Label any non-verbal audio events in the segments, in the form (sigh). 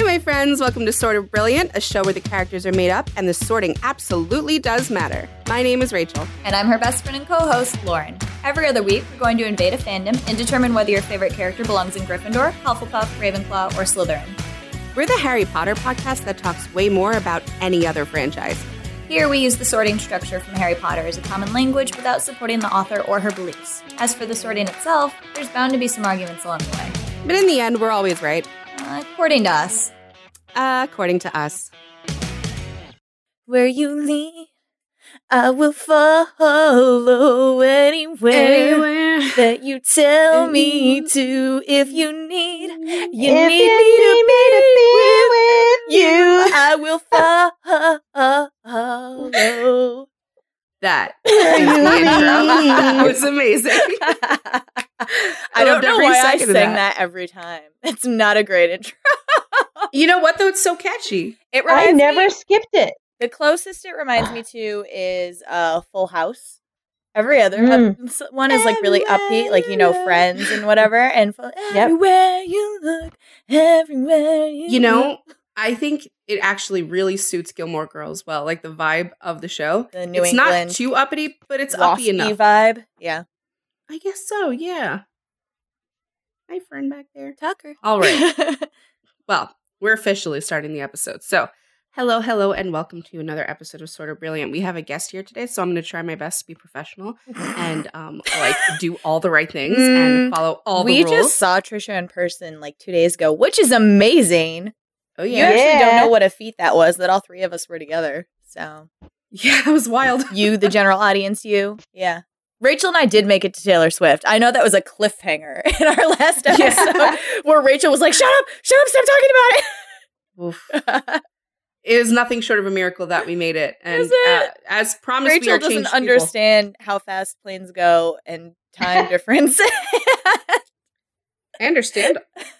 Hi, my friends. Welcome to Sort of Brilliant, a show where the characters are made up and the sorting absolutely does matter. My name is Rachel. And I'm her best friend and co host, Lauren. Every other week, we're going to invade a fandom and determine whether your favorite character belongs in Gryffindor, Hufflepuff, Ravenclaw, or Slytherin. We're the Harry Potter podcast that talks way more about any other franchise. Here, we use the sorting structure from Harry Potter as a common language without supporting the author or her beliefs. As for the sorting itself, there's bound to be some arguments along the way. But in the end, we're always right. Uh, according to us. Uh, according to us. Where you lead, I will follow anywhere, Anywhere. that you tell me to. If you need, you If need you me need me to to be be with with you. I will follow. That. (laughs) Where is you the intro. lead. That was amazing. (laughs) I don't know why I second sing that. that. every time. (laughs) It's not a great intro. You know what, though? It's so catchy. It I never me, skipped it. the closest it reminds me to is uh, Full House. Every other Mm. one is like really upbeat, like you know, Friends and whatever. And fu- everywhere you look, everywhere you, You know, I think it actually really suits Gilmore Girls well, like the vibe of the show. the New it's England not too uppity, but it's uppity enough. vibe. Yeah, I guess so, yeah. Hi, friend back there. Tucker. All right. (laughs) Well, we're officially starting the episode. So, hello, hello, and welcome to another episode of Sort of Brilliant. We have a guest here today, so I'm going to try my best to be professional and (laughs) um, like do all the right things and Mm, follow all we the rules. We just saw Tricia in person like two days ago, which is amazing. Oh You yeah, actually don't know what a feat that was that all three of us were together. So yeah, (laughs) that was wild. you, the (laughs) general audience, you, yeah. Rachel and I did make it to Taylor Swift. I know that was a cliffhanger (laughs) in our last Yeah. episode where Rachel was like, "Shut up, shut up, stop talking about it." it was nothing short of a miracle that we made it, and Is it? Uh, as promised, we Rachel are doesn't changed people. understand how fast planes go and time difference. I understand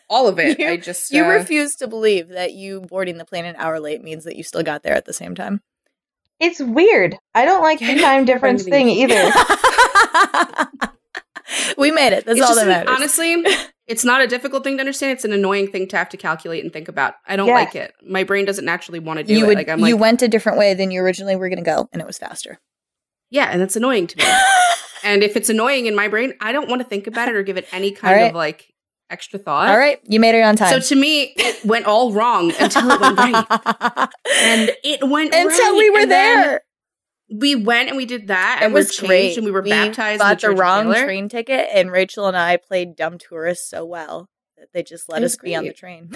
all of it. (laughs) You- I just you uh, refuse to believe that you boarding the plane an hour late means that you still got there at the same time. It's weird. I don't like the time (laughs) difference thing (laughs) either. we made it. That's it's all just that an- matters. honestly, it's not a difficult thing to understand. It's an annoying thing to have to calculate and think about. I don't Yes. like it. My brain doesn't naturally want to do you it. would like I'm you like, went a different way than you originally were going to go, and it was faster. yeah, and it's annoying to me. and if it's annoying in my brain, I don't want to think about it or give it any kind right. of like extra thought. all right, you made it on time. So to me, it (laughs) went all wrong until it went right, and it went until right, we were and there, We went and we did that, it and we was changed, great. and we were baptized. in Bought the, the wrong Taylor. train ticket, and Rachel and I played dumb tourists so well that they just let us was be on the train.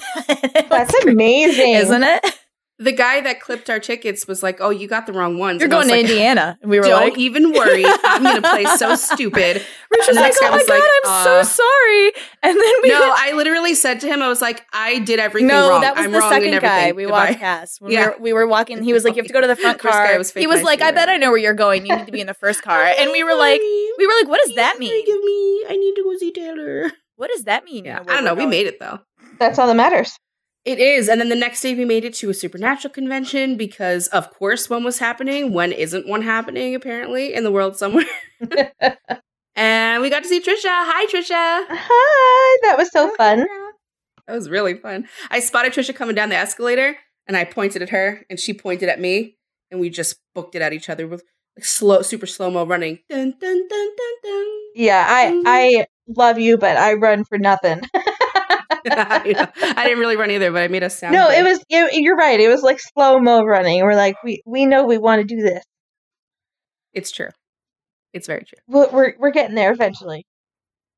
That's (laughs) amazing. isn't it? The guy that clipped our tickets was like, "Oh, you got the wrong ones." You're And going to like, Indiana, and we were like Don't like, even worry. (laughs) I'm gonna play so stupid. (laughs) Rachel's And the like, next guy oh my was god, like, I'm so uh, sorry. And then we No, I literally said to him, I was like, I did everything no, wrong. that was I'm the wrong in second everything. guy we Goodbye. walked past. When Yeah. we, were, we were walking, he was like, "You have to go to the front (laughs) car." was he was like, to "I bet I know where you're going. You need to be in the first car." And we were like, "We were like, what does that mean? Forgive me. I need to go see Taylor. What does that mean?" Yeah, I don't know. We made it though. That's all that matters. It is. And then the next day we made it to a supernatural convention because of course one was happening. When isn't one happening apparently in the world somewhere? (laughs) (laughs) and we got to see Tricia. Hi Tricia. Hi, that was so fun. That was really fun. I spotted Tricia coming down the escalator and I pointed at her and she pointed at me and we just booked it at each other with like slow super slow-mo running. Dun dun dun dun dun. Yeah, I I mm-hmm. love you, but I run for nothing. (laughs) (laughs) I. I didn't really run either, but I made a sound no, good. it was you you're right. It was like slow mo running. We're like we we know we want to do this. It's true. It's very true. We're we're, we're getting there eventually.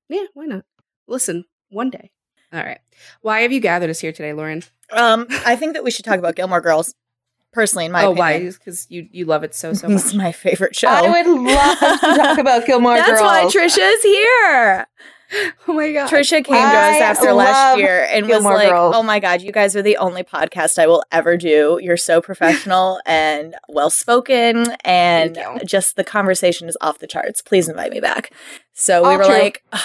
Yeah, why not? Listen, one day. All right. Why have you gathered us here today, Lauren? Um, I think that we should talk about Gilmore Girls. Personally, in my oh, opinion, why? Because you you love it so (laughs) so much. it's my favorite show. I would love to (laughs) talk about Gilmore That's Girls. why Tricia's here. (gasps) oh my god. Tricia came to us after last year and Gilmore was like, Girls. "Oh my god, you guys are the only podcast I will ever do. You're so professional (laughs) and well spoken, and just the conversation is off the charts. Please invite me back." So we All were true. like, "Ugh,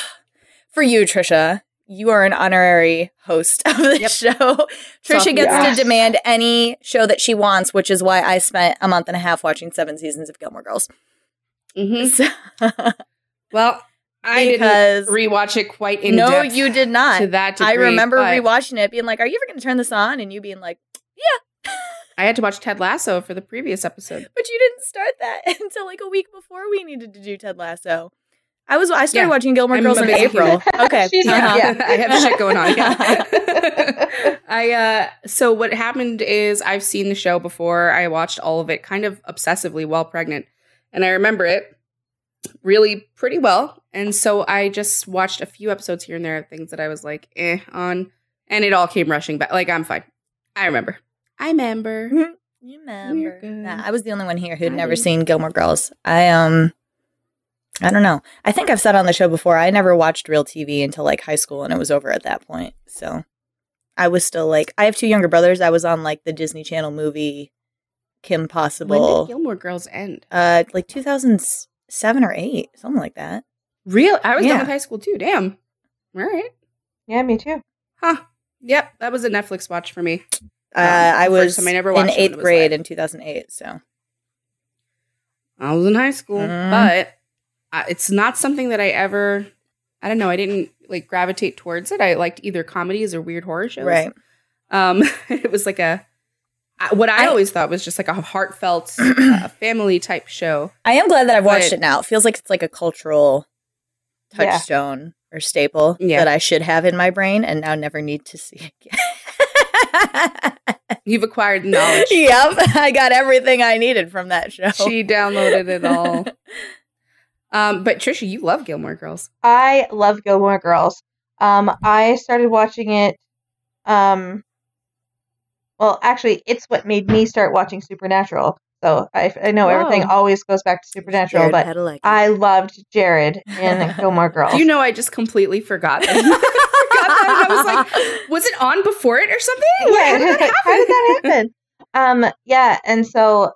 "For you, Tricia." You are an honorary host of the Yep. (laughs) show. Tricia gets to demand any show that she wants, which is why I spent a month and a half watching seven seasons of Gilmore Girls. Mhm. (laughs) So- Well, I Because- didn't rewatch it quite in no, depth you did not. to that I remember rewatching it, being like, "Are you ever going to turn this on?" And you being like, "Yeah." (laughs) I had to watch Ted Lasso for the previous episode. "But you didn't start that until like a week before we needed to do Ted Lasso." I was I started Yeah. watching Gilmore I'm Girls in April. Okay, (laughs) uh-huh. yeah. I have shit going on. Yeah. (laughs) (laughs) I uh so what happened is I've seen the show before. I watched all of it kind of obsessively while pregnant. And I remember it really pretty well. And so I just watched a few episodes here and there, of things that I was like, eh on. And it all came rushing back. Like I'm fine. I remember. I remember. You remember? Nah, I was the only one here who'd I never didn't. seen Gilmore Girls. I um, I don't know. I think I've said on the show before. I never watched real TV until like high school, and it was over at that point. So I was still like, I have two younger brothers. I was on like the Disney Channel movie Kim Possible. When Possible, did Gilmore Girls end? uh, like two thousand seven or eight, something like that. Real I was Yeah. done with high school too. Damn. All right. yeah, me too. Huh. Yep. That was a Netflix watch for me. Uh, Um, I was time I never in watched it eighth it was grade live. in two thousand eight. So I was in high school, Mm. but it's not something that I ever. I don't know. I didn't like gravitate towards it. I liked either comedies or weird horror shows. right. Um, (laughs) it was like a, what I, I- always thought was just like a heartfelt (clears throat) uh, family type show. I am glad that I've watched But- it now. It feels like it's like a cultural Yeah. touchstone or staple Yeah. that I should have in my brain and now never need to see (laughs) again. You've acquired knowledge. yep, (laughs) I got everything I needed from that show. She downloaded it all. Um, but Tricia, you love Gilmore Girls. I love Gilmore Girls. Um, I started watching it. Um, well, actually, it's what made me start watching Supernatural. So I, I know everything always goes back to Supernatural, Jared but Padalecki. I loved Jared in (laughs) Gilmore Girls. You know I just completely forgot that. (laughs) forgot that. I was like, was it on before it or something? yeah, How did that (laughs) how did that happen? happen? Um, yeah, and so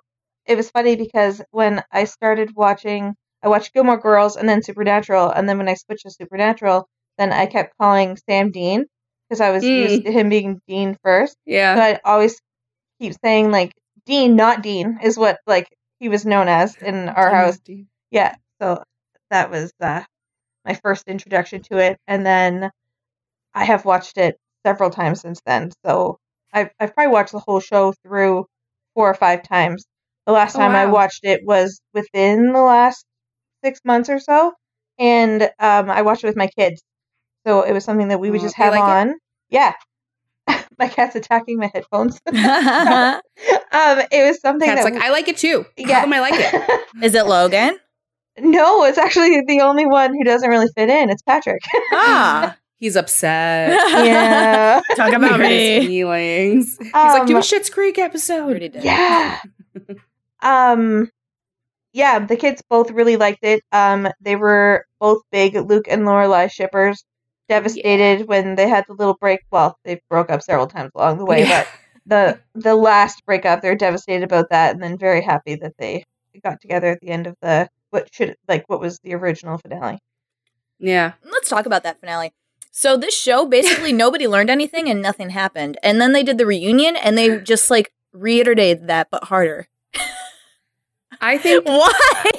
it was funny because when I started watching, I watched Gilmore Girls and then Supernatural, and then when I switched to Supernatural, then I kept calling Sam Dean because I was Mm. used to him being Dean first. So Yeah. I'd always keep saying like Dean, not Dean, is what like he was known as in our house. Yeah, so that was uh, my first introduction to it, and then I have watched it several times since then. So I've I've probably watched the whole show through four or five times. The last Oh, time I watched it was within the last six months or so, and um, I watched it with my kids. So it was something that we would Oh, just have like it? on. Yeah. (laughs) my cat's attacking my headphones. (laughs) (laughs) um, it was something Cat's that like, I like it too. Yeah. Tell them I like it. Is it Logan? No, it's actually the only one who doesn't really fit in. It's Patrick. Ah, He's upset. yeah. talk about His me. feelings. He's like, do a Um, Schitt's Creek episode. Already did. Yeah. um yeah, the kids both really liked it. Um they were both big Luke and Lorelai shippers. Devastated when they had the little break. Well, they broke up several times along the way, Yeah. but the the last breakup, they're devastated about that and then very happy that they got together at the end of the what should like what was the original finale. Yeah. Let's talk about that finale. So this show basically (laughs) nobody learned anything and nothing happened. And then they did the reunion and they just like reiterated that but harder. I think (laughs) Why?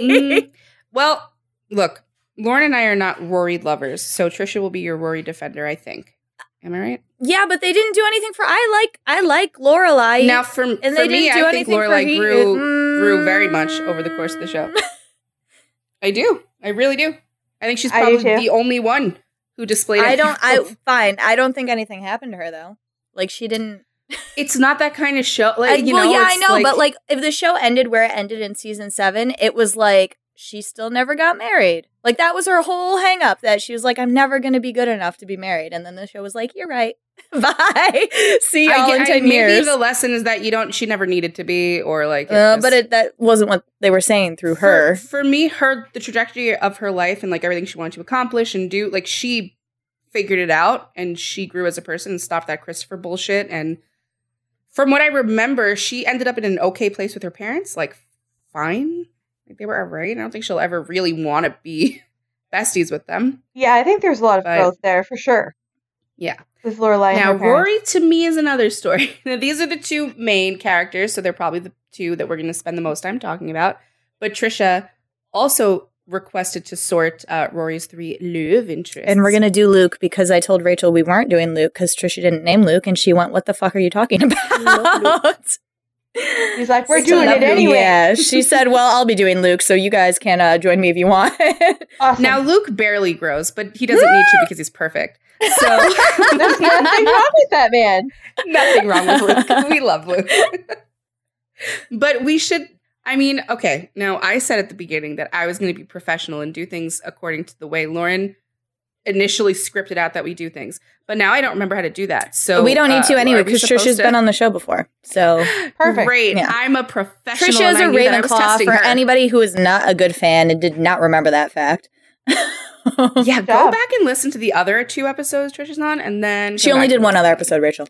Mm, well, look, Lauren and I are not Rory lovers, so Tricia will be your Rory defender, I think. Am I right? yeah, but they didn't do anything for I like I like Lorelai. now, for, and for they me, didn't do I think anything for Lorelai he- grew Mm. grew very much over the course of the show. (laughs) I do. I really do. I think she's probably the only one who displayed. I don't I (laughs) fine. I don't think anything happened to her though. Like she didn't It's not that kind of show. Like you well, know, yeah, I know, but like if the show ended where it ended in season seven, it was like she still never got married. Like that was her whole hang up that she was like, I'm never gonna be good enough to be married. And then the show was like, You're right. (laughs) Bye. See y'all in I- ten maybe years. the lesson is that you don't. She never needed to be, or like. uh, but it that wasn't what they were saying through her. For, for me, her the trajectory of her life and like everything she wanted to accomplish and do, like she figured it out and she grew as a person and stopped that Christopher bullshit. And from what I remember, she ended up in an okay place with her parents, like fine, like they were alright. I don't think she'll ever really want to be (laughs) besties with them. Yeah, I think there's a lot of But- growth there for sure. Yeah. With Lorelai and now. Rory to me is another story. (laughs) now, these are the two main characters, so they're probably the two that we're going to spend the most time talking about. But Trisha also requested to sort uh, Rory's three love interests. And we're gonna do Luke because I told Rachel we weren't doing Luke because Tricia didn't name Luke, and she went, "What the fuck are you talking about?" He's like, we're So doing it anyway. Yeah, (laughs) she said, "Well, I'll be doing Luke, so you guys can uh, join me if you want." Awesome. Now Luke barely grows, but he doesn't need to because he's perfect. (laughs) So there's nothing wrong with that man. nothing wrong with Luke. We love Luke. (laughs) but we should I mean, okay, now I said at the beginning that I was going to be professional and do things according to the way Lauren initially scripted out that we do things. But now I don't remember how to do that. So we don't need uh, to anyway because supposed Tricia's to- been on the show before. So (gasps) Perfect. Great. Yeah. I'm a professional. Tricia is and I a knew that I was Ravenclaw for her. anybody who is not a good fan and did not remember that fact. Yeah, (laughs) go back and listen to the other two episodes Tricia's on, and then she only back did one other episode, Rachel.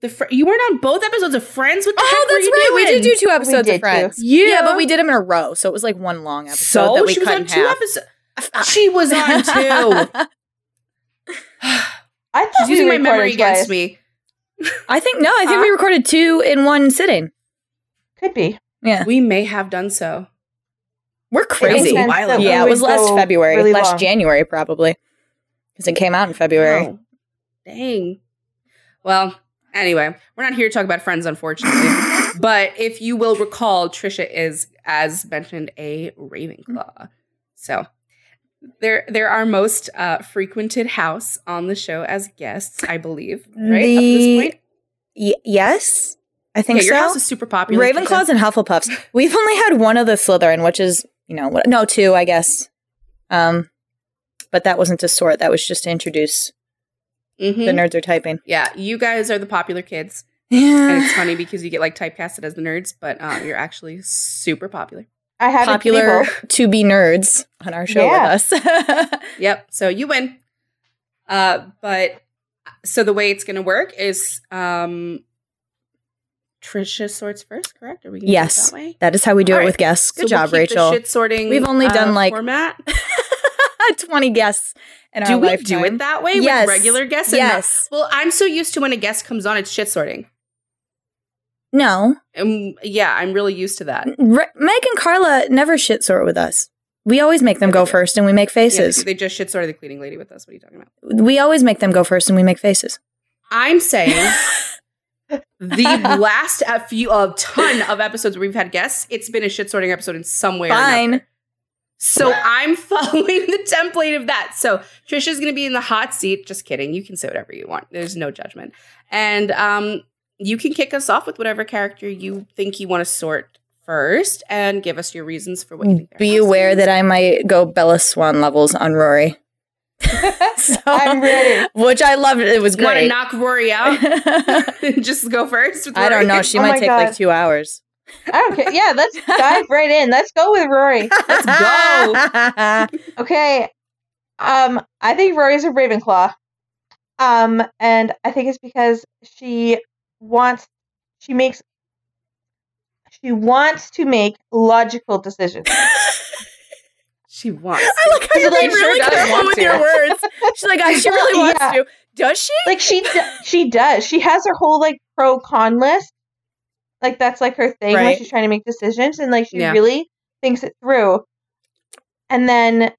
The fr- you weren't on both episodes of Friends. What the heck Oh, were that's you right. We did do two episodes did of Friends. too. Yeah. but we did them in a row, so it was like one long episode So that we she was cut on two episodes. (laughs) She was on (laughs) two. I thought She's using my recorded memory against me. I think no, I think Huh? we uh, recorded two in one sitting. Could be. Yeah, We may have done so. we're It crazy. makes while that ago. we Yeah, it was last February, really last long. January probably, because it came out in February. Wow. Dang. Well, anyway, we're not here to talk about Friends, unfortunately. (laughs) but if you will recall, Tricia is, as mentioned, a Ravenclaw. So they're they're our most uh, frequented house on the show as guests, I believe. Right up to this point. Y- yes, I think Yeah, your so. house is super popular. Ravenclaws and Hufflepuffs. We've only had one of the Slytherin, which is you know what? No, two, I guess. Um, but that wasn't to sort. That was just to introduce Mhm. the nerds are typing. Yeah, you guys are the popular kids. And it's (laughs) funny because you get like typecasted as the nerds, but uh, you're actually super popular. I have popular a to be nerds on our show Yeah. with us. (laughs) Yep. So you win. Uh, but so the way it's going to work is um, Tricia sorts first, correct? Are we gonna Yes. do it that way? that is how we do All it right. with guests. So Good we'll job, keep the Rachel. shit sorting. We've only done, uh, like, format. (laughs) (laughs) Twenty guests in Do our we lifetime. do it that way Yes. with regular guests? not- Yes. well, I'm so used to when a guest comes on, it's shit sorting. No, Um, yeah, I'm really used to that. Re- Meg and Carla never shit sort with us. We always make them go first, and we make Yeah, faces. they just shit sorted the cleaning lady with us. What are you talking about? we always make them go first, and we make faces. I'm saying (laughs) the last a few a ton of episodes where we've had guests, it's been a shit sorting episode in some way or Fine. Another. So I'm (laughs) following the template of that. So Tricia's gonna be in the hot seat. Just kidding. You can say whatever you want. There's no judgment. And um you can kick us off with whatever character you think you want to sort first and give us your reasons for what you think. Be aware is. that I might go Bella Swan levels on Rory. (laughs) So- I'm ready. Which I loved. It was great. want to knock Rory out (laughs) just go first. with I don't know. She Oh might take God. like two hours. I don't care. Yeah, let's dive right in. Let's go with Rory. Let's go. (laughs) Okay. Um, I think Rory's a Ravenclaw. Um, and I think it's because she wants she makes she wants to make logical decisions. (laughs) She wants. I like how She's you're like, being sure really does careful want with to. your words. She's like, "Ah, she really (laughs) wants Yeah. to. Does she? like she d- she does. She has her whole like pro con list. Like that's like her thing when she's trying to make decisions and like she Yeah. really thinks it through. And then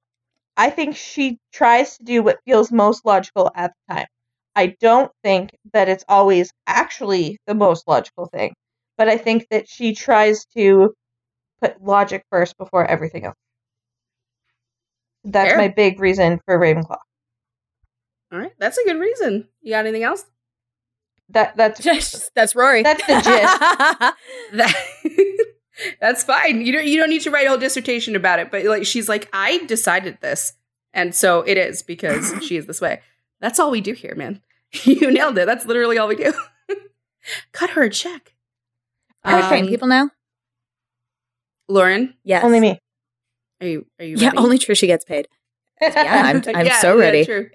I think she tries to do what feels most logical at the time. I don't think that it's always actually the most logical thing, but I think that she tries to put logic first before everything else. That's Fair. my big reason for Ravenclaw. All right, that's a good reason. You got anything else? That that's (laughs) Just- That's Rory. That's the gist. (laughs) That (laughs) that's fine. You don't you don't need to write a whole dissertation about it. But like she's like, I decided this, and so it is because she is this way. That's all we do here, man. You nailed it. That's literally all we do. Cut her a check. Are we Um, paying people now? Lauren, Yes. only me. are you are you? Yeah, only Tricia gets paid. Yeah, I'm, I'm Yeah, so yeah, ready. true.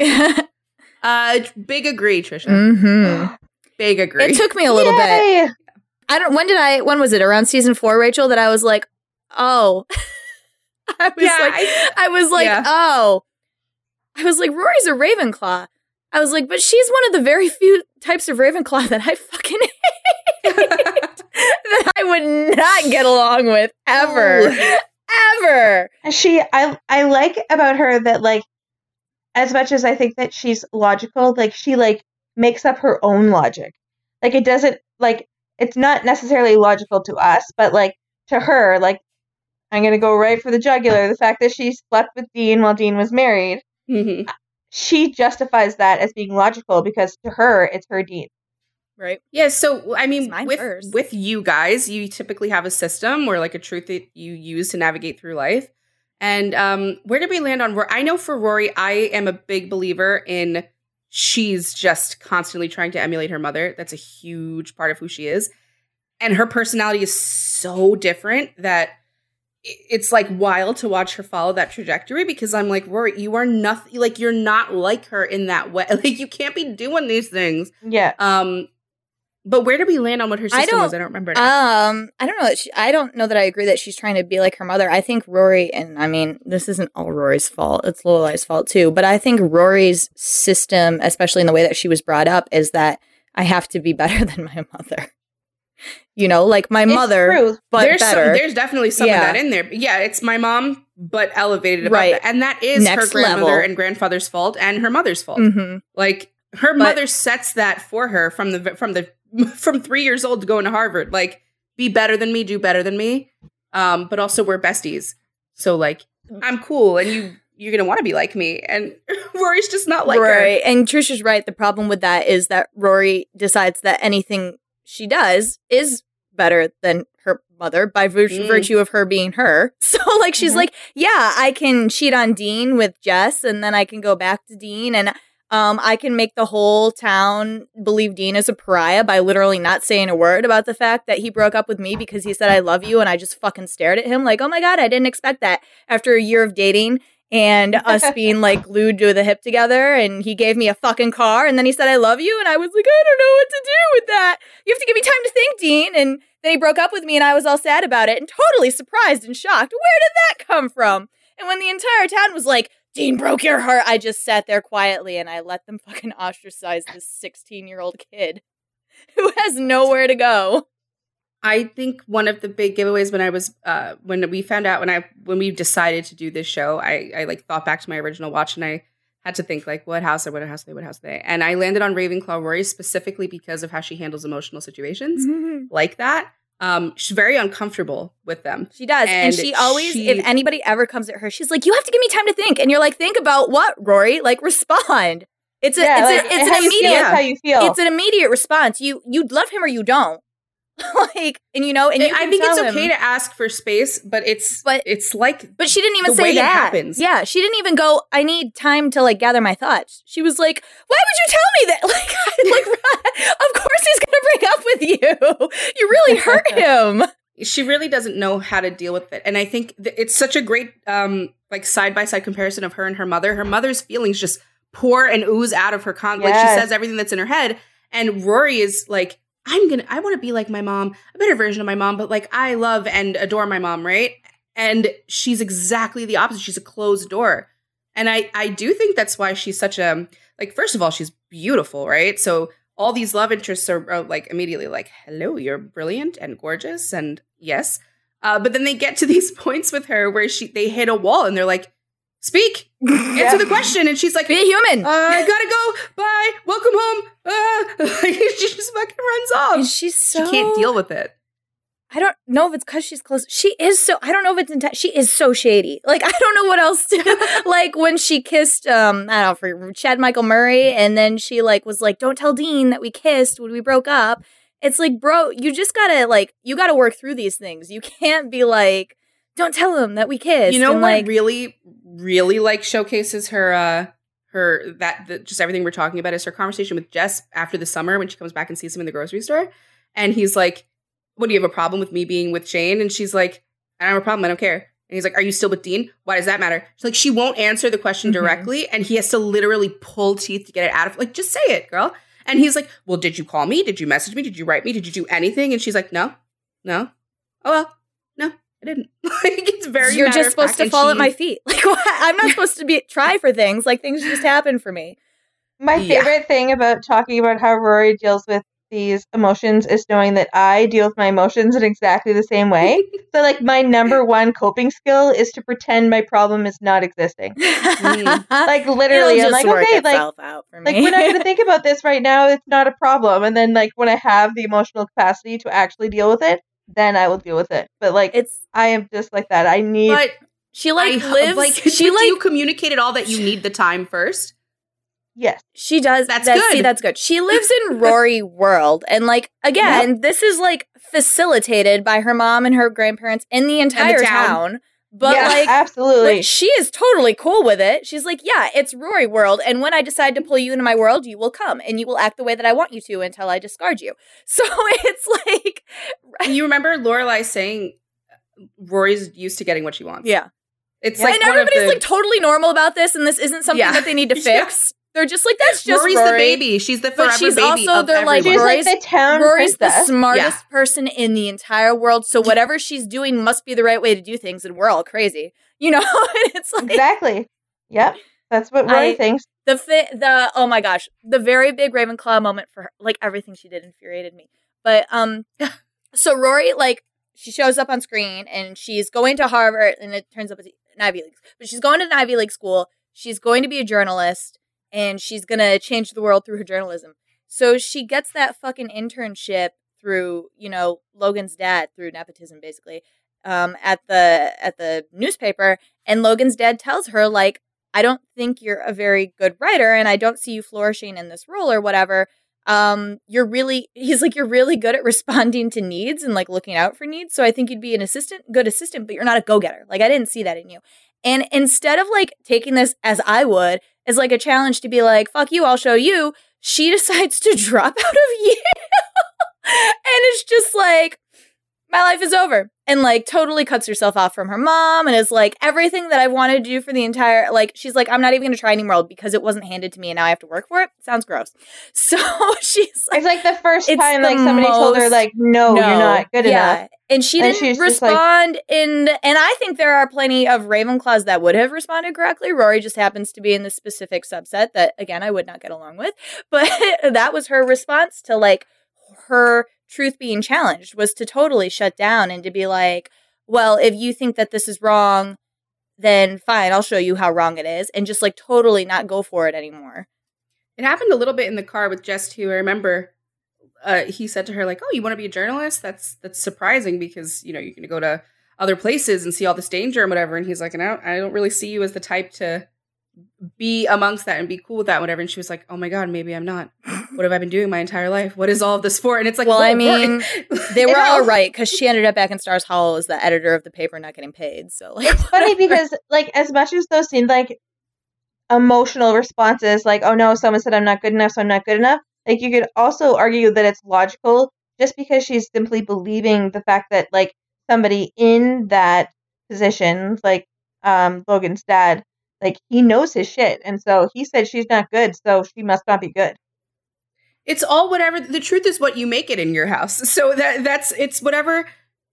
Uh, big agree, Tricia. hmm Big agree. It took me a little bit. I don't. When did I? When was it? Around season four, Rachel. That I was like, oh. (laughs) I was Yeah, like, I- I, was like, yeah. oh. I was like, Rory's a Ravenclaw. I was like, but she's one of the very few types of Ravenclaw that I fucking (laughs) hate. that I would not get along with ever. ever. She I I like about her that like as much as I think that she's logical, like she like makes up her own logic. Like it doesn't like it's not necessarily logical to us, but like to her, like I'm gonna go right for the jugular. The fact that she slept with Dean while Dean was married, Mhm. she justifies that as being logical because to her it's her Dean. Right. Yeah, so I mean, with first. with you guys, you typically have a system or like a truth that you use to navigate through life. And um, where did we land on? Rory? I know for Rory, I am a big believer in she's just constantly trying to emulate her mother. That's a huge part of who she is, and her personality is so different that it's like wild to watch her follow that trajectory because I'm like Rory, you are nothing like you're not like her in that way. (laughs) Like you can't be doing these things. Yeah. Um, but where did we land on what her I system was? don't- I don't remember. now. Um, I don't know. that She, I don't know that I agree that she's trying to be like her mother. I think Rory, and I mean, this isn't all Rory's fault. It's Lorelai's fault too. But I think Rory's system, especially in the way that she was brought up, is that I have to be better (laughs) than my mother. You know, like my It's mother, true. but there's better. Some, there's definitely some Yeah. of that in there. Yeah, it's my mom, but elevated about Right. that, and that is her Next grandmother level. and grandfather's fault and her mother's fault. Mhm. Like her But- mother sets that for her from the from the (laughs) from three years old to go into Harvard. Like, be better than me, do better than me. Um, but also we're besties, so like I'm cool, and you you're gonna want to be like me, and (laughs) Rory's just not like her. right. And Trish is right. The problem with that is that Rory decides that anything she does is better than her mother by Mm. virtue of her being her. (laughs) So like she's Mhm. like, yeah, I can cheat on Dean with Jess and then I can go back to Dean and um I can make the whole town believe Dean is a pariah by literally not saying a word about the fact that he broke up with me because he said I love you and I just fucking stared at him like, "Oh my god, I didn't expect that." After a year of dating and us (laughs) being like glued to the hip together and he gave me a fucking car and then he said I love you and I was like I don't know what to do with that. You have to give me time to think, Dean. And then he broke up with me and I was all sad about it and totally surprised and shocked. Where did that come from? And when the entire town was like, Dean broke your heart, I just sat there quietly and I let them (laughs) fucking ostracize this 16-year-old kid (laughs) who has nowhere to go. I think one of the big giveaways when I was uh when we found out when I when we decided to do this show, I I like thought back to my original watch and I had to think like what house or what house are they, what house are they? And I landed on Ravenclaw Rory specifically because of how she handles emotional situations like that. Um she's very uncomfortable with them. She does. And, And she always, she- if anybody ever comes at her, she's like, You have to give me time to think. And you're like, Think about what, Rory? Like, respond. It's a, yeah, it's, like, a, it's how an you feel immediate how you feel. it's an immediate response. You you love him or you don't. (laughs) like, and you know, and you I think it's okay him- to ask for space, but it's But- it's like But she didn't even say that. happens. Yeah, she didn't even go. I need time to like gather my thoughts. She was like, "Why would you tell me that?" (laughs) Like, I, (laughs) like, of course he's gonna break up with you. You really hurt him. she really doesn't know how to deal with it and i think th- it's such a great um like side by side comparison of her and her mother her mother's feelings just pour and ooze out of her con like she says everything that's in her head and rory is like i'm gonna i want to be like my mom a better version of my mom but like i love and adore my mom right? And she's exactly the opposite. She's a closed door. And i i do think that's why she's such a like first of all she's beautiful right? So all these love interests are, are like immediately like hello you're brilliant and gorgeous and yes. Uh, but then they get to (laughs) these points with her where she they hit a wall and they're like speak answer the question and she's like Be a human. uh, i gotta go bye welcome home uh, (laughs) like, (laughs) she just fucking runs off and she's so she can't deal with it I don't know if it's because she's close. She is so. I don't know if it's inten- She is so shady. Like (laughs) I don't know what else to. like when she kissed, um, I don't know, for Chad Michael Murray, and then she like was like, "Don't tell Dean that we kissed when we broke up." It's like, bro, you just gotta like, you gotta work through these things. You can't be like, "Don't tell him that we kissed." you know and, what like, really really like showcases her uh her that the, just everything we're talking about is her conversation with jess after the summer when she comes back and sees him in the grocery store. And he's like what do you have a problem with me being with shane and she's like i don't have a problem. I don't care. And he's like are you still with dean? Why does that matter? She's like she won't answer the question Mhm. directly and he has to literally pull teeth to get it out of like just say it girl. And he's like well did you call me? Did you message me? Did you write me? Did you do anything? And she's like no no. Oh well i didn't (laughs) like it's very you're just supposed to fall she- at my feet. (laughs) Like what? I'm not supposed to be try for things. Like things just happen for me. My Yeah. favorite thing about talking about how Rory deals with these emotions is knowing that I deal with my emotions in exactly the same way. (laughs) so like my number one coping skill is to pretend my problem is not existing. Like literally, It'll I'm like, work okay, like itself out for me. like we're not going to think about this right now. It's not a problem. And then like when I have the emotional capacity to actually deal with it, then I will deal with it. But like it's I am just like that. I need. But she like I, lives like (laughs) she she like you communicated all that you need the time first. yes. She does. That's that- See, good. that's good. She lives in (laughs) Rory world, and like again, this is like facilitated by her mom and her grandparents in the entire town. town. But yeah, like, absolutely. like, she is totally cool with it. She's like, yeah, it's Rory world, and when I decide to pull you into my world, you will come and you will act the way that I want you to until I discard you. (laughs) So it's like, You remember Lorelai saying Rory's used to getting what she wants. yeah, It's Yeah. like and everybody's the- like totally normal about this, and this isn't something Yeah. that they need to (laughs) Yeah. fix. They're just like, that's just Rory's Rory. the baby. She's the forever But she's baby also- of they're like, She's. Rory's- like the town Rory's the princess. smartest person in the entire world, so whatever she's doing must be the right way to do things, and we're all crazy, you know. (laughs) and it's like exactly. Yep. That's what Rory I- thinks. the fi- the oh my gosh, the very big Ravenclaw moment for her, like everything she did infuriated me. But um, (laughs) so Rory like she shows up on screen and she's going to Harvard, and it turns up as an Ivy League, but she's going to an Ivy League school. She's going to be a journalist, and she's gonna change the world through her journalism. So she gets that fucking internship through, you know, Logan's dad through nepotism, basically, um, at the at the newspaper. And Logan's dad tells her like, I don't think you're a very good writer, and I don't see you flourishing in this role or whatever. Um, you're really (laughs) he's like you're really good at responding to needs and like looking out for needs. So I think you'd be an assistant, good assistant, but you're not a go getter. Like I didn't see that in you. And instead of like taking this as I would as like a challenge to be like, fuck you, I'll show you, she (laughs) decides to drop out of Yale. and it's just like, my life is over. And like totally cuts herself off from her mom and is like, everything that I wanted to do for the entire, like, she's like, I'm not even gonna try anymore because it wasn't handed to me and now I have to work for it. Sounds gross. (laughs) So she's like, It's like the first time like somebody told her most- like, no, you're not good yeah. enough. And she And didn't she's just like- respond in and I think there are plenty of Ravenclaws that would have responded correctly. Rory just happens to be in the specific subset that again I would not get along with. (laughs) But that was her response to like her truth being challenged was to totally shut down and to be like, well, if you think that this is wrong, then fine, I'll show you how wrong it is and just like totally not go for it anymore. It happened a little bit in the car with Jess too. I remember uh, he said to her like, "Oh, you want to be a journalist? That's that's surprising because you know you're going to go to other places and see all this danger and whatever." And he's like, "And I don't, I don't really see you as the type to be amongst that and be cool with that, and whatever." And she was like, "Oh my god, maybe I'm not. What have I been doing my entire life? What is all of this for?" And it's like, Well, I mean, (laughs) They were all right because she ended up back in Stars Hollow as the editor of the paper, not getting paid. So like, It's funny (laughs) because like as much as those seemed like emotional responses, like, oh no, someone said I'm not good enough, so I'm not good enough. Like you could also argue that it's logical just because she's simply believing the fact that like somebody in that position, like um Logan's dad, like he knows his shit. And so he said she's not good, so she must not be good. it's all whatever the truth is what you make it in your house (laughs) so that that's it's whatever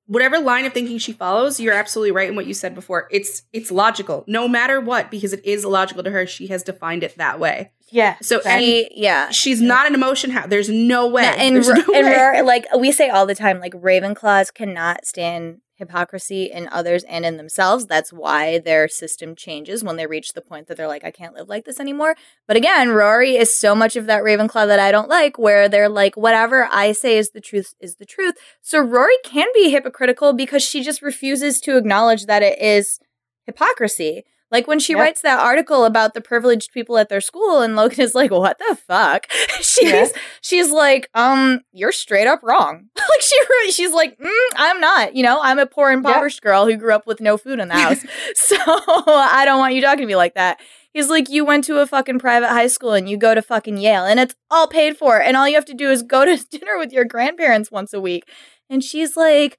whatever line of thinking she follows you're absolutely right in what you said before. It's it's logical no matter what because it is illogical to her. She has defined it that way. Yeah. so any, she, yeah, she's not an emotion house there's no way. No, and There's Ro- no and way. Rory- like we say all the time, like Ravenclaws cannot stand hypocrisy in others and in themselves. That's why their system changes when they reach the point that they're like, I can't live like this anymore. But again, Rory is so much of that Ravenclaw that I don't like, where they're like, whatever I say is the truth is the truth. So Rory can be hypocritical because she just refuses to acknowledge that it is hypocrisy. Like when she Yep. writes that article about the privileged people at their school, and Logan is like, "What the fuck?" (laughs) She's Yeah. she's like, "Um, you're straight up wrong." (laughs) like she she's like, mm, "I'm not. You know, I'm a poor impoverished girl who grew up with no food in the (laughs) house, so I don't want you talking to me like that." He's like, "You went to a fucking private high school and you go to fucking Yale, and it's all paid for, and all you have to do is go to dinner with your grandparents once a week." And she's like.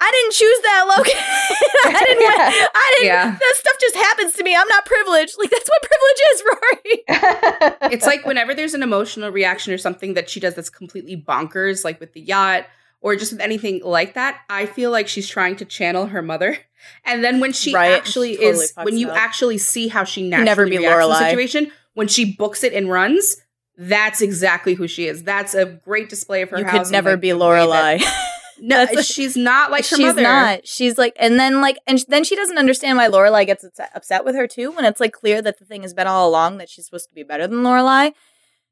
I didn't choose that, Logan. (laughs) I (laughs) didn't. Yeah. I didn't. Yeah. That stuff just happens to me. I'm not privileged. Like that's what privilege is, (laughs) Rory. it's like whenever there's an emotional reaction or something that she does that's completely bonkers like with the yacht or just with anything like that i feel like she's trying to channel her mother and then when she Right. actually Totally is fucks when you up. actually see how she naturally Never be reacts to the situation when she books it and runs that's exactly who she is. That's a great display of her. you house could never like, be the Lorelai. No, That's- she's not like her she's mother. not. She's like, and then like, and then she doesn't understand why Lorelai gets upset- with her too. When it's like clear that the thing has been all along that she's supposed to be better than Lorelai.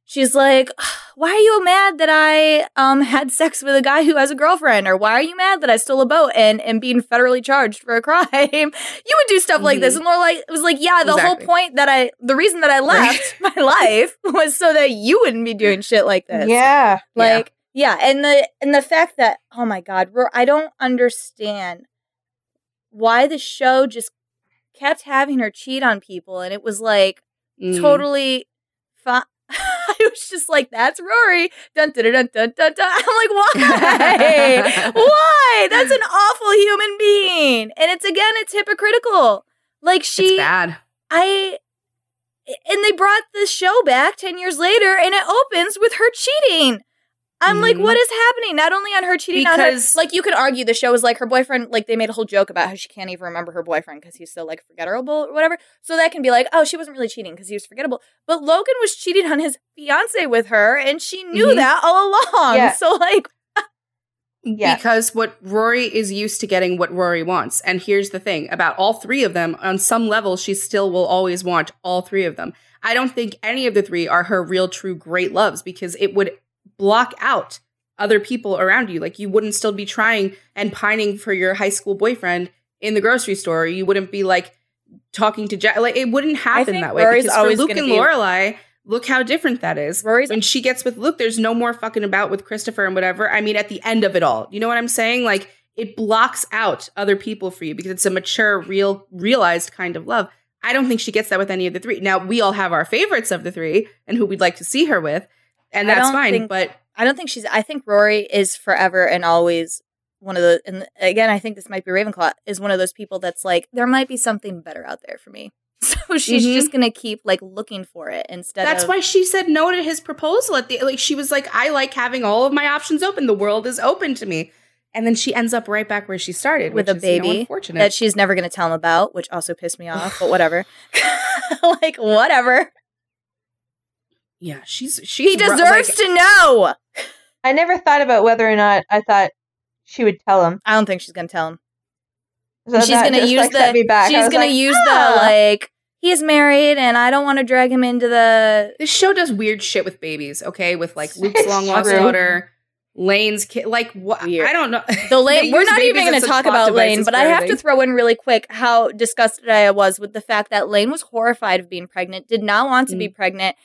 She's like, why are you mad that I um had sex with a guy who has a girlfriend, or why are you mad that I stole a boat and am being federally charged for a crime? (laughs) You would do stuff like this, and Lorelai was like, yeah, the Exactly. whole point that I, the reason that I (laughs) left my life was so that you wouldn't be doing shit like this. Yeah. Like yeah. And the and the fact that oh my god, I don't understand why the show just kept having her cheat on people and it was like Mm. totally fine. (laughs) I was just like, that's Rory. Dun dun dun dun dun dun. I'm like, why? (laughs) why? That's an awful human being. And it's again, it's hypocritical. Like It's she bad. I and they brought the show back 10 years later and it opens with her cheating. I'm like, Mhm. what is happening? Not only on her cheating on her, like you could argue the show is like her boyfriend, like they made a whole joke about how she can't even remember her boyfriend because he's so like forgettable or whatever. So that can be like, oh, she wasn't really cheating because he was forgettable. But Logan was cheating on his fiance with her and she knew Mhm. that all along. Yeah. So like, Yeah. Because what Rory is used to getting what Rory wants. And here's the thing about all three of them, on some level, she still will always want all three of them. I don't think any of the three are her real, true, great loves because it would block out other people around you. Like you wouldn't still be trying and pining for your high school boyfriend in the grocery store. You wouldn't be like talking to Jack. Like it wouldn't happen that way. Rory's because for Luke and be- Lorelai, look how different that is. Rory's when she gets with Luke, there's no more fucking about with Christopher and whatever. I mean, at the end of it all, you know what I'm saying? Like it blocks out other people for you because it's a mature, real, realized kind of love. I don't think she gets that with any of the three. Now we all have our favorites of the three and who we'd like to see her with, and that's fine. think- but I don't think she's. I think Rory is forever and always one of the. And again, I think this might be Ravenclaw is one of those people that's like there might be something better out there for me. (laughs) So she's Mhm. just gonna keep like looking for it instead. That's of, why she said no to his proposal at the like she was like I like having all of my options open. The world is open to me. And then she ends up right back where she started With which a is, you know, baby unfortunate. that she's never gonna tell him about, which also pissed me off. But whatever. (laughs) (laughs) like whatever. Yeah, she's she's He deserves like, to know. I never thought about whether or not I thought she would tell him. I don't think she's gonna tell him. So she's gonna use like, the. back. She's gonna like, use "Ah." the like. He's married, and I don't want to drag him into the This show does weird shit with babies, okay? With like (laughs) Luke's long lost daughter, Lane's kid. Like what? I don't know. The (laughs) Lane. We're not even going to talk about Lane, but I have to throw in really quick how disgusted I was with the fact that Lane was horrified of being pregnant, did not want to be pregnant.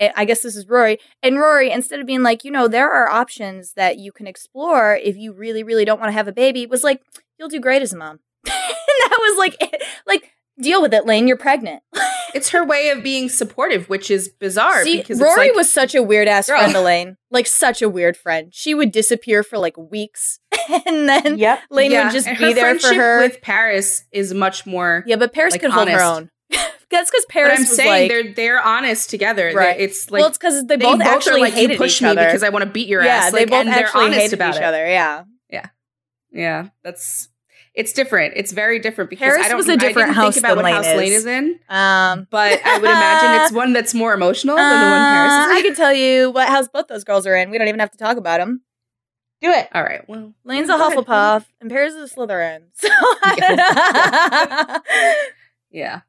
I I guess this is Rory. And Rory, instead of being like, you know, there are options that you can explore if you really, really don't want to have a baby, was like, you'll do great as a mom. (laughs) and that was like, eh, like, deal with it, Lane. You're pregnant. (laughs) It's her way of being supportive, which is bizarre See, because Rory it's like, was such a weird ass Girl. friend to Lane. Like, such a weird friend. She would disappear for like weeks. (laughs) and then Yep. Lane yeah, would just and be there for her. With Paris is much more. Yeah, but Paris like, could hold her own. That's because but Paris I'm was saying like, they're they're honest together. They- Right. It's like well, it's because they, they both actually are like hated you push each me other. because I want to beat your yeah, ass. they Like, both and they're actually hated about each it. other. Yeah, Yeah, Yeah. that's it's different. It's very different because Paris I don't. was a I different didn't house think about what Lane house is. Lane is in, um, but I would imagine it's (laughs) one that's more emotional than the one Paris uh, is in. I can tell you what house both those girls are in. We don't even have to talk about them. Do it. All right. Well, Lane's a Go ahead. Hufflepuff, and Paris is a Slytherin. (laughs) So (laughs) yeah.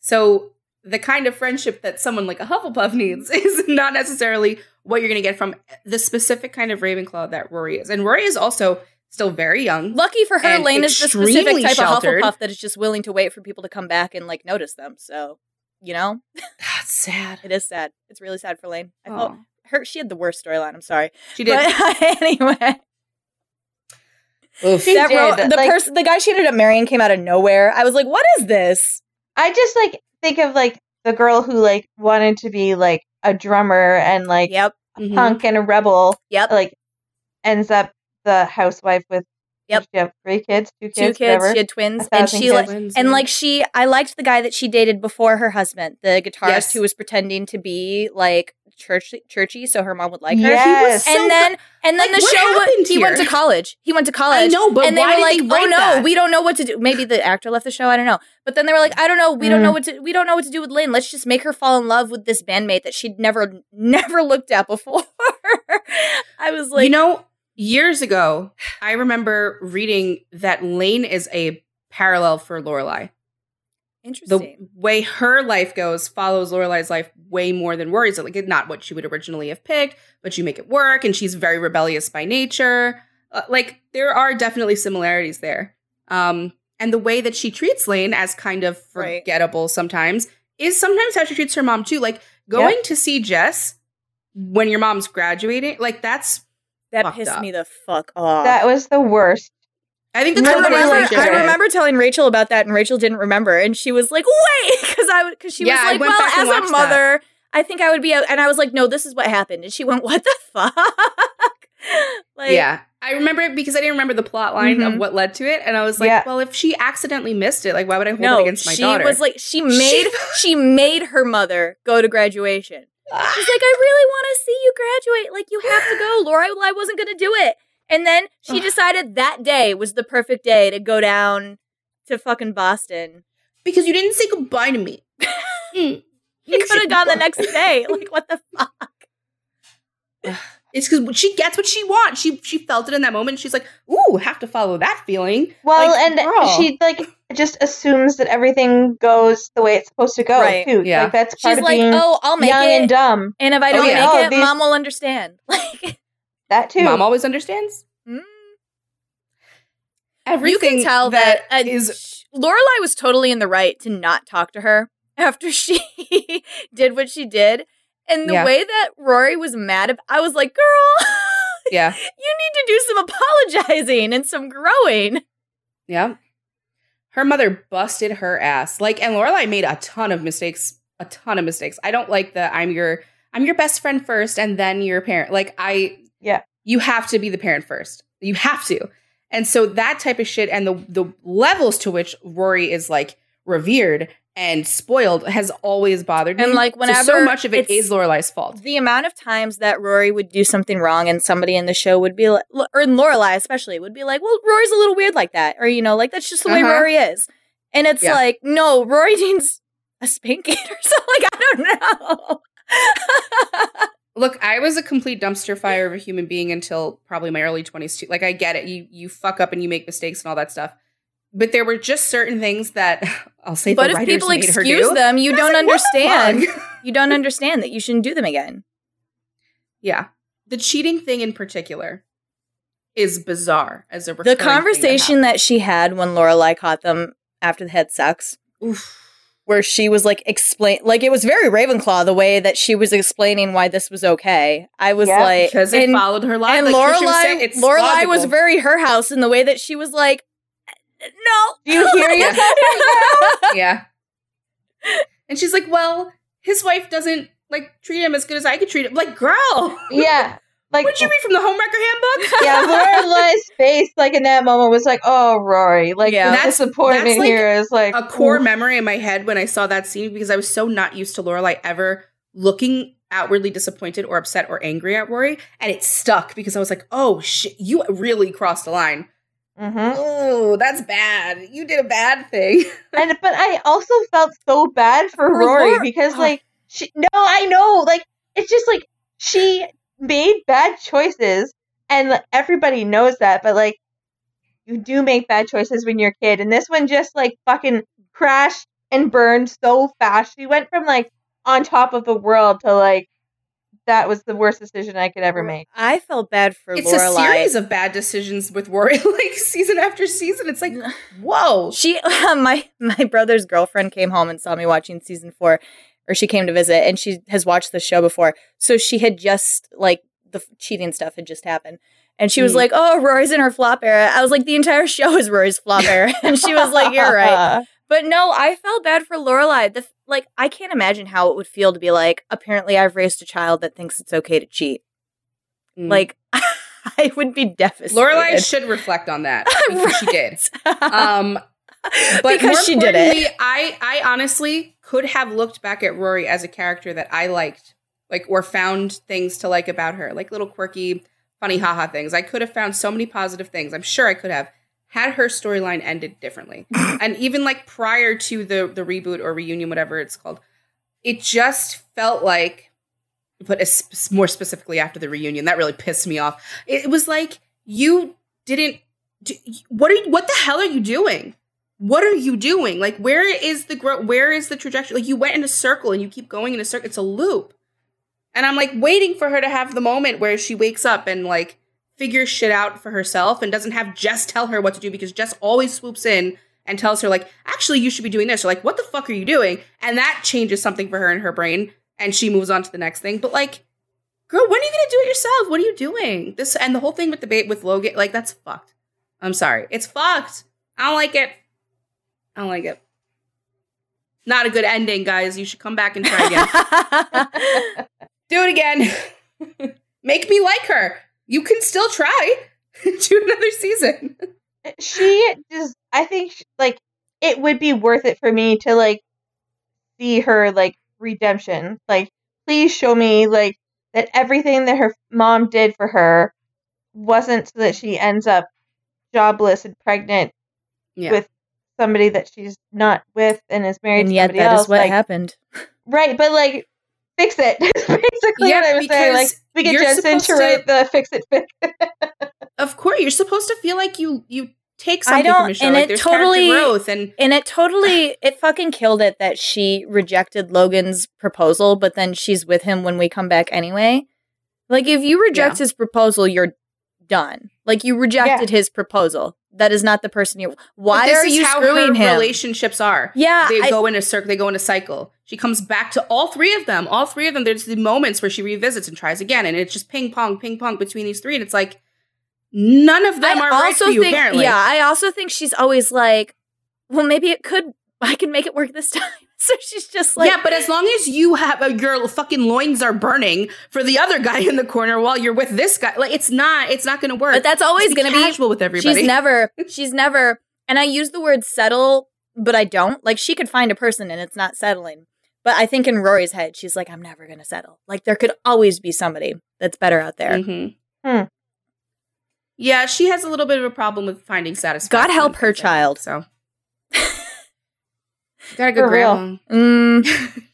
So the kind of friendship that someone like a Hufflepuff needs (laughs) is not necessarily what you're going to get from the specific kind of Ravenclaw that Rory is. And Rory is also still very young. lucky for her, And Lane is the specific type sheltered. of Hufflepuff that is just willing to wait for people to come back and like notice them. So you know, (sighs) That's sad. it is sad. It's really sad for Lane. I felt Aw. her. She had the worst storyline. I'm sorry, She did. but (laughs) anyway. Oof. She that ro- did, the like- person, the guy she ended up marrying, came out of nowhere. I was like, "What is this?" I just like think of like the girl who like wanted to be like a drummer and like Yep, Mhm. punk and a rebel. yep. Like ends up the housewife with. Yep. She have three kids, two Two kids, kids. whatever. She had twins, and she kids. like, Twins, and yeah. like she, I liked the guy that she dated before her husband, the guitarist Yes. who was pretending to be like church churchy, so her mom would like her. Yes. So and then And then Like, the show wa- happened he went to college. He went to college. I know, but and they why were did like, they "Oh no, that? we don't know what to do." Maybe the actor left the show. I don't know. But then they were like, "I don't know. We don't know Mm. what to. We don't know what to do with Lane. Let's just make her fall in love with this bandmate that she'd never, never looked at before." (laughs) I was like, you know, years ago, I remember reading that Lane is a parallel for Lorelai. The way her life goes follows Lorelai's life way more than Rory's. Like, not what she would originally have picked, but you make it work, and she's very rebellious by nature. Uh, like, there are definitely similarities there. Um, and the way that she treats Lane as kind of Right. forgettable sometimes is sometimes how she treats her mom too. Like going to see Jess when your mom's graduating, like that's that pissed up. me the fuck off. That was the worst. I think that's I the remember, I remember telling Rachel about that, and Rachel didn't remember, and she was like, "Wait," (laughs) because I would because she Yeah, was like, "Well, as a mother, I think I would be," out. and I was like, "No, this is what happened," and she went, (laughs) "What the fuck?" (laughs) like, yeah. I remember it because I didn't remember the plot line of Mhm. what led to it. And I was like, Yeah. well, if she accidentally missed it, like, why would I hold no, it against my she daughter? was like, she made she made her mother go to graduation. She's like, I really want to see you graduate. Like, you have to go, (sighs) Laura. I wasn't going to do it. And then she decided that day was the perfect day to go down to fucking Boston. because you didn't say goodbye to me. Mm. She could have gone the next day. (laughs) Like, what the fuck? It's because she gets what she wants. She she felt it in that moment. She's like, "Ooh, have to follow that feeling." Well, Like, and girl. she like just assumes that everything goes the way it's supposed to go Right, too. yeah. Like that's part She's of like, being oh, I'll make young it. and dumb. And if I Oh, don't yeah. make Oh, it, these- mom will understand. (laughs) Like, That too. Mom always understands mm. everything. you can tell that, uh, is sh- Lorelai was totally in the right to not talk to her (laughs) after she (laughs) did what she did. And the Yeah. way that Rory was mad, I was like, girl, (laughs) yeah, you need to do some apologizing and some growing. yeah. Her mother busted her ass. Like, and Lorelai made a ton of mistakes. A ton of mistakes. I don't like the I'm your I'm your best friend first and then your parent. Like, I Yeah. you have to be the parent first. You have to. And so that type of shit and the the levels to which Rory is like revered and spoiled has always bothered me. And, like, So- so, whenever much of it's- is Lorelai's fault. The amount of times that Rory would do something wrong and somebody in the show would be like, or in Lorelai especially, would be like, well, Rory's a little weird like that. Or, you know, like, that's just the way Uh-huh. Rory is. And it's Yeah. like, no, Rory needs a spanking (laughs) or something. Like, I don't know. (laughs) Look, I was a complete dumpster fire of a human being until probably my early 20s too. Like I get it. You you fuck up and you make mistakes and all that stuff. But there were just certain things that (laughs) I'll say but the if people excuse do. them, you And I was don't like, understand. (laughs) You don't understand that you shouldn't do them again. yeah. The cheating thing in particular is bizarre as a The thing that conversation that she had when Lorelai caught them after the head sex. Oof. Where she was like explain, like it was very Ravenclaw the way that she was explaining why this was okay. I was Yeah, like, because it and, followed her life. and like Tricia was saying, Lorelai, Lorelai was very her house in the way that she was like, no. Do you hear (laughs) yourself? yeah. And she's like, well, his wife doesn't like treat him as good as I could treat him. Like, girl, yeah. Like what'd you read from the homewrecker handbook? (laughs) yeah, Lorelai's (laughs) face like in that moment was like, "Oh, Rory!" Like Yeah. the That's- disappointment that's, like, here is like a core oof. memory in my head when I saw that scene because I was so not used to Lorelai ever looking outwardly disappointed or upset or angry at Rory, and it stuck because I was like, "Oh shit, you really crossed the line. Mhm. Oh, that's bad. You did a bad thing." (laughs) And but I also felt so bad for For Rory because like she no, I know, like it's just like she made bad choices and like, everybody knows that, but like you do make bad choices when you're a kid and this one just like fucking crashed and burned so fast. She went from like on top of the world to like that was the worst decision I could ever make. I felt bad for it's Lorelai. a series of bad decisions with Rory, (laughs) like season after season. It's like, whoa. She, (laughs) my my brother's girlfriend came home and saw me watching season four, or she came to visit, and she has watched the show before. So she had just like the cheating stuff had just happened, and she was Mm. like, "Oh, Rory's in her flop era." I was like, "The entire show is Rory's flop era," (laughs) and she was like, "You're right." But no, I felt bad for Lorelai. The like, I can't imagine how it would feel to be like, apparently, I've raised a child that thinks it's okay to cheat. Mm. Like, (laughs) I would be devastated. Lorelai should reflect on that (laughs) because she did. Um, but because she did it. I I honestly could have looked back at Rory as a character that I liked, like or found things to like about her, like little quirky, funny haha things. I could have found so many positive things. I'm sure I could have had her storyline ended differently. (laughs) and even like prior to the the reboot or reunion, whatever it's called, it just felt like, but more specifically after the reunion, that really pissed me off. It was like you didn't. do- What are you, what the hell are you doing? What are you doing? Like, where is the growth? Where is the trajectory? Like, you went in a circle and you keep going in a circle. It's a loop. And I'm like waiting for her to have the moment where she wakes up and like figures shit out for herself and doesn't have Jess tell her what to do because Jess always swoops in and tells her like, actually, you should be doing this. Or like, what the fuck are you doing? And that changes something for her in her brain, and she moves on to the next thing. But like, girl, when are you gonna do it yourself? What are you doing? This and the whole thing with the bait with Logan, like that's fucked. I'm sorry, it's fucked. I don't like it. I don't like it. Not a good ending, guys. You should come back and try again. (laughs) do it again. (laughs) Make me like her. You can still try. (laughs) do another season. she just i think sh- like it would be worth it for me to like see her like redemption like please show me like that everything that her mom did for her wasn't so that she ends up jobless and pregnant Yeah. with somebody that she's not with and is married and to yet that else is what like, happened. right but like fix it (laughs) basically Yeah, what i was saying like we get jensen to write the fix it fix (laughs) Of course, you're supposed to feel like you you take I something don't- from show. and Like it totally- growth and And it totally (sighs) it fucking killed it that she rejected Logan's proposal, but then she's with him when we come back anyway. Like if you reject his proposal, you're done. Like you rejected his proposal. That is not the person you. Why are you how screwing him? Relationships are. yeah, They I- go in a circle. They go in a cycle. She comes back to all three of them. All three of them. There's the moments where she revisits and tries again, and it's just ping pong, ping pong between these three. And it's like none of them I are right for you. think, apparently, Yeah, I also think she's always like, well, maybe it could. I can make it work this (laughs) time. (laughs) So she's just like, yeah, but as long as you have uh, your fucking loins are burning for the other guy in the corner while you're with this guy, like it's not, it's not going to work. but that's always going to be casual with everybody. She's never, (laughs) she's never, and I use the word settle, but I don't. Like she could find a person and it's not settling. But I think in Rory's head, she's like, I'm never going to settle. Like there could always be somebody that's better out there. Mhm. Hmm. Yeah, she has a little bit of a problem with finding satisfaction. God help her child. So, (laughs) got a good For real. grandma. Mm, (laughs)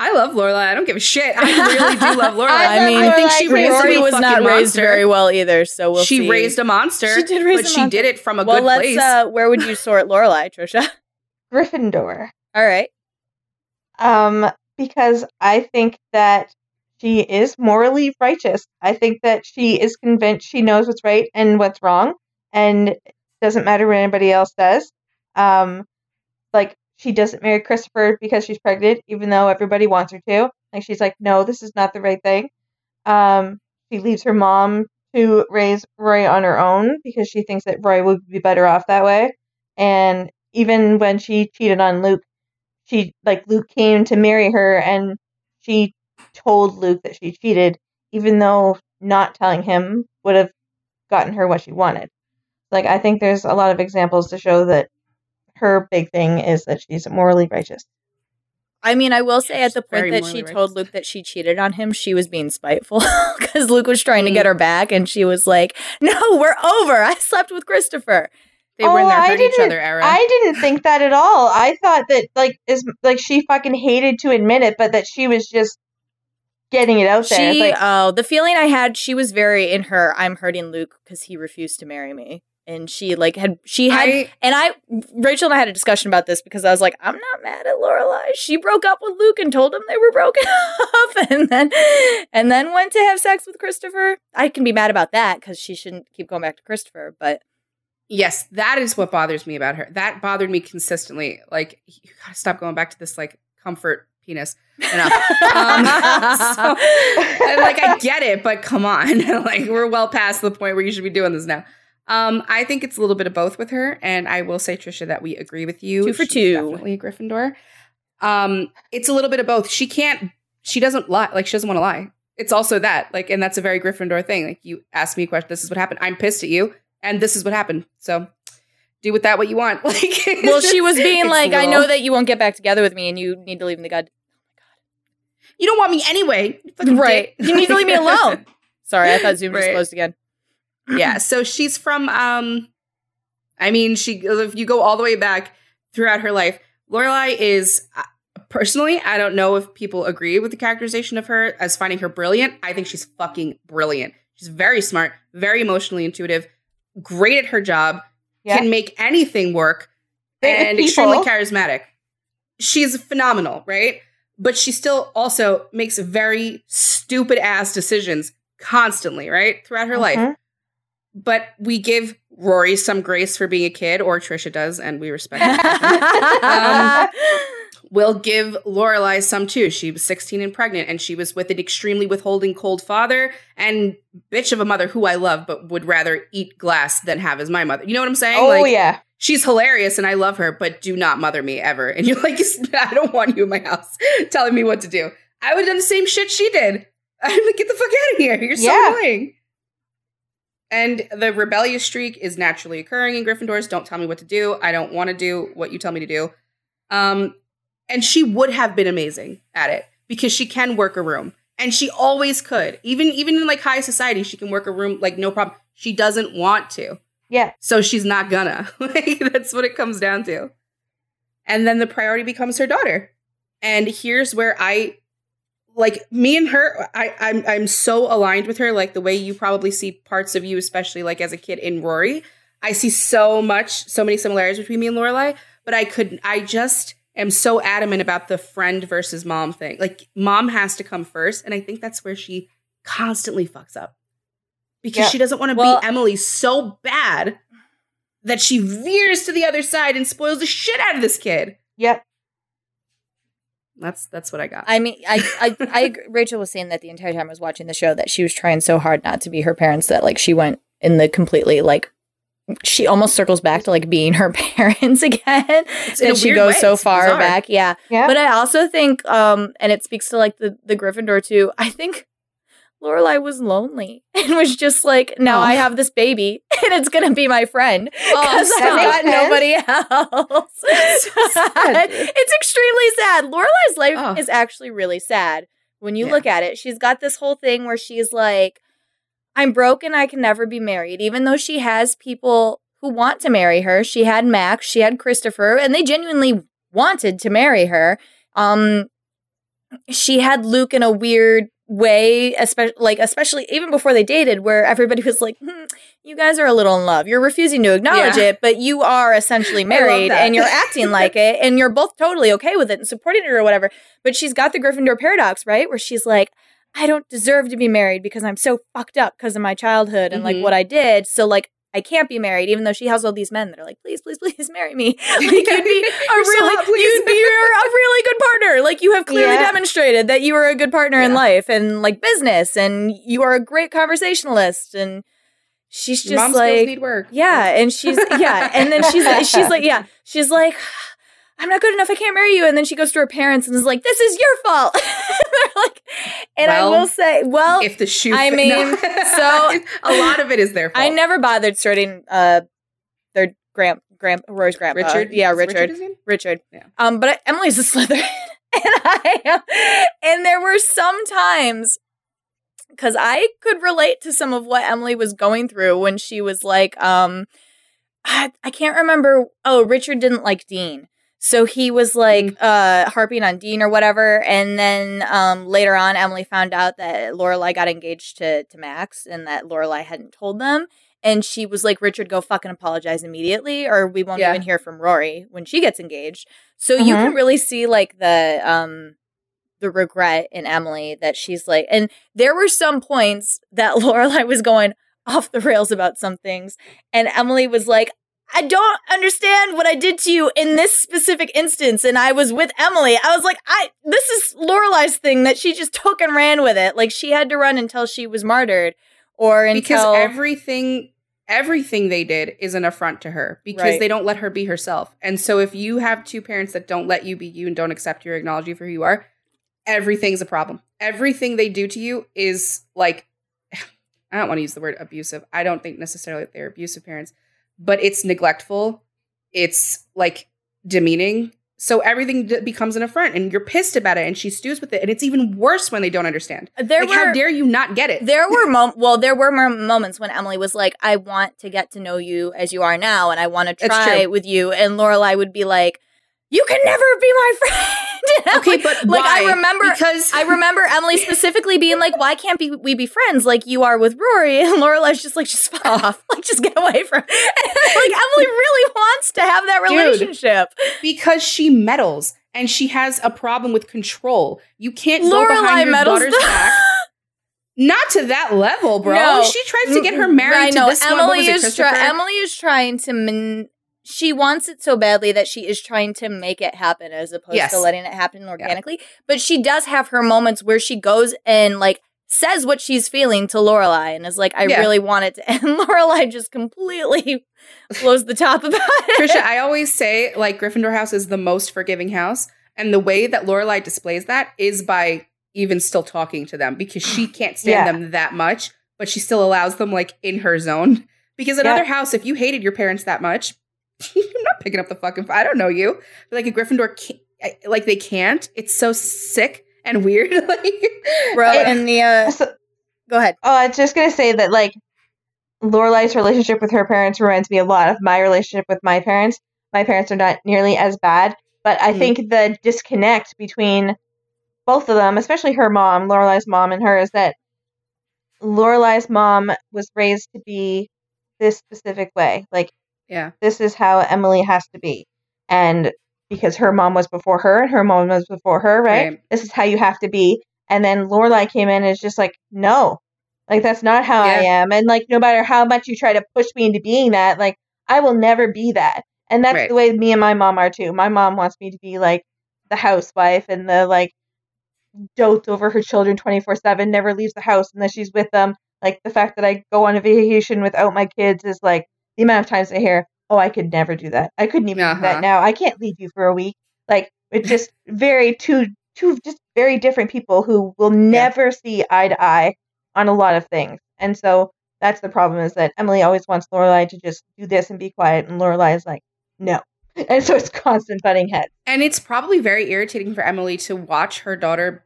I love Lorelai. I don't give a shit. I really do love (laughs) Lorelai. I I mean, love I think she raised Rory was not raised monster. very well either. So we'll she see. raised a monster. She did raise but a she did it from a well, good let's. place. Uh, where would you (laughs) sort Lorelai, Tricia? gryffindor All right. um, because I think that she is morally righteous. I think that she is convinced she knows what's right and what's wrong, and doesn't matter what anybody else does. Um, like she doesn't marry Christopher because she's pregnant, even though everybody wants her to. Like she's like, no, this is not the right thing. Um, she leaves her mom to raise Roy on her own because she thinks that Roy would be better off that way. And even when she cheated on Luke, she like Luke came to marry her and she told Luke that she cheated, even though not telling him would have gotten her what she wanted. Like I think there's a lot of examples to show that her big thing is that she's morally righteous. I mean, I will say at the point that morally she told. Luke that she cheated on him, she was being spiteful (laughs) because Luke was trying to Mm. get her back, and she was like, "No, we're over. I slept with Christopher." they were in Oh, their I hurt each didn't- other era. I didn't think that at all. I thought that like is like she fucking hated to admit it, but that she was just getting it out there. She, like, oh, the feeling I had, she was very in her. I'm hurting Luke because he refused to marry me, and she like had she had I- And I, Rachel and I had a discussion about this because I was like, I'm not mad at Lorelai. She broke up with Luke and told him they were broken (laughs) up, (laughs) and then, and then went to have sex with Christopher. I can be mad about that because she shouldn't keep going back to Christopher. But yes, that is what bothers me about her. That bothered me consistently. Like you gotta stop going back to this like comfort penis. Enough. Um, (laughs) so, like I get it, but come on, like we're well past the point where you should be doing this now. Um, I think it's a little bit of both with her, and I will say, Tricia, that we agree with you. Two for She's two. definitely a Gryffindor. Um, it's a little bit of both. She can't. She doesn't lie. Like she doesn't want to lie. It's also that. Like, and that's a very Gryffindor thing. Like you ask me a question. This is what happened. I'm pissed at you, and this is what happened. So do with that what you want. (laughs) Like, well, she was being like, I know that you won't get back together with me, and you need to leave in the god. you don't want me anyway. Right. dick. You need to leave me (laughs) alone. Sorry, I thought Zoom just Right. closed again. Yeah, so she's from um I mean, she if you go all the way back throughout her life, Lorelai is uh, personally, I don't know if people agree with the characterization of her as finding her brilliant. I think she's fucking brilliant. She's very smart, very emotionally intuitive, great at her job, Yeah. can make anything work, and extremely charismatic. She's phenomenal, right? But she still also makes very stupid ass decisions constantly, right? Throughout her life Mhm. But we give Rory some grace for being a kid, or Tricia does, and we respect it. (laughs) Um, we'll give Lorelai some too. She was 16 and pregnant, and she was with an extremely withholding, cold father and bitch of a mother who I love, but would rather eat glass than have as my mother. You know what I'm saying? Oh like, yeah. she's hilarious and I love her, but do not mother me ever. And you're like, (laughs) I don't want you in my house telling me what to do. I would have done the same shit she did. (laughs) I'm like, get the fuck out of here. You're so Yeah. annoying. And the rebellious streak is naturally occurring in Gryffindors. Don't tell me what to do. I don't want to do what you tell me to do. Um, and she would have been amazing at it because she can work a room. And she always could. Even even in like high society, she can work a room like no problem. She doesn't want to. Yeah. So she's not gonna. (laughs) like that's what it comes down to. And then the priority becomes her daughter. And here's where I like me and her, I, I'm I'm so aligned with her, like the way you probably see parts of you, especially like as a kid in Rory. I see so much, so many similarities between me and Lorelai, but I couldn't I just am so adamant about the friend versus mom thing. Like mom has to come first, and I think that's where she constantly fucks up. Because Yeah. she doesn't want to Well- be Emily so bad that she veers to the other side and spoils the shit out of this kid. Yep. That's that's what I got. I mean, I, I, I, (laughs) Rachel was saying that the entire time I was watching the show that she was trying so hard not to be her parents that like she went in the completely like she almost circles back to like being her (laughs) parents again. and she goes way. so It's far bizarre. back. Yeah. Yeah. But I also think, um, and it speaks to like the the Gryffindor too. I think Lorelai was lonely (laughs) and was just like, now Oh. I have this baby (laughs) and it's gonna be my friend because stop. I've got nobody else. (laughs) it's extremely sad. Lorelai's life Oh. is actually really sad when you Yeah. look at it. She's got this whole thing where she's like, I'm broken. I can never be married, even though she has people who want to marry her. She had Max, she had Christopher, and they genuinely wanted to marry her. Um, she had Luke in a weird way, especially like especially even before they dated, where everybody was like, hmm, "You guys are a little in love. You're refusing to acknowledge Yeah. it, but you are essentially (laughs) married, and you're acting like it, and you're both totally okay with it and supporting it or whatever." But she's got the Gryffindor paradox, right, where she's like. I don't deserve to be married because I'm so fucked up because of my childhood and like Mhm. what I did. So like I can't be married, even though she has all these men that are like, please, please, please (laughs) marry me. (laughs) Like you'd be (laughs) a You're so really, you'd be a really good partner. Like you have clearly Yeah. demonstrated that you are a good partner in life and like business, and you are a great conversationalist. And she's just mom like, yeah, and she's yeah, and then she's she's like, yeah, she's like, I'm not good enough. I can't marry you. And then she goes to her parents and is like, this is your fault. (laughs) Like, and Well, I will say, well, if the shoe, I mean, (laughs) so- (laughs) a lot of it is their fault. I never bothered starting uh their grand grand Roy's grandpa. Richard, yeah, Is Richard. Richard. Yeah. Um, but I, Emily's a Slytherin, and I am, and there were some times because I could relate to some of what Emily was going through when she was like, um, I, I can't remember. Oh, Richard didn't like Dean. So he was like Mm. uh harping on Dean or whatever, and then um later on Emily found out that Lorelai got engaged to to Max and that Lorelai hadn't told them. And she was like, Richard, go fucking apologize immediately, or we won't Yeah. even hear from Rory when she gets engaged. So you Mhm. can really see like the um the regret in Emily that she's like, and there were some points that (laughs) Lorelai was going off the rails about some things, and Emily was like, I don't understand what I did to you in this specific instance. And I was with Emily. I was like, I this is Lorelai's thing that she just took and ran with it. Like she had to run until she was martyred, or until because everything everything they did is an affront to her because Right. they don't let her be herself. And so if you have two parents that don't let you be you and don't accept you or acknowledge you for who you are, everything's a problem. Everything they do to you is like (sighs) I don't want to use the word abusive. I don't think necessarily that they're abusive parents, but it's neglectful. It's like demeaning So everything d- becomes an affront, and you're pissed about it, and she stews with it, and it's even worse when they don't understand. There like, were how dare you not get it? there were (laughs) mom- well, there were mo- moments when Emily was like, "I want to get to know you as you are now, and I want to try with you," and Lorelai would be like, "You can never be my friend." (laughs) Okay, like- but like why? I remember, because I remember Emily (laughs) specifically being like, "Why can't be, we be friends like you are with Rory?" And Lorelai's just like, "Just fuck (laughs) off, like just get away from." like Emily really wants to have that Dude. relationship. because she meddles and she has a problem with control. You can't go Lorelai behind your meddles. daughter's back. Not to that level, bro. No. She tries to get her married I know to this one. Emily was it, is Christopher? Emily is trying to. Man- she wants it so badly that she is trying to make it happen as opposed Yes. to letting it happen organically. But she does have her moments where she goes and like says what she's feeling to Lorelai and is like, "I Yeah. really want it," to. (laughs) and Lorelai just completely (laughs) blows the top about it. Tricia, I always say like Gryffindor House is the most forgiving house, and the way that Lorelai displays that is by even still talking to them because she (sighs) can't stand Yeah. them that much, but she still allows them like in her zone. Because another house, if you hated your parents that much, (laughs) you're not picking up the fucking. I don't know you. But like a Gryffindor, can't, like they can't. It's so sick and weird. (laughs) like, Bro, I- and the uh, So- go ahead. Oh, I was just gonna say that like Lorelai's relationship with her parents reminds me a lot of my relationship with my parents. My parents are not nearly as bad, but I Mhm. think the disconnect between both of them, especially her mom, Lorelai's mom, and her, is that Lorelai's mom was raised to be this specific way. Like yeah, this is how Emily has to be, and because her mom was before her and her mom was before her, right? Right. This is how you have to be. And then Lorelai came in and is just like, no, like that's not how I am. And like, no matter how much you try to push me into being that, like I will never be that. And that's Right. the way me and my mom are too. My mom wants me to be like the housewife and the like dotes over her children 24 7, never leaves the house unless she's with them. Like the fact that I go on a vacation without my kids is like the amount of times I hear, oh, I could never do that. I couldn't even do Uh-huh. that now. I can't leave you for a week. Like it's (laughs) just very two two just very different people who will never see eye to eye on a lot of things. And so that's the problem is that Emily always wants Lorelai to just do this and be quiet, and Lorelai is like, no. (laughs) And so it's constant butting heads. and it's probably very irritating for Emily to watch her daughter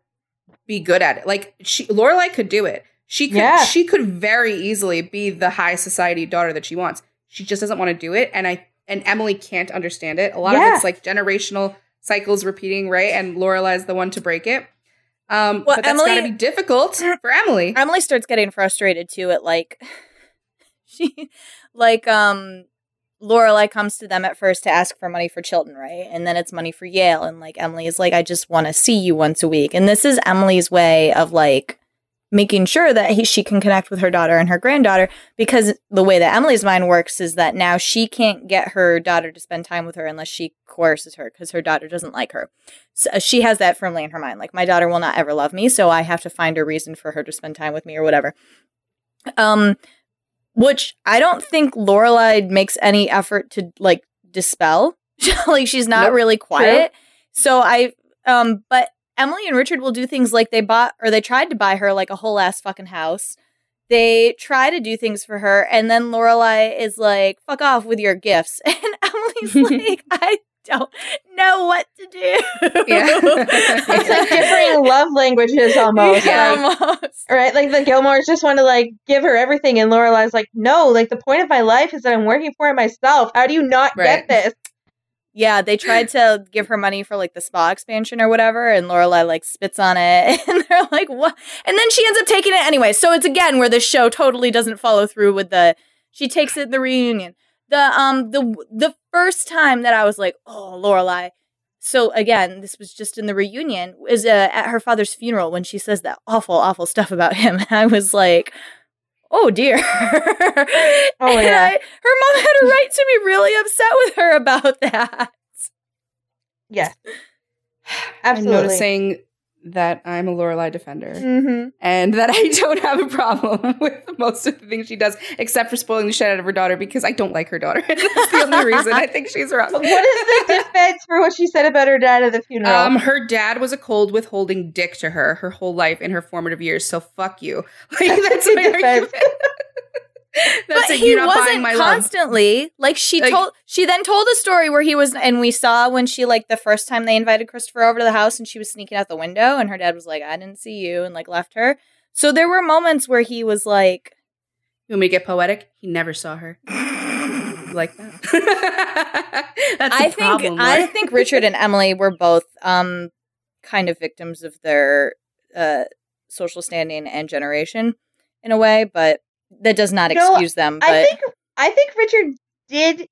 be good at it. Like she, Lorelai could do it. She could. Yeah. She could very easily be the high society daughter that she wants. She just doesn't want to do it, and I and Emily can't understand it. A lot of it's like generational cycles repeating, right? And Lorelai's the one to break it. Um, Well, but that's Emily- got to be difficult (laughs) for Emily. Emily starts getting frustrated too at like (laughs) she like um Lorelai comes to them at first to ask for money for Chilton, right? And then it's money for Yale. And like Emily is like, I just want to see you once a week. And this is Emily's way of like making sure that he, she can connect with her daughter and her granddaughter because the way that Emily's mind works is that now she can't get her daughter to spend time with her unless she coerces her because her daughter doesn't like her. So uh, she has that firmly in her mind. Like my daughter will not ever love me, so I have to find a reason for her to spend time with me or whatever. Um, which I don't think Lorelai makes any effort to like dispel. (laughs) like she's not Nope. really quiet. So I um, but Emily and Richard will do things like they bought or they tried to buy her like a whole ass fucking house. They try to do things for her, and then Lorelai is like, "Fuck off with your gifts," (laughs) and Emily's (laughs) like, "I don't know what to do." Yeah. (laughs) It's like differing love languages almost. Yeah, Like, almost. right? Like the Gilmores just want to like give her everything, and Lorelai's like, no. Like the point of my life is that I'm working for it myself. How do you not Right. get this? Yeah, they tried to give her money for like the spa expansion or whatever, and Lorelai like spits on it, (laughs) and they're like, "What?" And then she ends up taking it anyway. So it's again where the show totally doesn't follow through with the. She takes it in the reunion. The um the the first time that I was like, "Oh, Lorelai." So again, this was just in the reunion. Is uh, at her father's funeral when she says that awful, awful stuff about him. (laughs) I was like, "Oh dear." (laughs) Oh, yeah. I- her mom had a right to be really upset with her about (laughs) that. Yes, I'm absolutely. noticing that I'm a Lorelai defender. Mm-hmm. and that I (laughs) don't have a problem (laughs) with most of the things she does, except for spoiling the shit out of her daughter because I don't like her daughter. (laughs) That's the only reason I think she's wrong. What is the defense for what she said about her dad at the funeral? Um, her dad was a cold withholding dick to her her whole life in her formative years. So fuck you. Like, that's Good my defense. argument. (laughs) That's but he wasn't my love. constantly like she Like- told she then told a story where he was and we saw when she like the first time they invited christopher over to the house and she was sneaking out the window and her dad was like i didn't see you and like left her so there were moments where he was like You want me to get poetic? He never saw her. (laughs) Like that? (laughs) That's i think problem. i think richard and emily were both um kind of victims of their uh social standing and generation in a way but that does not No, excuse them but I think I think Richard did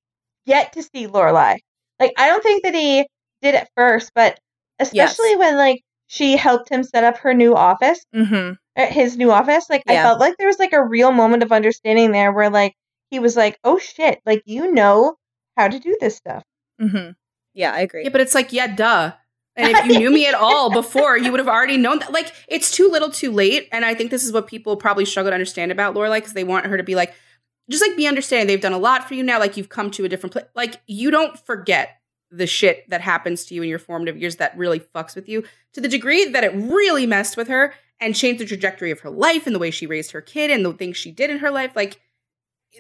get to see Lorelai. Like I don't think that he did at first, but especially when like she helped him set up her new office, Mhm. uh, his new office. Like I felt like there was like a real moment of understanding there, where like he was like, "Oh shit! Like you know how to do this stuff." Mhm. yeah i agree Yeah, but it's like, yeah, duh. And if you knew me at all before, you would have already known that. Like, it's too little, too late. And I think this is what people probably struggle to understand about Lorelai because they want her to be like, just like be understanding. They've done a lot for you now. Like, you've come to a different place. Like, you don't forget the shit that happens to you in your formative years that really fucks with you to the degree that it really messed with her and changed the trajectory of her life and the way she raised her kid and the things she did in her life. Like,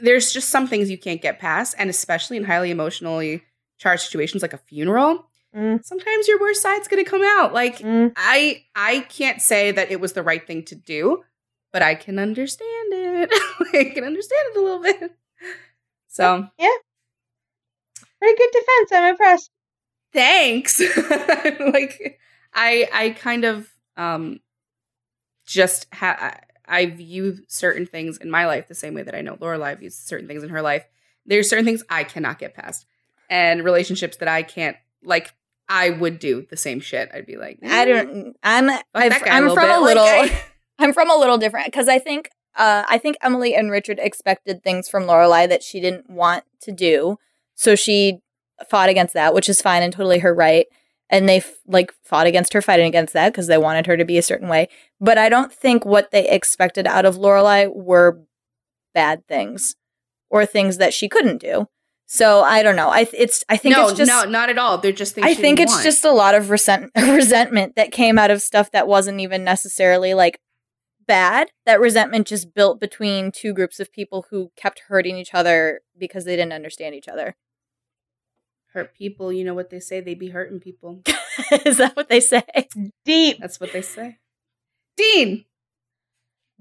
there's just some things you can't get past. And especially in highly emotionally charged situations like a funeral Mm, sometimes your worst side's going to come out like mm. i i can't say that it was the right thing to do but i can understand it (laughs) i can understand it a little bit so yeah. Pretty good defense. I'm impressed. thanks (laughs) like i i kind of um just ha- I, I view certain things in my life the same way that i know lorelai views certain things in her life there's certain things i cannot get past and relationships that i can't like i would do the same shit i'd be like I "Mm, don't. I'm. That guy a I'm little from bit." a Like, little. I- (laughs) (laughs) I'm from a little different because I think. Uh, I think Emily and Richard expected things from Lorelai that she didn't want to do, so she fought against that, which is fine and totally her right. And they f- like fought against her fighting against that because they wanted her to be a certain way. But I don't think what they expected out of Lorelai were bad things or things that she couldn't do. So I don't know. I th- it's I think no, it's just no, not at all. They're just things. I think it's want. just a lot of resent- (laughs) resentment that came out of stuff that wasn't even necessarily like bad. That resentment just built between two groups of people who kept hurting each other because they didn't understand each other. hurt people. You know what they say? They be hurting people. (laughs) Is that what they say? Deep. That's what they say. Dean.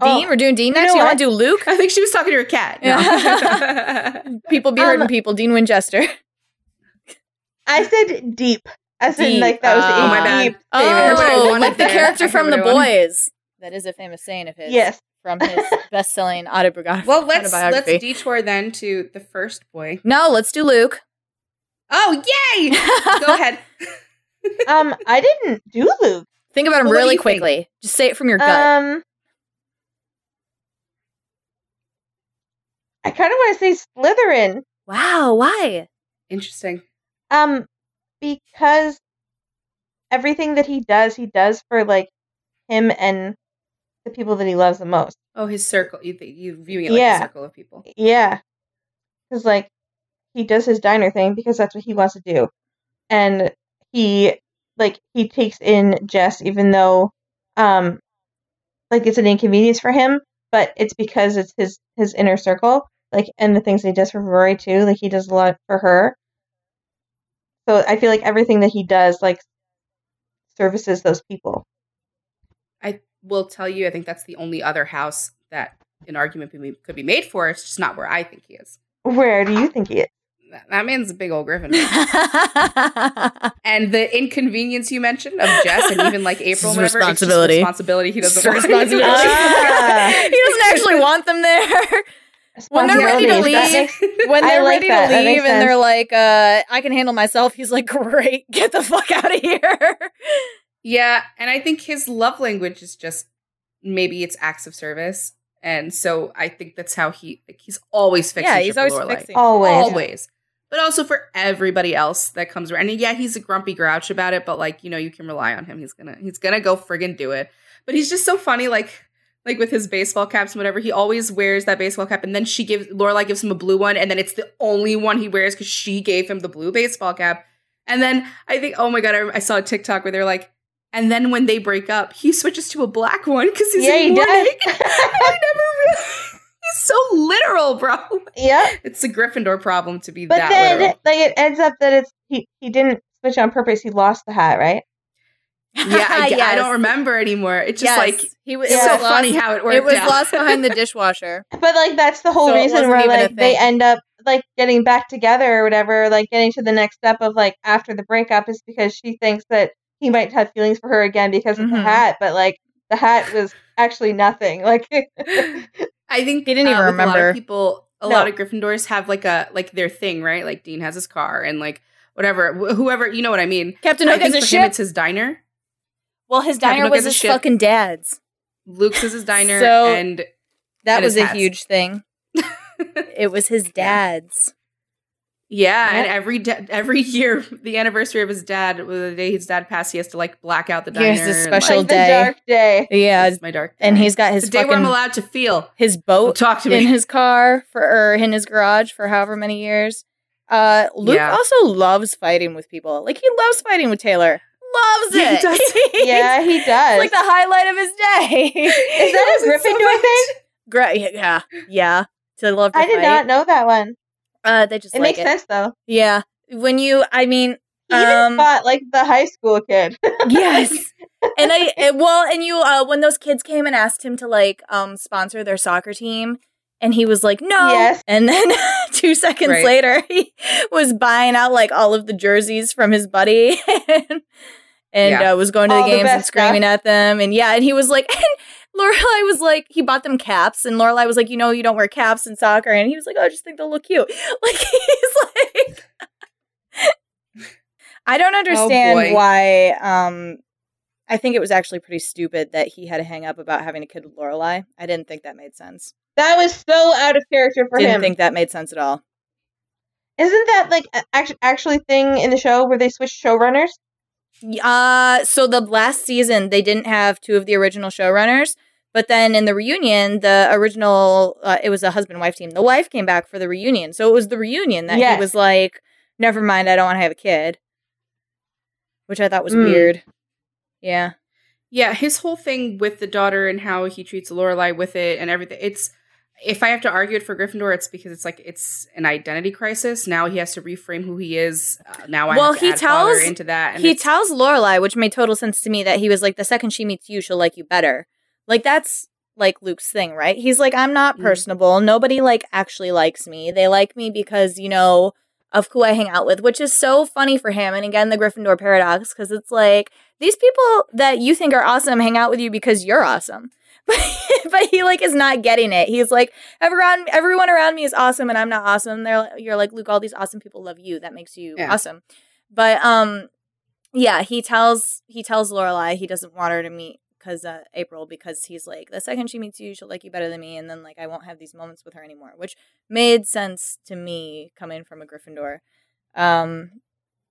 Oh, Dean, we're doing Dean you next. know You want to do Luke? I think she was talking to her cat. No. (laughs) People be Um, hurting people. Dean Winchester. I said deep. As in Deep. like that was Oh, a my bad. deep Oh, statement. heard what I wanted like the there. character from The Boys. That is a famous saying of his. Yes. From his (laughs) best-selling autobiography. well, let's let's detour then to the first boy. no, let's do Luke. Oh, yay! (laughs) Go ahead. Um, I didn't do Luke. Think about him Well, really you think? quickly. Just say it from your gut. Um, I kind of want to say Slytherin. wow, why? Interesting. Um, because everything that he does, he does for like him and the people that he loves the most. Oh, his circle. You th- you viewing it like Yeah. a circle of people. Yeah, because like he does his diner thing because that's what he wants to do, and he like he takes in Jess even though um like it's an inconvenience for him, but it's because it's his his inner circle, like and the things he does for Rory too. Like he does a lot for her. So I feel like everything that he does like services those people. I will tell you. I think that's the only other house that an argument could be made for. It's just not where I think he is. Where do you think he is? That, that man's a big old griffin. (laughs) And the inconvenience you mentioned of Jess and even like April, his and whatever, it's responsibility. responsibility he doesn't (laughs) responsibility. Ah. he doesn't actually want them there. When they're ready to leave, makes- when they're like ready that. to That leave makes and they're like, uh, I can handle myself, he's like, Great, get the fuck out of here. Yeah, and I think his love language is just maybe it's acts of service, and so I think that's how he like he's always fixing. yeah, he's always Lorelai. fixing. Always. always. But also for everybody else that comes around. And yeah, he's a grumpy grouch about it, but like, you know, you can rely on him. He's gonna he's gonna go friggin' do it. But he's just so funny, like like with his baseball caps and whatever, he always wears that baseball cap, and then she gives Lorelai gives him a blue one, and then it's the only one he wears because she gave him the blue baseball cap. And then I think, oh my god, I, I saw a TikTok where they're like, and then when they break up, he switches to a black one because he's Yeah, in he does. (laughs) I never really, so literal, bro. Yeah, (laughs) It's a Gryffindor problem to be But that then, literal. like, it ends up that it's he he didn't switch on purpose. He lost the hat, right? Yeah, I, (laughs) I don't remember anymore. It's just Yes. like he was. it's it so was funny lost- how it worked. It was out. lost behind the (laughs) dishwasher. But like that's the whole So reason wasn't where like they end up like getting back together or whatever, like getting to the next step of like after the breakup is because she thinks that he might have feelings for her again because of the Mhm. hat, but like the hat was actually nothing. Like I think they didn't uh, even with A lot remember. of people, a No. lot of Gryffindors have like a like their thing, right? Like Dean has his car and like whatever, wh- whoever you know what I mean. Captain Hook has a him, ship. it's his diner. Well, his diner Hook was his fucking dad's. Luke's is his (laughs) diner, So- and That And was a huge thing. (laughs) It was his dad's. Yeah, and every da- every (laughs) year, the anniversary of his dad, the day his dad passed, he has to like black out the diner. Here's a special like, like the day. dark day. Yeah, it's my dark. and he's got his the day where I'm allowed to feel. his boat talk to me in his car for or in his garage for however many years. Uh, Luke Yeah. also loves fighting with people. Like he loves fighting with Taylor. Loves Yeah, he it. does. (laughs) Yeah, he does. It's like the highlight of his day. (laughs) is that a Gryffindor thing? Great. Yeah. Yeah. To love to I did not know that one. Uh, they just It like makes it. sense though. Yeah. When you, I mean, He even Um, fought like the high school kid. (laughs) yes. and I, (laughs) and- well, and you, uh, when those kids came and asked him to like, um, sponsor their soccer team, and he was like, no. Yes. And then (laughs) two seconds Right. later, he was buying out like all of the jerseys from his buddy. and and Yeah. uh, was going to the All the games and best screaming at them. And yeah, and he was like, and Lorelai was like, he bought them caps, and Lorelai was like, you know, you don't wear caps in soccer, and he was like, oh, I just think they'll look cute. (laughs) Like he's like, I don't understand boy. why. Um, I think it was actually pretty stupid that he had to hang up about having a kid with Lorelai. I didn't think that made sense. That was so out of character for him. I didn't think that made sense at all. Isn't that like a- act- actually thing in the show where they switch showrunners? Uh, so the last season they didn't have two of the original showrunners, but then in the reunion, the original uh, it was a husband wife team. The wife came back for the reunion, so it was the reunion that Yes. he was like, "Never mind, I don't want to have a kid," which I thought was Mm. weird. Yeah, Yeah, his whole thing with the daughter and how he treats Lorelai with it and everything. It's if I have to argue it for Gryffindor, it's because it's like it's an identity crisis. Now he has to reframe who he is. Uh, now I Well, have to he tells- into that. And he tells Lorelai, which made total sense to me, that he was like, "The second she meets you, she'll like you better." Like that's like Luke's thing, right? He's like, "I'm not Mhm. personable. Nobody like actually likes me. They like me because you know." Of who I hang out with, which is so funny for him. And again, the Gryffindor paradox, because it's like these people that you think are awesome hang out with you because you're awesome. (laughs) But, but he like is not getting it. He's like everyone everyone around me is awesome and I'm not awesome. They're you're like Luke. All these awesome people love you. That makes you Yeah. awesome. But um, yeah, he tells he tells Lorelai he doesn't want her to meet because uh, April because he's like the second she meets you she'll like you better than me and then like I won't have these moments with her anymore, which made sense to me coming from a Gryffindor. Um,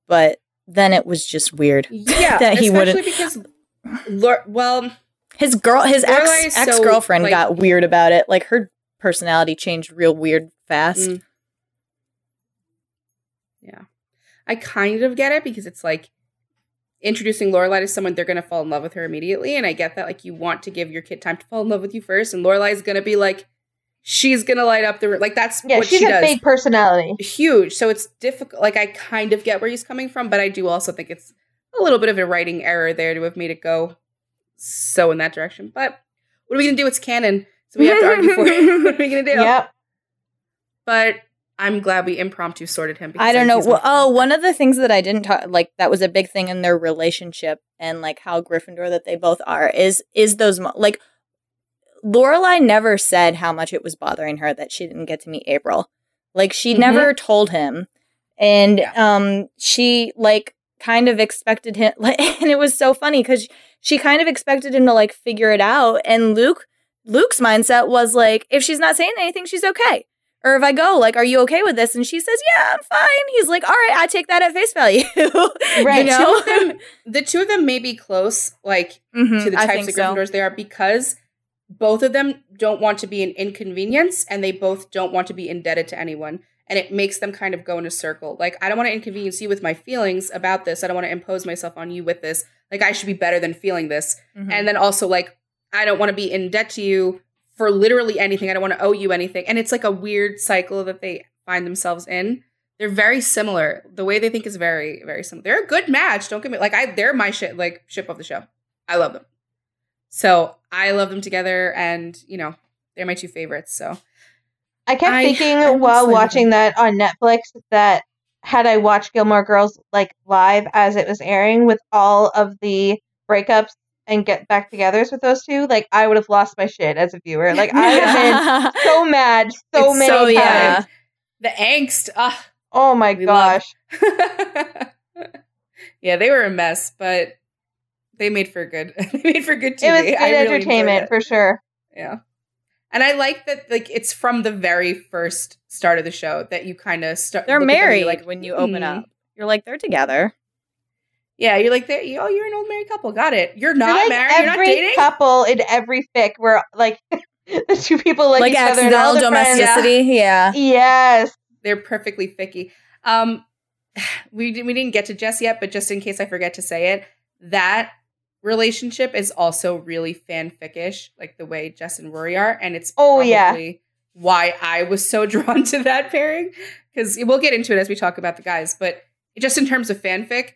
but then it was just weird. (laughs) yeah, that he especially wouldn't- because well, His girl, his ex ex girlfriend like- got weird about it. Like her personality changed real weird fast. Mm. yeah, I kind of get it because it's like introducing Lorelai to someone they're gonna fall in love with her immediately, and I get that like you want to give your kid time to fall in love with you first, and Lorelai's gonna be like, she's gonna light up the room. like that's Yeah, what she's she a does. big personality. huge. So it's difficult. Like I kind of get where he's coming from, but I do also think it's a little bit of a writing error there to have made it go so in that direction. But what are we gonna do? It's canon, so we have to argue for it. (laughs) What are we gonna do? (laughs) Yep. But I'm glad we impromptu sorted him. I don't know. Well, oh, one of the things that I didn't talk like that was a big thing in their relationship and like how Gryffindor that they both are is is those mo- like Lorelai never said how much it was bothering her that she didn't get to meet April. Like she Mhm. never told him, and Mm-hmm. Yeah. um, she like kind of expected him. (laughs) Like, and it was so funny because she kind of expected him to like figure it out, and Luke Luke's mindset was like, if she's not saying anything, she's okay. Or if I go, like, are you okay with this? And she says, yeah, I'm fine. He's like, all right, I take that at face value. (laughs) Right. You The know? two of them, the two of them may be close, like Mhm, to the types of so. Gryffindors they are, because both of them don't want to be an inconvenience, and they both don't want to be indebted to anyone. And it makes them kind of go in a circle. Like, I don't want to inconvenience you with my feelings about this. I don't want to impose myself on you with this. Like, I should be better than feeling this. Mhm. And then also, like, I don't want to be in debt to you for literally anything. I don't want to owe you anything. And it's like a weird cycle that they find themselves in. They're very similar. The way they think is very, very similar. They're a good match. Don't get me like I they're my shit like ship of the show. I love them. So I love them together and you know, they're my two favorites. So I kept I- thinking I'm while watching that on Netflix that had I watched Gilmore Girls like live as it was airing with all of the breakups and get back togethers with those two, like I would have lost my shit as a viewer. Like I have been (laughs) so mad so It's many so- times. yeah. the angst. Ah. Oh my We gosh. (laughs) yeah, they were a mess, but they made for good. (laughs) they made for good TV. It was good I really entertainment it. for sure. Yeah. And I like that like it's from the very first start of the show that you kind of start They're look them married like when you open "Hmm." up. You're like, they're together. Yeah, you're like they oh, you're an old married couple. Got it. You're not You're like married, you're not every dating? couple in every fic where like (laughs) the two people like, Like, each other and all the friends. domesticity. Yeah. Yes. They're perfectly ficky. Um (sighs) we didn't we didn't get to Jess yet, but just in case I forget to say it, that relationship is also really fanficish, like the way Jess and Rory are, and it's Oh, yeah. why I was so (laughs) drawn to that pairing. Because we'll get into it as we talk about the guys, but just in terms of fanfic,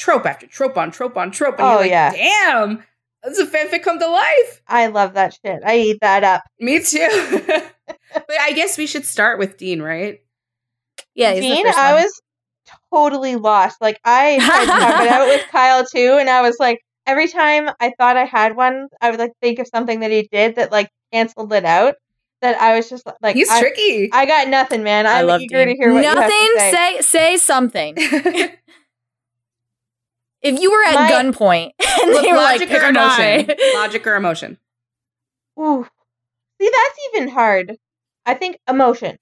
trope after trope on trope on trope, and Oh, you're like, yeah. damn, this is a fanfic come to life. I love that shit. I eat that up. Me too. (laughs) but I guess we should start with Dean, right? Yeah. he's the Dean, first I was totally lost. Like I (laughs) tried to talk it out with Kyle too, and I was like, every time I thought I had one, I would like think of something that he did that like canceled it out. That I was just like, He's I, tricky. I got nothing, man. I I'm love eager Dean. to hear what Nothing. you have to say. say say something. (laughs) If you were at My- gunpoint (laughs) and they were like, Logic pick or emotion? guy. (laughs) Logic or emotion? Ooh, see, that's even hard. I think emotion.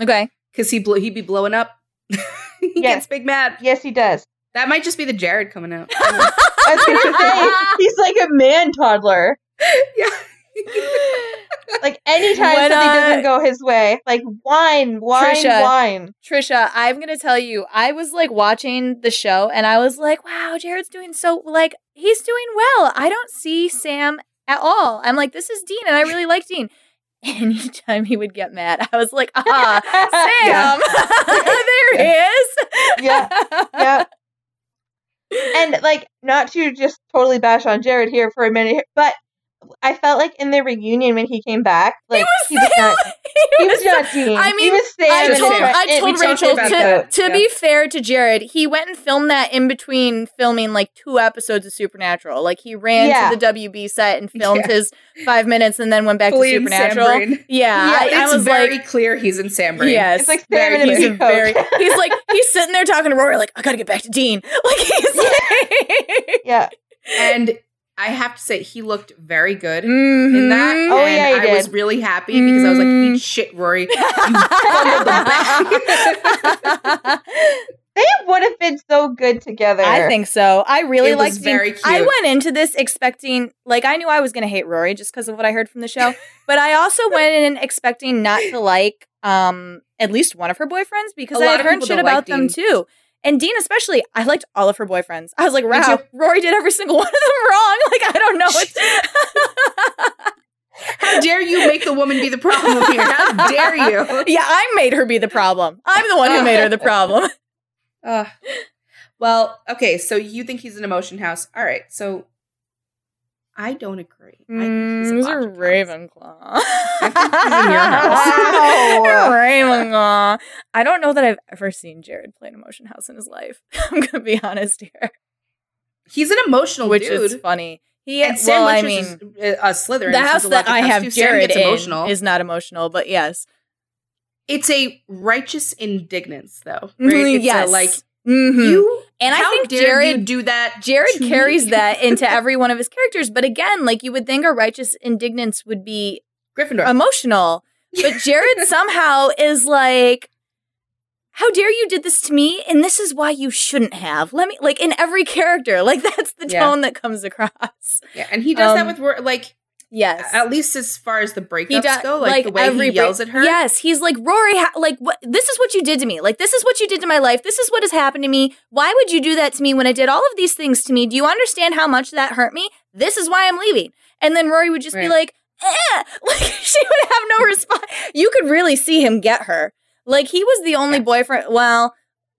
okay. Because he bl- he'd be blowing up. (laughs) he Yes. gets big mad. Yes, he does. That might just be the Jared coming out. I was gonna say he's like a man toddler. yeah. (laughs) Like anytime When, something uh, doesn't go his way, like wine, wine, Tricia. whine. Tricia, I'm gonna tell you, I was like watching the show and I was like, wow, Jared's doing so like he's doing well. I don't see Sam at all. I'm like, this is Dean, and I really like Dean. (laughs) Anytime he would get mad, I was like, ah, (laughs) Sam, there he is. Yeah, yeah. and like not to just totally bash on Jared here for a minute, but I felt like in the reunion when he came back, like he was, not (laughs) he was not Dean. I he mean, was Sam. I told, I told we talked Rachel to, that, to yeah. be fair to Jared, he went and filmed that in between filming like two episodes of Supernatural. Like he ran Yeah. to the WB set and (laughs) filmed Yeah. his five minutes and then went back Fully to Supernatural. Sam-brain. Yeah, Yeah, I, I was very like, clear he's in Sam Brain. yes, It's like Sam in a he's clear. a coat. very (laughs) he's like he's sitting there talking to Rory like I gotta get back to Dean. Like he's like, yeah. And I have to say, he looked very good in Mhm. that. Oh, and yeah, he I was really happy because I was like, Mm. eat shit, Rory. (laughs) fumbled the They would have been so good together. I think so. I really It was liked Dean. very I went into this expecting, like, I knew I was going to hate Rory just because of what I heard from the show, (laughs) but I also went in expecting not to like um at least one of her boyfriends because I had heard shit don't like about them Dean. too. And Dean especially, I liked all of her boyfriends. I was like, wow. Rory did every single (laughs) one of them wrong. (laughs) Like, I don't know. How dare you make the woman be the problem here? How dare you? (laughs) yeah, I made her be the problem. I'm the one who made her the problem. Uh, well, okay, so you think he's an emotion house. All right, so I don't agree. I think he's a Mm. Ravenclaw. I think he's in your (laughs) house. Wow. Ravenclaw. I don't know that I've ever seen Jared play an emotion house in his life. (laughs) I'm gonna be honest here, He's an emotional which dude. is funny. He, and Sam well, I mean, is a Slytherin. the He's house a that I have too. Jared gets in emotional. is not emotional, but yes, it's a righteous indignance, though. Right? It's a, yes, like Mhm. you. And I think Jared you do that. Jared to me? carries that into (laughs) every one of his characters. But again, like you would think a righteous indignance would be Gryffindor. emotional, but Jared (laughs) somehow is like, "How dare you did this to me?" And this is why you shouldn't have. Let me like in every character, like (laughs) that's the Yeah. tone that comes across. yeah, and he does that um, with wor- like Yes, at least as far as the breakups he does go, like, the way he break- yells at her. Yes, he's like Rory. Ha- like, what? This is what you did to me. Like, this is what you did to my life. This is what has happened to me. Why would you do that to me when I did all of these things to me? Do you understand how much that hurt me? This is why I'm leaving. And then Rory would just be like, eh, (laughs) like she would have no (laughs) response. You could really see him get her. Like he was the only Yeah. boyfriend. Well,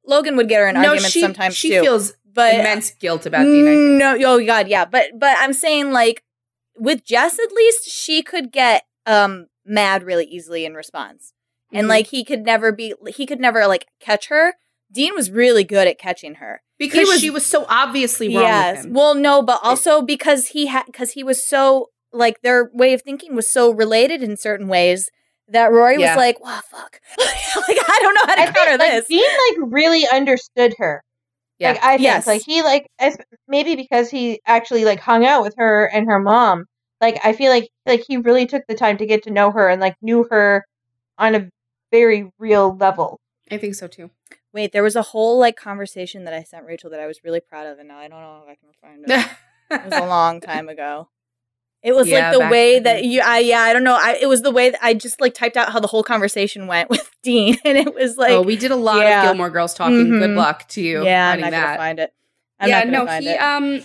Logan would get her in no, arguments she sometimes she too. feels but immense guilt about Dean. No, oh god, yeah, but but I'm saying like with Jess at least she could get um mad really easily in response, and Mhm. like he could never be he could never like catch her. Dean was really good at catching her. because was- she was so obviously wrong yes, with him. well, no, but also because he had because he was so like their way of thinking was so related in certain ways that Rory Yeah. was like, "Wow, fuck!" (laughs) like I don't know how to I counter think like, this. Dean like really understood her. Yeah. Like I think Yes. like he like as maybe because he actually like hung out with her and her mom. Like I feel like like he really took the time to get to know her and like knew her on a very real level. I think so too. Wait, there was a whole like conversation that I sent Rachel that I was really proud of, and now I don't know if I can find it. It was a (laughs) long time ago. It was Yeah, like the way then. that you, I yeah, I don't know. I it was the way that I just like typed out how the whole conversation went (laughs) with Dean, and it was like, oh, we did a lot yeah. of Gilmore Girls talking. Good Mhm. luck to you. yeah, I'm not gonna find it. I'm yeah, no, he it. um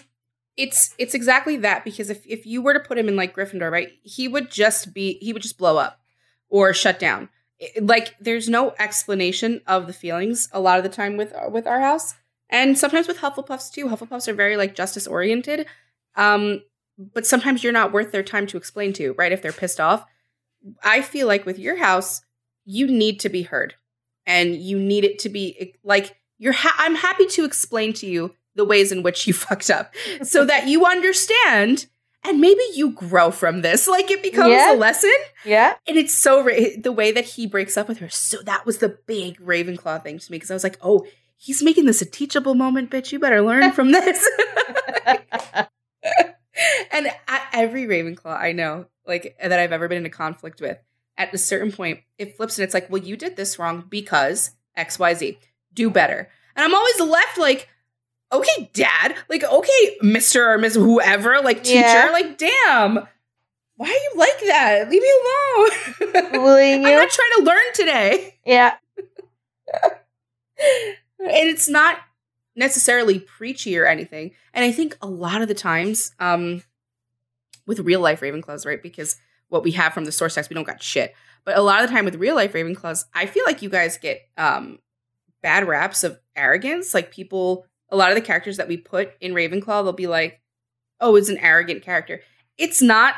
it's it's exactly that because if if you were to put him in like Gryffindor, right? He would just be he would just blow up or shut down. I- Like there's no explanation of the feelings a lot of the time with with our house. And sometimes with Hufflepuffs too. Hufflepuffs are very like justice oriented. Um but sometimes you're not worth their time to explain to, right? If they're pissed off. I feel like with your house, you need to be heard. And you need it to be like you're ha- I'm happy to explain to you the ways in which you (laughs) fucked up so that you understand and maybe you grow from this like it becomes Yeah. a lesson Yeah. and it's so ra- the way that he breaks up with her so that was the big ravenclaw thing to me because i was like oh he's making this a teachable moment bitch you better learn from this (laughs) (laughs) and at every ravenclaw i know like that i've ever been in a conflict with at a certain point it flips and it's like well you did this wrong because xyz do better. And i'm always left like okay dad. Like okay mr or miss whoever like teacher. Yeah. like damn. Why are you like that? Leave me alone. (laughs) Bullying i'm you. not trying to learn today. Yeah. (laughs) and it's not necessarily preachy or anything. And I think a lot of the times, um, with real life Ravenclaws, right? Because what we have from the source text, we don't got shit. But a lot of the time with real life Ravenclaws, I feel like you guys get um bad raps of arrogance. Like people, a lot of the characters that we put in Ravenclaw, they'll be like, "Oh, it's an arrogant character." It's not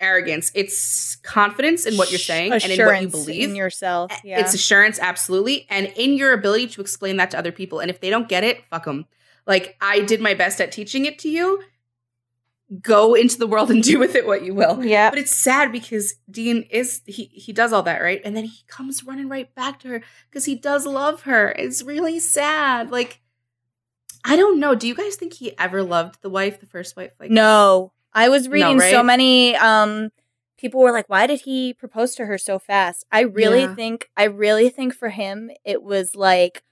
arrogance. It's confidence in what you're saying and in what you Assurance believe. in yourself. Yeah. It's assurance, absolutely, and in your ability to explain that to other people. And if they don't get it, fuck them. Like I did my best at teaching it to you. Go into the world and (laughs) do with it what you will. Yeah. But it's sad because Dean is he he does all that right, and then he comes running right back to her because he does love her. It's really sad. Like I don't know. Do you guys think he ever loved the wife, the first wife? Like no, I was reading so right? many. Um, people were like, "Why did he propose to her so fast?" I really Yeah. think, I really think for him, it was like,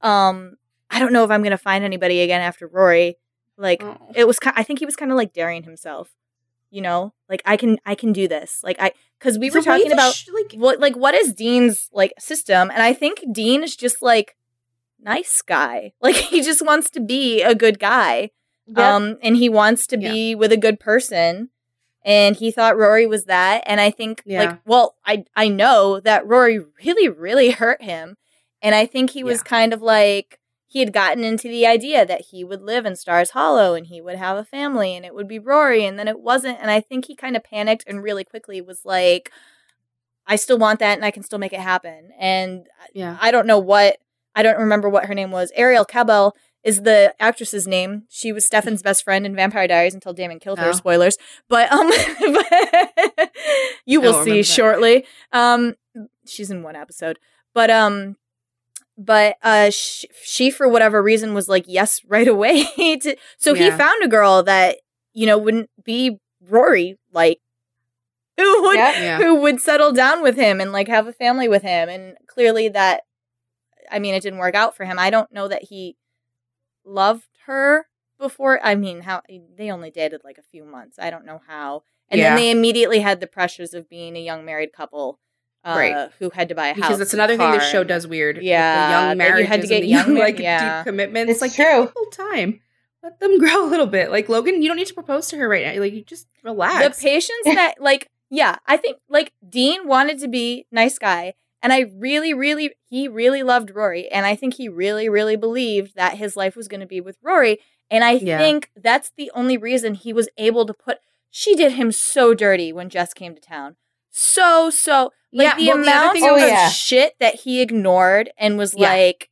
um, I don't know if I'm gonna find anybody again after Rory. Like, Oh. it was. I think he was kind of like daring himself. You know, like I can, I can do this. Like I, because we The were talking about sh- like what like what is Dean's like system? And I think Dean is just like nice guy. (laughs) Like he just wants to be a good guy. Yeah. Um and he wants to Yeah. be with a good person. And he thought Rory was that. And I think Yeah. like well, I I know that Rory really, really hurt him. And I think he was Yeah. kind of like he had gotten into the idea that he would live in Stars Hollow and he would have a family and it would be Rory and then it wasn't. And I think he kind of panicked and really quickly was like, I still want that and I can still make it happen. And yeah. I don't know what I don't remember what her name was. Arielle Kebbel is the actress's name. She was Stefan's best friend in Vampire Diaries until Damon killed her. Oh. Spoilers, but um, (laughs) but you will see that. shortly. Um, she's in one episode, but um, but uh, she, she for whatever reason was like yes (laughs) right away. to, so he found a girl that you know wouldn't be Rory like. Who would Yeah. Yeah. who would settle down with him and like have a family with him and clearly that i mean it didn't work out for him i don't know that he loved her before i mean how they only dated like a few months i don't know how and Yeah. then they immediately had the pressures of being a young married couple uh, Right. who had to buy a house because that's another thing this show does weird. Yeah, the young that you had to get young young like yeah. deep commitments. It's like true. people time. let them (laughs) grow a little bit. Like Logan, you don't need to propose to her right now. Like you just relax. The patience that, like, yeah, I think like Dean wanted to be nice guy, and I really, really, he really loved Rory, and I think he really, really believed that his life was going to be with Rory, and I Yeah. think that's the only reason he was able to put. She did him so dirty when Jess came to town, so so like Yeah, the well, the amount of Oh, yeah. shit that he ignored and was like.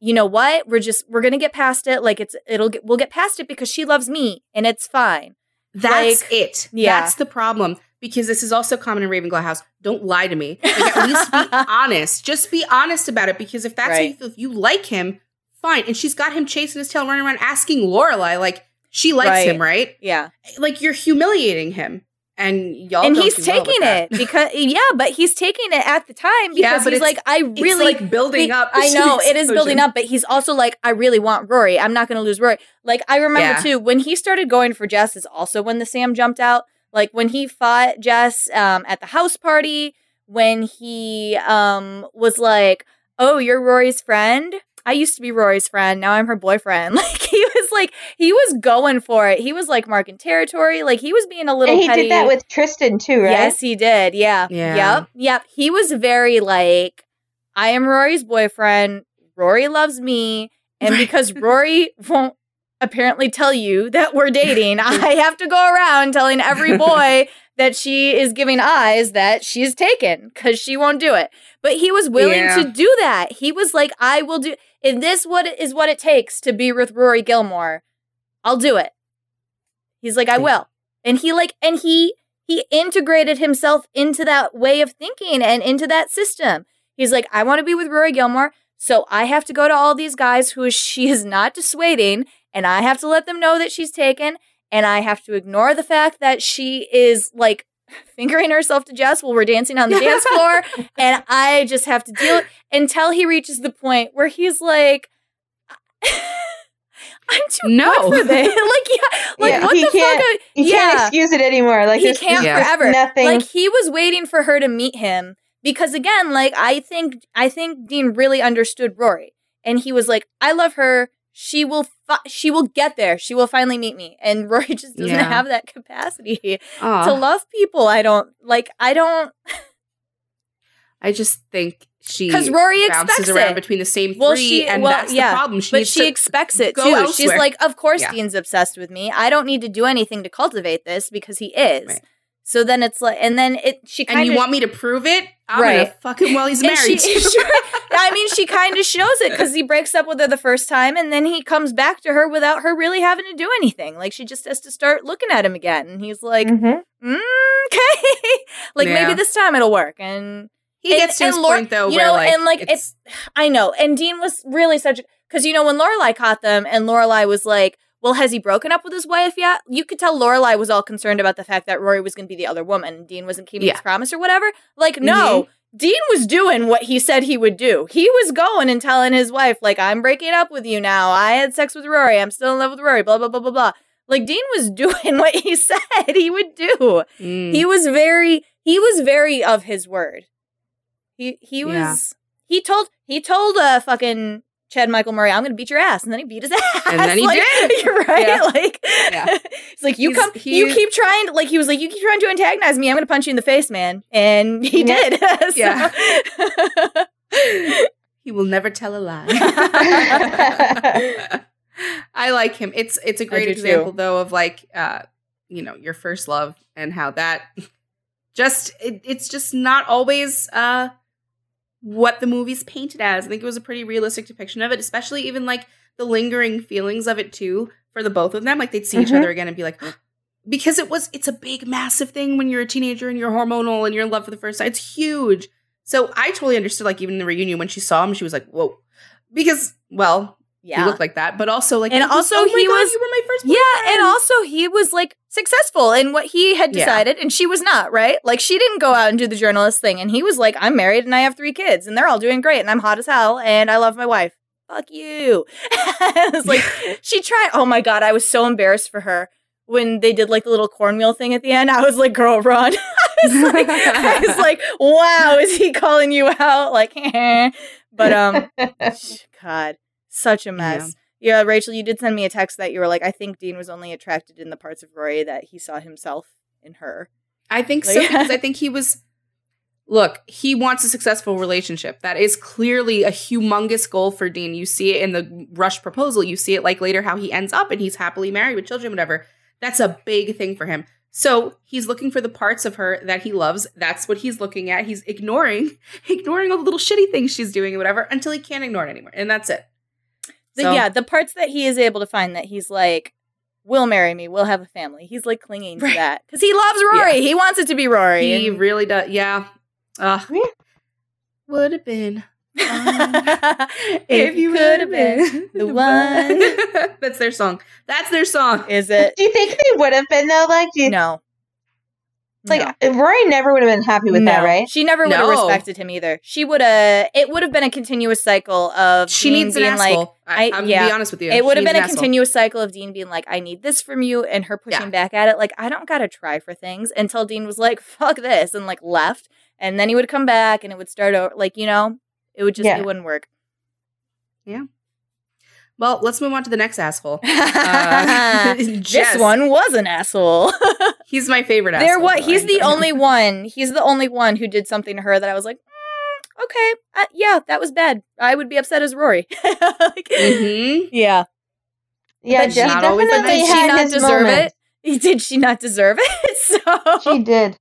You know what? We're just we're gonna get past it. Like it's it'll get we'll get past it because she loves me and it's fine. That's Like, it. yeah. That's the problem. Because this is also common in Ravenclaw House. Don't lie to me. (laughs) Like, at least be honest. Just be honest about it. Because if that's how you feel, if you like him, fine. And she's got him chasing his tail, running around, asking Lorelai, like she likes Right. him, right? Yeah. Like you're humiliating him, and y'all. and he's well taking that. it because (laughs) yeah, but he's taking it at the time because Yeah, but he's like, I It's really like building up. I (laughs) know it is building up, but he's also like, I really want Rory. I'm not going to lose Rory. Like I remember Yeah. too when he started going for Jess is also when the Sam jumped out. Like when he fought Jess um, at the house party, when he um, was like, "Oh, you're Rory's friend." I used to be Rory's friend. Now I'm her boyfriend. (laughs) Like he was like he was going for it. He was like marking territory. Like he was being a little. and he petty. did that with Tristan too, right? Yes, he did. Yeah. Yeah. Yep. Yep. He was very like, I am Rory's boyfriend. Rory loves me. And (laughs) because Rory won't apparently tell you that we're dating, (laughs) I have to go around telling every (laughs) boy that she is giving eyes that she's taken because she won't do it. But he was willing Yeah. to do that. He was like, I will do if this what is what it takes to be with Rory Gilmore, I'll do it. He's like, I will. And he like and he he integrated himself into that way of thinking and into that system. He's like, I want to be with Rory Gilmore, so I have to go to all these guys who she is not dissuading, and I have to let them know that she's taken, and I have to ignore the fact that she is like (laughs) fingering herself to Jess while we're dancing on the dance (laughs) floor, and I just have to deal until he reaches the point where he's like. (laughs) I'm too No. good for this. like, yeah, like Yeah, what he the can't- fuck? He can't Yeah. excuse it anymore. Like he can't Yeah. forever. Nothing. Like he was waiting for her to meet him because again, like I think I think Dean really understood Rory, and he was like, "I love her. She will. Fi- she will get there. She will finally meet me." And (laughs) Rory just doesn't Yeah. have that capacity Aw. to love people. I don't like. I don't I just think she because Rory bounces around it. between the same three, Well, she- and well, that's yeah, the problem. She but she expects it too. elsewhere. She's like, "Of course, Yeah. Dean's obsessed with me. I don't need to do anything to cultivate this because he is." Right. So then it's like, and then it she kind and you want me to prove it? I'm Right. gonna fuck him while he's (laughs) married. she-. (laughs) (laughs) I mean, she kind of shows it because he breaks up with her the first time, and then he comes back to her without her really having to do anything. Like she just has to start looking at him again, and he's like, Mhm. mm, "Okay, like Yeah. maybe this time it'll work." And he and- gets to his point though, you where know, like, and, like, it's, I know, and Dean was really such because you know when Lorelai caught them, and Lorelai was like. Well, has he broken up with his wife yet? You could tell Lorelai was all concerned about the fact that Rory was going to be the other woman, and Dean wasn't keeping Yeah. his promise or whatever. Like, no, Dean was doing what he said he would do. He was going and telling his wife, like, I'm breaking up with you now. I had sex with Rory. I'm still in love with Rory, blah, blah, blah, blah, blah. Like, Dean was (laughs) doing what he said he would do. Mm. He was very, he was very of his word. He, he was, Yeah. he told, he told, uh, fucking Chad Michael Murray, I'm going to beat your ass. And then he beat his (laughs) ass. And then he Like, did. (laughs) You're right. Yeah. Like, Yeah. (laughs) He's like, you He's- come, you keep trying to, like, he was like, you keep trying to antagonize me. I'm going to punch you in the face, man. And he Yeah. did. Yeah. he will never tell a lie. I like him. It's it's a great example too. though of like uh you know your first love and how that just it, it's just not always uh what the movie's painted as. I think it was a pretty realistic depiction of it, especially even like the lingering feelings of it too for the both of them. Like they'd see each Mhm. other again and be like (gasps) because it was it's a big massive thing when you're a teenager and you're hormonal and you're in love for the first time. It's huge. So I totally understood like even the reunion when she saw him, she was like, "Whoa." Because well, yeah. he looked like that, but also like, And it was, also oh my he God, was- you were my first, Yeah, and also he was like successful in what he had Yeah. decided, and she was not, right? Like she didn't go out and do the journalist thing, and he was like, I'm married and I have three kids, and they're all doing great, and I'm hot as hell, and I love my wife. Fuck you. (laughs) I was like, (laughs) she tried. Oh my god, I was so embarrassed for her when they did like the little cornmeal thing at the end. I was like, girl, run. (laughs) I was like, I was like, wow, is he calling you out? Like, but um, God, such a mess. Yeah, Rachel, you did send me a text that you were like, I think Dean was only attracted in the parts of Rory that he saw himself in her. I think Like- so (laughs) because I think he was. Look, he wants a successful relationship. That is clearly a humongous goal for Dean. You see it in the rush proposal. You see it like later how he ends up and he's happily married with children, whatever. That's a big thing for him. So he's looking for the parts of her that he loves. That's what he's looking at. He's ignoring, (laughs) ignoring all the little shitty things she's doing and whatever until he can't ignore it anymore. And that's it. The, So- yeah, the parts that he is able to find that he's like, will marry me, we'll have a family. He's like clinging to that because he loves Rory. He wants it to be Rory. He and- really does. Yeah. Uh, would have been (laughs) if you could have been (laughs) the one. (laughs) That's their song. That's their song. Is it? Do you think they would have been though? Like, do you, No. Like uh, Rory never would have been happy with that, right? She never would have No. respected him either. She would have. It would have been a continuous cycle of She Dean needs an being like. asshole. I, I- I'm yeah. gonna be honest with you. It would have been a asshole. continuous cycle of Dean being like, "I need this from you," and her pushing Yeah. back at it, like, "I don't gotta try for things." Until Dean was like, (laughs) "Fuck this," and like left, and then he would come back, and it would start over. Like you know, it would just Yeah. it wouldn't work. Well, let's move on to the next asshole. (laughs) Uh, (laughs) this Jess. one was an asshole. (laughs) He's my favorite there, asshole. what? He's the only one. He's the only one who did something to her that I was like, mm, okay, uh, yeah, that was bad. I would be upset as Rory. Like, Mhm. Yeah, Yeah, But Jess not definitely did she not deserve moments. it? Did she not deserve it? So She did.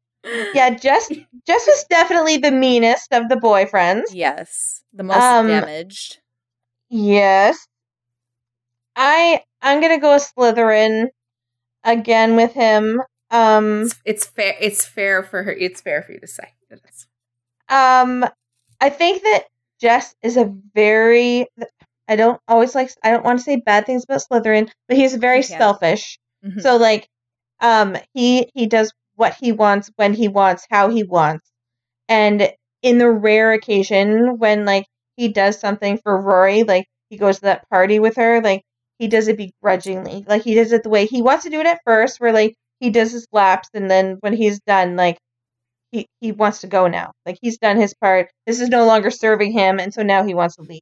Yeah, Jess. Jess was definitely the meanest of the boyfriends. Yes, the most Um, damaged. Yes. I I'm gonna go Slytherin again with him. Um It's, it's fair. It's fair for her. It's fair for you to say. It is. um I think that Jess is a very I don't always like I don't want to say bad things about Slytherin, but he's very can. selfish. Mhm. So like um he he does what he wants when he wants, how he wants. And in the rare occasion when like he does something for Rory, like he goes to that party with her, like he does it begrudgingly. Like he does it the way he wants to do it at first, where like he does his laps and then when he's done, like he, he wants to go now. Like he's done his part. This is no longer serving him, and so now he wants to leave.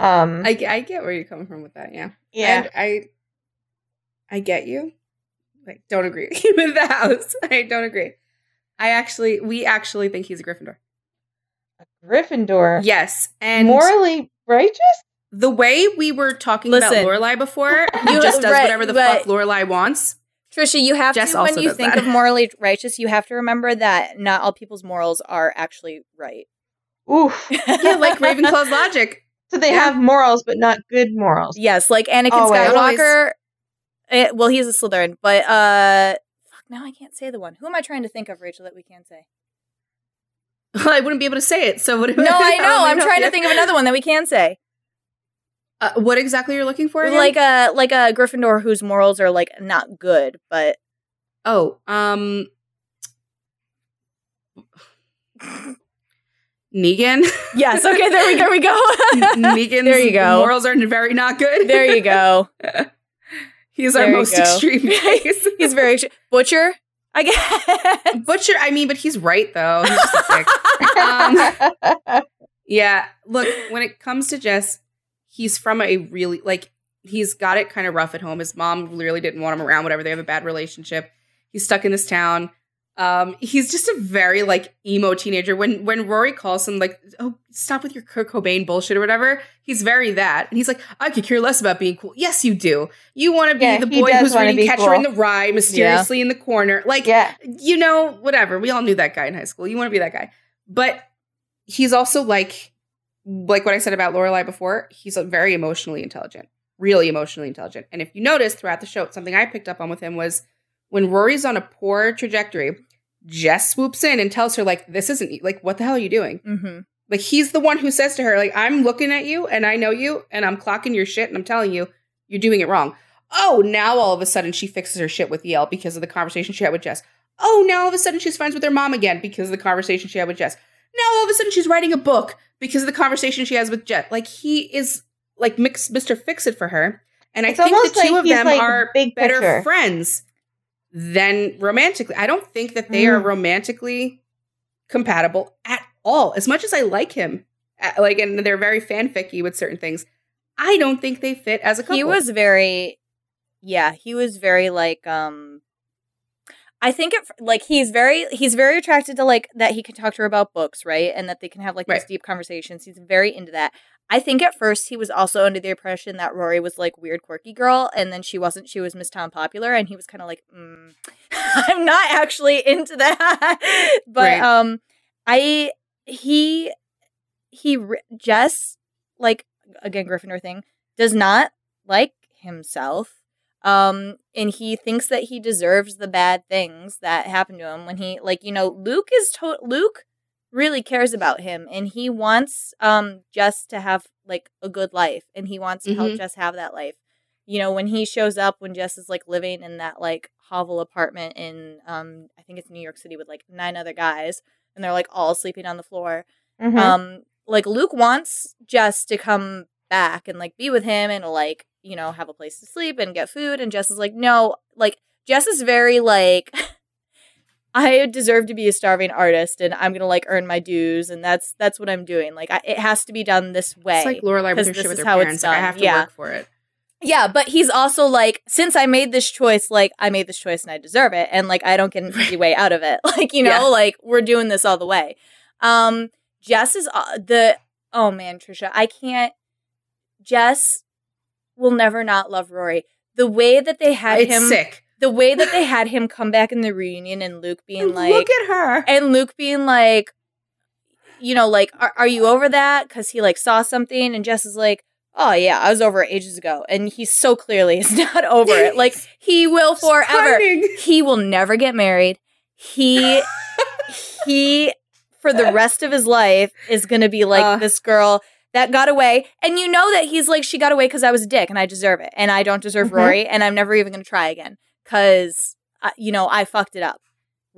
Um I, I get where you're coming from with that. Yeah. yeah. And I I get you. Like, don't agree (laughs) with the house. I don't agree. I actually we actually think he's a Gryffindor. A Gryffindor. Yes. And morally righteous? The way we were talking Listen. about Lorelai before, (laughs) You- who just does right, whatever the but- fuck Lorelai wants. Tricia, you have Jess to when you think that. of morally righteous, you have to remember that not all people's morals are actually right. Oof. (laughs) Yeah, like Ravenclaw's logic. So they Yeah. have morals, but not good morals. Yes, like Anakin Always. Skywalker. eh, well, he's a Slytherin, but uh, fuck, now I can't say the one. Who am I trying to think of, Rachel? That we can't say. (laughs) I wouldn't be able to say it. So what? Do No, I know. I'm trying help to think of another one that we can say. Uh, what exactly you're looking for? Again? Like a like a Gryffindor whose morals are like not good, but oh, um, (laughs) Negan. yes. Okay, there we go, there we go. Negan's There you go. morals are very not good. there you go. (laughs) He's There our most go. extreme (laughs) case. He's very butcher. I guess. Butcher. I mean, but he's right though. He's. Um, Yeah, look, when it comes to Jess, he's from a really like he's got it kind of rough at home. His mom really didn't want him around, whatever. They have a bad relationship. He's stuck in this town. Um, he's just a very like emo teenager. When when Rory calls him like, "Oh, stop with your Kurt Cobain bullshit" or whatever, he's very that, and he's like, "I could care less about being cool." Yes, you do. You want to be Yeah, the boy who's reading Catcher cool. in the Rye mysteriously in the corner, like yeah. you know, whatever. We all knew that guy in high school. You want to be that guy. But he's also like like what I said about Lorelai before, he's very emotionally intelligent. Really emotionally intelligent. And if you notice throughout the show, something I picked up on with him was when Rory's on a poor trajectory, Jess swoops in and tells her, like, this isn't like, what the hell are you doing? Mm-hmm. Like he's the one who says to her, like, I'm looking at you and I know you and I'm clocking your shit and I'm telling you, you're doing it wrong. Oh, now all of a sudden she fixes her shit with Yale because of the conversation she had with Jess. Oh, now all of a sudden she's friends with her mom again because of the conversation she had with Jess. Now all of a sudden she's writing a book because of the conversation she has with Jet. Like he is like mix, Mr. Fix It for her. And I think the two like of them like, are big better picture. friends than romantically. I don't think that they are Mm. romantically compatible at all. As much as I like him, like, and they're very fanficky with certain things. I don't think they fit as a couple. He was very, yeah, he was very like, um, I think it like he's very he's very attracted to like that he can talk to her about books, right? And that they can have like Right. these deep conversations. He's very into that. I think at first he was also under the impression that Rory was like weird, quirky girl, and then she wasn't. She was Miss Town Popular, and he was kind of like, mm, (laughs) I'm not actually into that. (laughs) but Right. um, I he he just like again Gryffindor thing does not like himself. Um, and he thinks that he deserves the bad things that happen to him when he like you know Luke is to- Luke really cares about him and he wants um Jess to have like a good life and he wants to help Mhm. Jess have that life. You know, when he shows up when Jess is like living in that like hovel apartment in um I think it's New York City with like nine other guys and they're like all sleeping on the floor. Mhm. Um like Luke wants Jess to come back and like be with him and like, you know, have a place to sleep and get food and Jess is like, "No, like Jess is very like (laughs) I deserve to be a starving artist and I'm going to like earn my dues and that's that's what I'm doing. Like I, it has to be done this way. It's like Lorelai with her with how it's parents. Like, I have to Yeah. work for it. Yeah, but he's also like, since I made this choice, like I made this choice and I deserve it, and like I don't get an easy way out of it. (laughs) Like you know, Yeah. like we're doing this all the way. Um, Jess is uh, the oh man, Tricia, I can't. Jess will never not love Rory. The way that they had It's him, sick. the way that they had him come back in the reunion, and Luke being like, Look at her. and Luke being like, you know, like, are, are you over that? Because he like saw something, and Jess is like, oh yeah, I was over it ages ago, and he so clearly (laughs) is not over it. Like he will forever. (laughs) He will never get married. He (laughs) he for the rest of his life is gonna be like Uh. this girl that got away, and you know that he's like she got away because I was a dick and I deserve it, and I don't deserve Mhm. Rory, and I'm never even gonna try again because you know I fucked it up,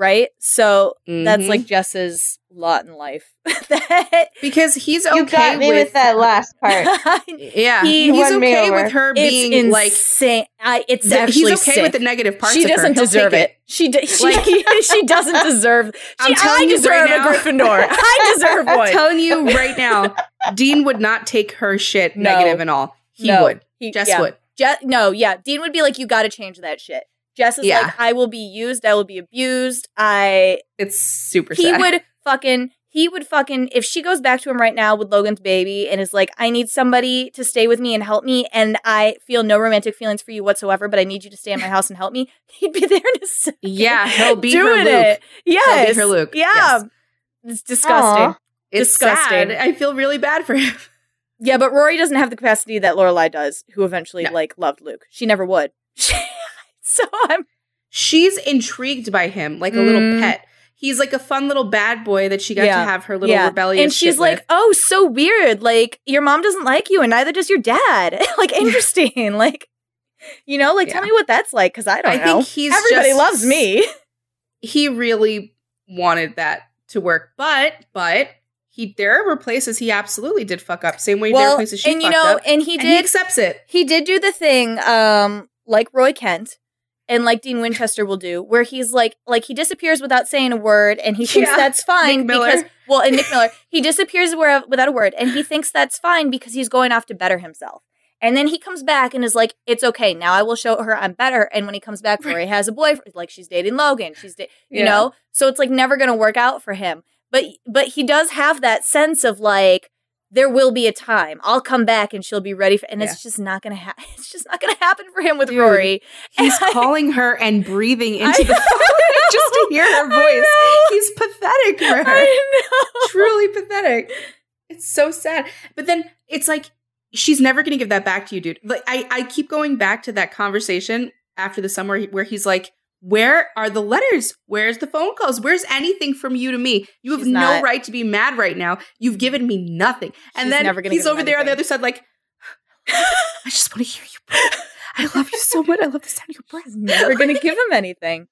right? So that's Mhm. like Jess's lot in life. (laughs) that because he's okay you got me with, with, that last (laughs) part. Yeah, He he's okay with her it's being like. insane. I, it's th- actually he's okay sick. with the negative parts. she doesn't deserve take it. She, d- she, Like- (laughs) she doesn't deserve. I'm She, telling I you deserve right a now. Gryffindor. I deserve I'm one. telling you right now, Dean would not take her shit No. negative and all. He No. would. He, Jess yeah. would. Je- no, yeah. Dean would be like, "You got to change that shit." Jess is Yeah. like, "I will be used. I will be abused. I." It's super He sad. would fucking. He would fucking. If she goes back to him right now with Logan's baby and is like, "I need somebody to stay with me and help me, and I feel no romantic feelings for you whatsoever, but I need you to stay in my house and help me," (laughs) he'd be there in a second. Yeah, he'll be doing her Luke. it. Yes, her Luke. Yeah, Yes. it's disgusting. Aw. It's disgusting. sad. I feel really bad for him. (laughs) Yeah, but Rory doesn't have the capacity that Lorelai does, who eventually No. like loved Luke. She never would. (laughs) (laughs) so I'm She's intrigued by him like a little Mm. pet. He's like a fun little bad boy that she got Yeah. to have her little yeah. rebellious. and she's like, with. "Oh, so weird. Like your mom doesn't like you, and neither does your dad. (laughs) like interesting. (laughs) like, you know, like tell me what that's like, because I don't I know. think he's Everybody just- loves me. he really wanted that to work, but but he there were places he absolutely did fuck up. Same way there were places she and you fucked know, up, and he and he accepts it. he did do the thing um like Roy Kent and like Dean Winchester will do where he's like like he disappears without saying a word and he thinks Yeah. that's fine because well and Nick Miller he disappears without a word and he thinks that's fine because he's going off to better himself. And then he comes back and is like, "It's okay. Now I will show her I'm better." And when he comes back, Rory has a boyfriend. Like she's dating Logan. She's, da- you Yeah. know, so it's like never going to work out for him. But but he does have that sense of like, there will be a time. I'll come back and she'll be ready for, and Yeah. it's just not gonna happen. (laughs) It's just not gonna happen for him with Dude, Rory. He's And (laughs) I- calling her and breathing I- into the phone just to hear her (laughs) voice. He's pathetic for her. I know. Truly pathetic. It's so sad. But then it's like she's never going to give that back to you, dude. Like I, I keep going back to that conversation after the summer where he's like, "Where are the letters? Where's the phone calls? Where's anything from you to me? You have She's no not- right to be mad right now. You've given me nothing." And She's then he's over there on the other side, like, (laughs) "I just want to hear you breathe. I love you so much. I love the sound of your breath." He's never gonna give him anything.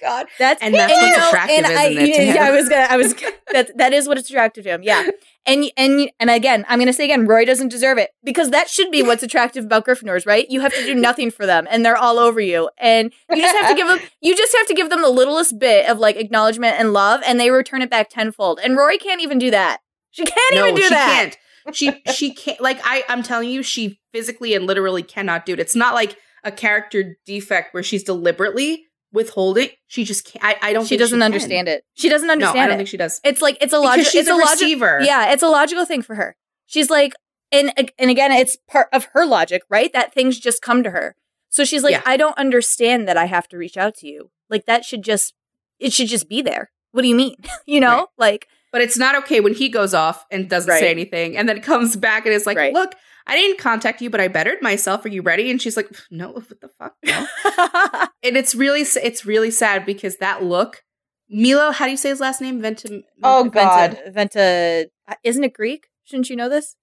God. That's And that's you what's know, attractive, and I, isn't it, to yeah, him? I was gonna, I was (laughs) that that is what is attractive to him. Yeah, and and and again, I'm gonna say again, Roy doesn't deserve it because that should be what's attractive about Gryffindors, right? You have to do (laughs) nothing for them, and they're all over you, and you just have to give them, (laughs) you just have to give them the littlest bit of like acknowledgement and love, and they return it back tenfold. And Rory can't even do that. She can't No, even do she that. can't. she she can't like I I'm telling you, she physically and literally cannot do it. It's not like a character defect where she's deliberately withholding. She just can't. I, I don't. She think doesn't can. understand it. She doesn't understand. No, I don't it. think she does. it's like it's a logical. she's it's a a receiver. Yeah, it's a logical thing for her. She's like, and and again, it's part of her logic, right? That things just come to her. So she's like, Yeah. I don't understand that I have to reach out to you. Like that should just it should just be there. What do you mean? (laughs) you know, Right. like But it's not okay when he goes off and doesn't Right. say anything and then comes back and is like, Right. look, I didn't contact you, but I bettered myself. Are you ready? And she's like, no, what the fuck? No. (laughs) (laughs) and it's really, it's really sad because that look, Milo, how do you say his last name? Ventim. Oh, God. Venta, Venta, isn't it Greek? Shouldn't you know this?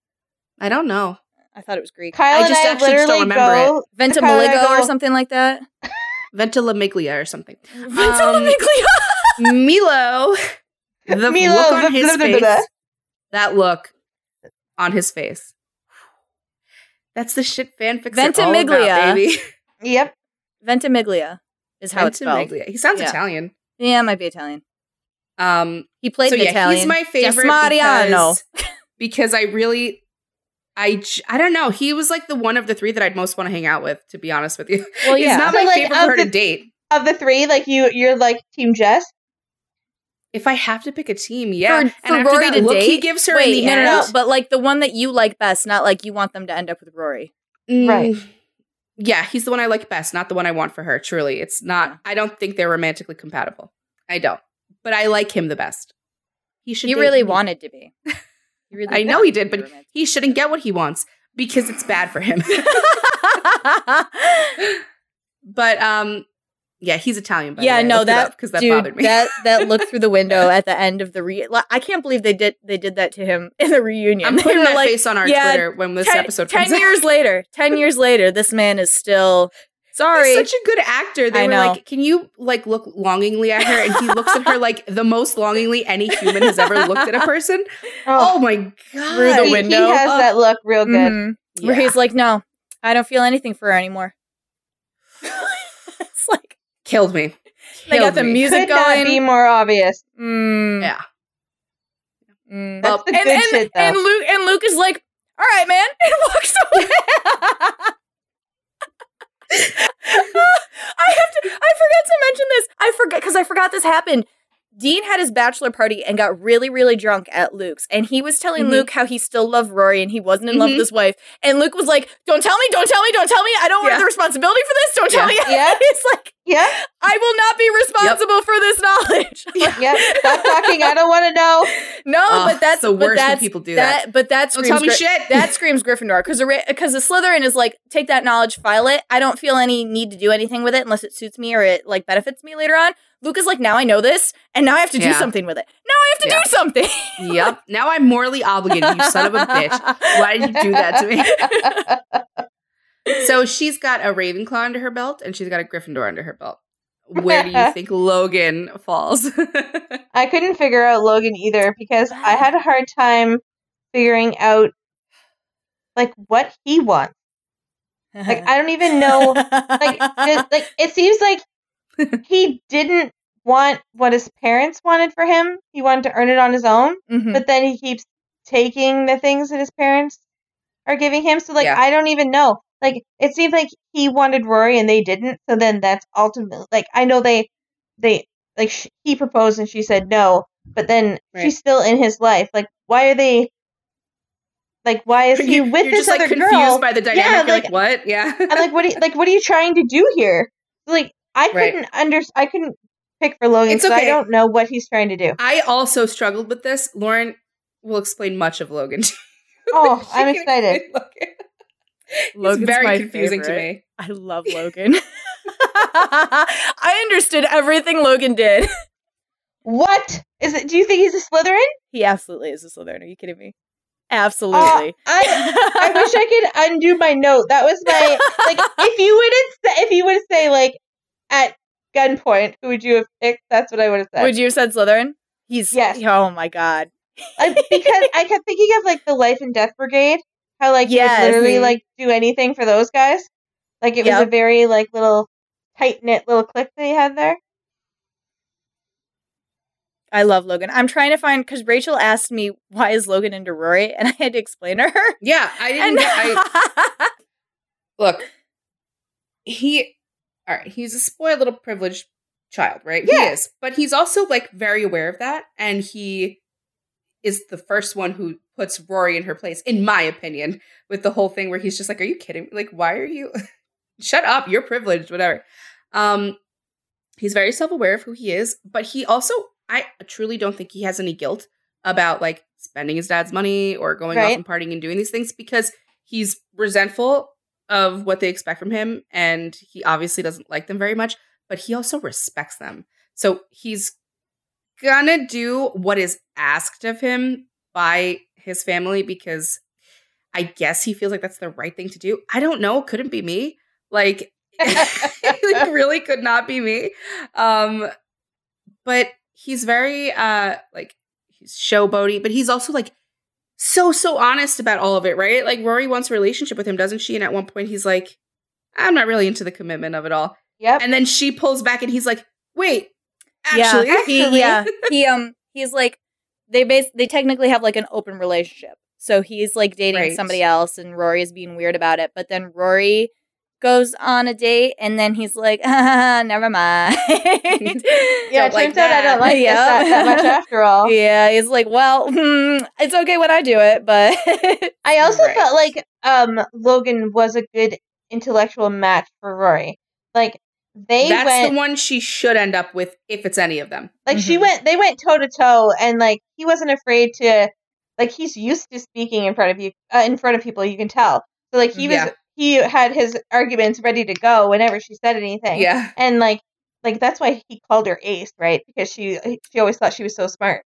I don't know. I thought it was Greek. Kyle I and just I actually just don't remember go. Venta Kyle and Maligo or something like that. (laughs) Ventilamiglia or something. Venta Um, Maligo. Milo, the Milo, look on blah, his blah, blah, face, blah. that look on his face. That's the shit fanfics are all Ventimiglia. about, baby. (laughs) Yep. Ventimiglia is how it's spelled. He sounds Yeah. Italian. Yeah, it might be Italian. Um, He played so yeah, Italian. he's my favorite Mariano. because, (laughs) because I really, I, I don't know. He was like the one of the three that I'd most want to hang out with. To be honest with you, Well, he's not So, my like, favorite for her to date. Of the three, like you, you're like Team Jess. If I have to pick a team, yeah. For, and for after Rory that to look date, he gives her Wait, in the no, no, no. But like the one that you like best, not like you want them to end up with Rory. Mm, Right. Yeah, he's the one I like best, not the one I want for her. Truly, it's not. I don't think they're romantically compatible. I don't, but I like him the best. He should. He really me. wanted to be. (laughs) He really I know he did, but romantic. he shouldn't get what he wants because it's bad for him. (laughs) (laughs) but um, yeah, he's Italian. By yeah, the way. no, that because that dude, bothered me. that that look through the (laughs) window at the end of the re. like, I can't believe they did they did that to him in the reunion. I'm (laughs) putting were that like, face on our yeah, Twitter when this ten, episode 10 comes out. years later, ten years later, this man is still (laughs) sorry. He's such a good actor. They I were know. like, "Can you like look longingly at her?" And he looks at her like the most longingly any human has ever looked at a person. Oh my god! Through the window. he has Oh. that look real good. Mhm. Where he's like, no, I don't feel anything for her anymore. it's like killed me. they got the me. music Could not going. be more obvious. Mm, Yeah. mm. Well, That's the and, good and, shit, though. and Luke and Luke is like, all right, man, (laughs) and walks away. (laughs) I have to. I forgot to mention this. I forgot because I forgot this happened. Dean had his bachelor party and got really, really drunk at Luke's, and he was telling Mhm. Luke how he still loved Rory and he wasn't in love Mhm. with his wife. And Luke was like, "Don't tell me, don't tell me, don't tell me. I don't Yeah. want the responsibility for this. Don't tell Yeah. me." (laughs) Yeah. it's like, Yeah. "I will not be responsible for this knowledge." Yep. Stop talking. I don't want to know. no, Oh, but that's the worst when that's, people do that. But that Don't screams tell me Gry- shit. that screams Gryffindor because the because the Slytherin is like take that knowledge, file it. I don't feel any need to do anything with it unless it suits me or it like benefits me later on. Luke is like now I know this and now I have to do something with it. Now I have to Yeah. do something. yep. Now I'm morally obligated. You son of a bitch. Why did you do that to me? (laughs) (laughs) So she's got a Ravenclaw under her belt, and she's got a Gryffindor under her belt. Where do you (laughs) think Logan falls? (laughs) I couldn't figure out Logan either because I had a hard time figuring out like what he wants. Like I don't even know. Like it, (laughs) like it seems like he didn't want what his parents wanted for him. He wanted to earn it on his own, Mhm. but then he keeps taking the things that his parents are giving him. So like Yeah. I don't even know. Like it seems like he wanted Rory and they didn't. So then that's ultimately like I know they they like sh- he proposed and she said no, but then Right. she's still in his life. Like why are they? Like why is (laughs) he with You're this just like other confused girl? by the dynamic. Yeah, like, like- what? Yeah. I'm like, what? Are you, like, what are you trying to do here? Like, I couldn't under, I couldn't pick for Logan It's because I don't know what he's trying to do. I also struggled with this. Lauren will explain much of Logan. to you. Oh, (laughs) I'm excited. (laughs) explain Logan. Logan's it's very my confusing favorite. to me. I love Logan. (laughs) I understood everything Logan did. (laughs) What is it? Do you think he's a Slytherin? He absolutely is a Slytherin. Are you kidding me? Uh, Absolutely. I I wish I could undo my note. That was my like. If you would have, if you would say like at gunpoint, who would you have picked? That's what I would have said. Would you have said Slytherin? He's Yes. Oh my god. I, because I kept thinking of like the Life and Death Brigade, how like Yes. you would literally like do anything for those guys. Like it was a very like little tight knit little clique they had there. I love Logan. I'm trying to find because Rachel asked me why is Logan into Rory, (laughs) and I had to explain to her. Yeah, I didn't. And Get, I, (laughs) look, he. All right, he's a spoiled little privileged child, right? He Yeah. is, but he's also like very aware of that, and he is the first one who puts Rory in her place, in my opinion, with the whole thing where he's just like, "Are you kidding? me? Like, why are you? (laughs) Shut up! You're privileged, whatever." Um, he's very self aware of who he is, but he also, I truly don't think he has any guilt about like spending his dad's money or going off and partying and doing these things because he's resentful of what they expect from him and he obviously doesn't like them very much, but he also respects them. So he's gonna do what is asked of him by his family because I guess he feels like that's the right thing to do. I don't know. Couldn't be me. Like, (laughs) it really could not be me. Um, but he's very uh like he's showboaty, but he's also like so so honest about all of it, right? Like Rory wants a relationship with him, doesn't she? And at one point he's like, I'm not really into the commitment of it all. Yep. And then she pulls back and he's like, wait, Yeah, actually, he, yeah, he um, he's like they base they technically have like an open relationship. So he's like dating Right. somebody else, and Rory is being weird about it. But then Rory goes on a date, and then he's like, ah, (laughs) "Never mind." (laughs) Yeah, like turns out I don't like this Yeah. that, much after all. (laughs) Yeah, he's like, "Well, hmm, it's okay when I do it, but I also Right. felt like um Logan was a good intellectual match for Rory. Like they that's went the one she should end up with if it's any of them. like she Mhm. went they went toe to toe and like he wasn't afraid to like he's used to speaking in front of you uh, in front of people you can tell. So like he was Yeah. he had his arguments ready to go whenever she said anything. Yeah. And like like that's why he called her ace, right? Because she she always thought she was so smart.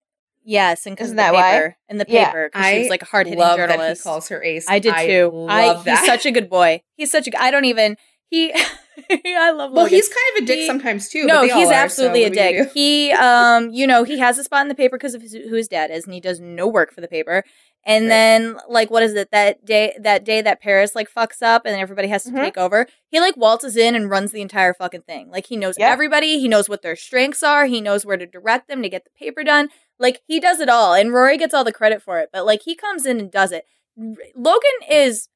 yes, and because Isn't of the that why? in the paper, because she was like a hard hitting journalist. that he calls her ace. I did too. I, love that. He's such a good boy. He's such a. I don't even. He. (laughs) (laughs) I love. well, he's kind of a dick He- sometimes too. no, he's are, absolutely what a dick. He, um, you know, he has a spot in the paper because of his, who his dad is, and he does no work for the paper. And Right. then, like, what is it that day? That day that Paris like fucks up, and everybody has to Mhm. take over. He like waltzes in and runs the entire fucking thing. Like he knows everybody. He knows what their strengths are. He knows where to direct them to get the paper done. Like he does it all, and Rory gets all the credit for it. But like he comes in and does it. R- Logan is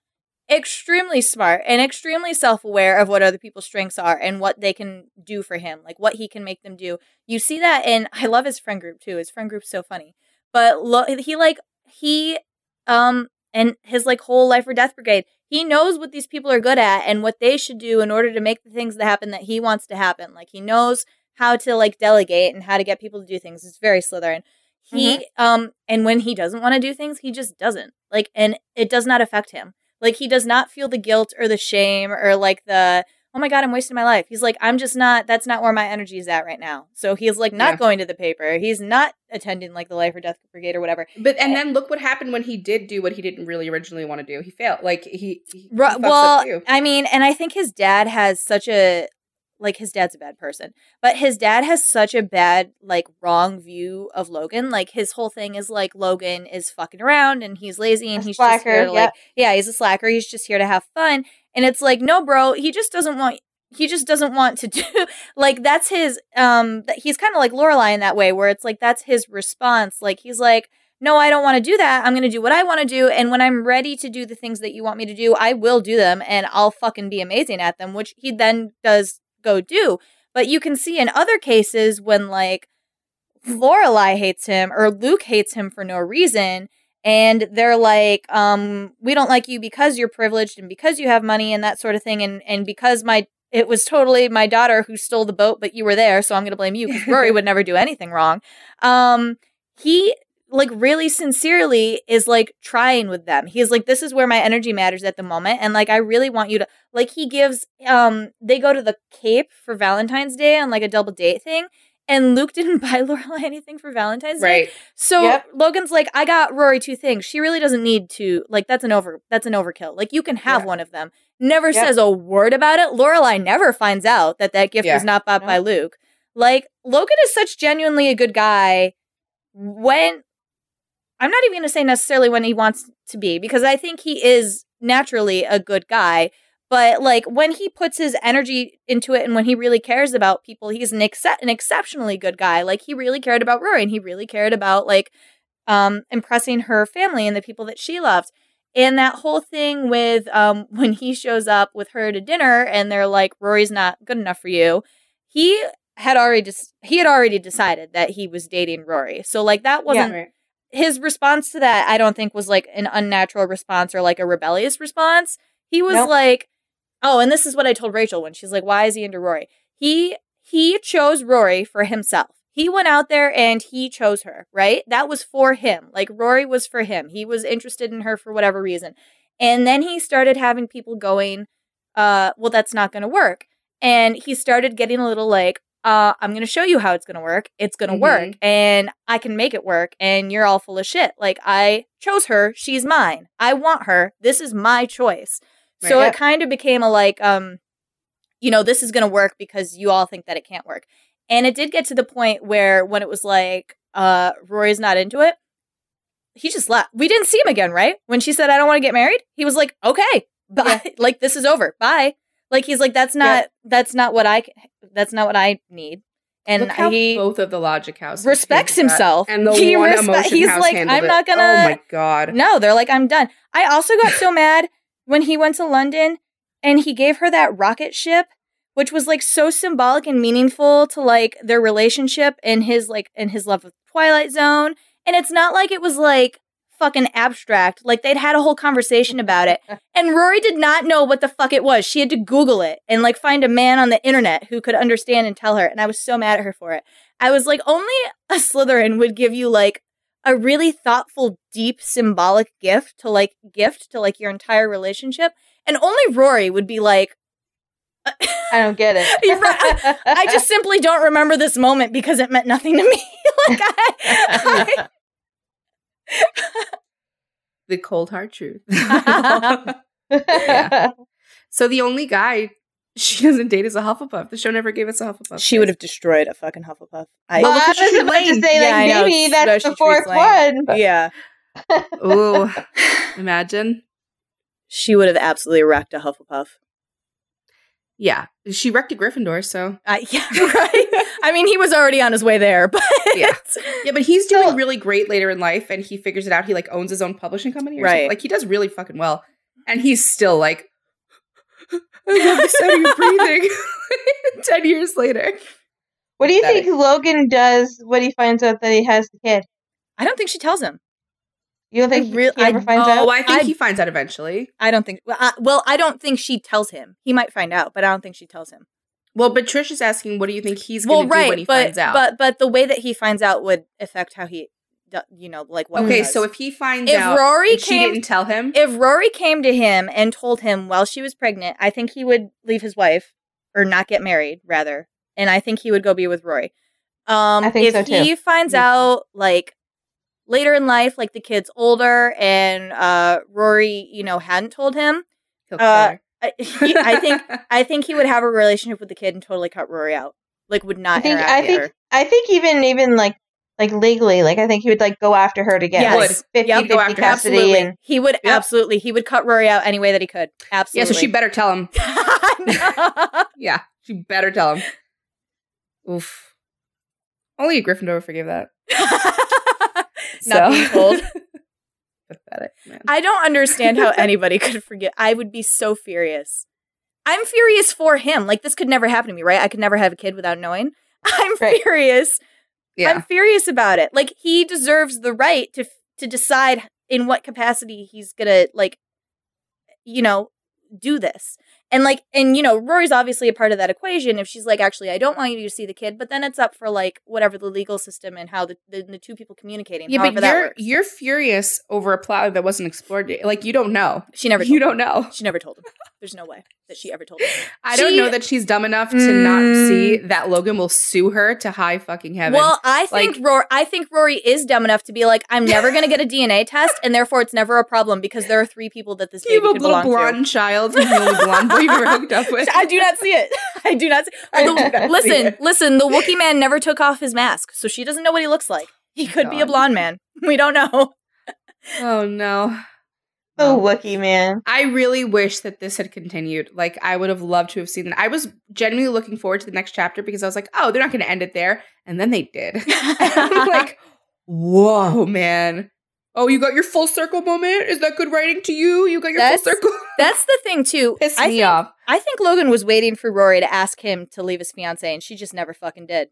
extremely smart and extremely self-aware of what other people's strengths are and what they can do for him like what he can make them do. You see that in i love his friend group too. His friend group's so funny. But lo- he like he um and his like whole life or death brigade he knows what these people are good at and what they should do in order to make the things that happen that he wants to happen. Like he knows how to like delegate and how to get people to do things. It's very slytherin. He um and when he doesn't want to do things he just doesn't. Like and it does not affect him like he does not feel the guilt or the shame or like the oh my god i'm wasting my life he's like i'm just not that's not where my energy is at right now so he's like not Yeah. going to the paper he's not attending like the life or death brigade or whatever But and then look what happened when he did do what he didn't really originally want to do. He failed. Like he, he, he well i mean and i think his dad has such a like his dad's a bad person but his dad has such a bad like wrong view of logan like his whole thing is like logan is fucking around and he's lazy and A he's just here slacker, to like yep. yeah he's a slacker he's just here to have fun and it's like no bro he just doesn't want he just doesn't want to (laughs) do like that's his um he's kind of like Lorelai in that way where it's like that's his response like he's like no I don't want to do that I'm going to do what I want to do and when I'm ready to do the things that you want me to do I will do them and I'll fucking be amazing at them which he then does go do but you can see in other cases when like Lorelai hates him or Luke hates him for no reason and they're like um we don't like you because you're privileged and because you have money and that sort of thing and and because my it was totally my daughter who stole the boat but you were there so i'm going to blame you because rory (laughs) would never do anything wrong. Um he like really sincerely is like trying with them he's like this is where my energy matters at the moment and like i really want you to like he gives um they go to the cape for valentine's day on like a double date thing and Luke (laughs) didn't buy Lorelai anything for Valentine's Day. right. So Yep. Logan's like, I got Rory two things. She really doesn't need to like that's an over that's an overkill. Like you can have Yeah. one of them. Never Yep. says a word about it. Lorelai never finds out that that gift Yeah. was not bought by Luke. Like Logan is such genuinely a good guy when I'm not even going to say necessarily when he wants to be because I think he is naturally a good guy, But like when he puts his energy into it and when he really cares about people, he's an, ex- an exceptionally good guy. Like he really cared about Rory and he really cared about like um, impressing her family and the people that she loved. And that whole thing with um, (laughs) when he shows up with her to dinner and they're like, Rory's not good enough for you. He had already just he had already decided that he was dating Rory. So like that wasn't Right. His response to that. I don't think was like an unnatural response or like a rebellious response. He was Nope. like, oh, and this is what I told Rachel when she's like, why is he into Rory? He he chose Rory for himself. He went out there and he chose her, right? That was for him. Like Rory was for him. He was interested in her for whatever reason. And then he started having people going, uh, well, that's not going to work. And he started getting a little like, uh, I'm going to show you how it's going to work. It's going to Mhm. work and I can make it work. And you're all full of shit. Like, I chose her. She's mine. I want her. This is my choice. So Right. it kind of became a like, um, you know, this is going to work because you all think that it can't work. And it did get to the point where when it was like, uh, Rory's not into it, he just left. We didn't see him again, right? When she said, I don't want to get married, he was like, okay, bye. (laughs) like, this is over. Bye. Like, he's like, that's not, that's not what I, that's not what I need. And he both of the logic houses respects handled that. himself. and the (laughs) He one respe- emotion he's house like, I'm not gonna- Oh my god! No, they're like, I'm done. I also got so mad when he went to London and he gave her that rocket ship, which was like so symbolic and meaningful to like their relationship and his like and his love of Twilight Zone. And it's not like it was like fucking abstract. Like they'd had a whole conversation about it. (laughs) And Rory did not know what the fuck it was. She had to Google it and like find a man on the internet who could understand and tell her. And I was so mad at her for it. I was like, only a Slytherin would give you like a really thoughtful, deep, symbolic gift to like gift to like your entire relationship. And only Rory would be like, I don't get it. (laughs) Right. I just (laughs) simply don't remember this moment because it meant nothing to me. like I, (laughs) The cold hard truth. (laughs) Yeah. (laughs) so the only guy she doesn't date is a Hufflepuff. The show never gave us a Hufflepuff. she would have destroyed a fucking Hufflepuff. I, Well, look I was Tree about to say, Yeah, like, know, maybe that's especially the fourth one. but- yeah, Ooh, imagine. she would have absolutely wrecked a Hufflepuff. Yeah, she wrecked a Gryffindor. So Uh, yeah, (laughs) right. I mean, he was already on his way there, but Yeah. yeah, but he's doing So- really great later in life, and he figures it out. He like owns his own publishing company, or Right. something. Like he does really fucking well, and he's still like. (laughs) I love the sound of you (laughs) breathing. Ten years later, What do you Pathetic. think Logan does when he finds out that he has the kid? I don't think she tells him. You don't think I real- he ever I- finds oh, out? Oh, I think I- he finds out eventually. I don't think. Well I, well, I don't think she tells him. He might find out, but I don't think she tells him. Well, but Trish is asking, what do you think he's well, going to right, do when he but finds out? but but the way that he finds out would affect how he, do- you know, like what. he okay, does. so if he finds If out, Rory and she came- didn't tell him, if Rory came to him and told him while she was pregnant, I think he would leave his wife or not get married, rather, and I think he would go be with Rory. Um, I think if so, too. he finds Me too. out like later in life, like the kid's older and uh, Rory, you know, hadn't told him, uh. I, he, I think (laughs) I think he would have a relationship with the kid and totally cut Rory out. Like would not I think I think her. I think even even like like legally, like I think he would like go after her to get Yes. like Would. 50 Yep. 50 Go after her. custody Absolutely, and he would Yep. absolutely he would cut Rory out any way that he could. Absolutely. Yeah, so she better tell him. (laughs) (laughs) Yeah, she better tell him. Oof. Only a Gryffindor would forgive that. Not So- being told. (laughs) Pathetic, man. I don't understand how (laughs) anybody could forget. I would be so furious. I'm furious for him. Like this could never happen to me, right? I could never have a kid without knowing. (laughs) I'm Right. furious. yeah. I'm furious about it. Like he deserves the right to to decide in what capacity he's gonna like, you know, do this. And like, and you know, Rory's obviously a part of that equation. If she's like, actually, I don't want you to see the kid, but then it's up for like whatever the legal system and how the the, the two people communicating. yeah, but you're you're furious over a plot that wasn't explored. Like you don't know. she never. Told You him. don't know. She never told him. There's no way that she ever told him. (laughs) I don't know that she's dumb enough to not Mm. see that Logan will sue her to high fucking heaven. Well, I think Like- Rory. I think Rory is dumb enough to be like, I'm never going to get a (laughs) DNA test, and therefore it's never a problem because there are three people that this you have baby a little belong blonde child, blonde (laughs) boy you've ever hooked up with. I do not see it. (laughs) I do not see. I The- (laughs) see listen, it. listen. The Wookiee man never took off his mask, so she doesn't know what he looks like. He could be a God. blonde man. (laughs) We don't know. Oh no. The Oh. Wookiee man. I really wish that this had continued. Like, I would have loved to have seen it. I was genuinely looking forward to the next chapter because I was like, oh, they're not going to end it there. And then they did. I'm like, whoa, man. Oh, you got your full circle moment? Is that good writing to you? You got your That's- full circle? (laughs) That's the thing too. Pissed I me think, off. I think Logan was waiting for Rory to ask him to leave his fiance, and she just never fucking did.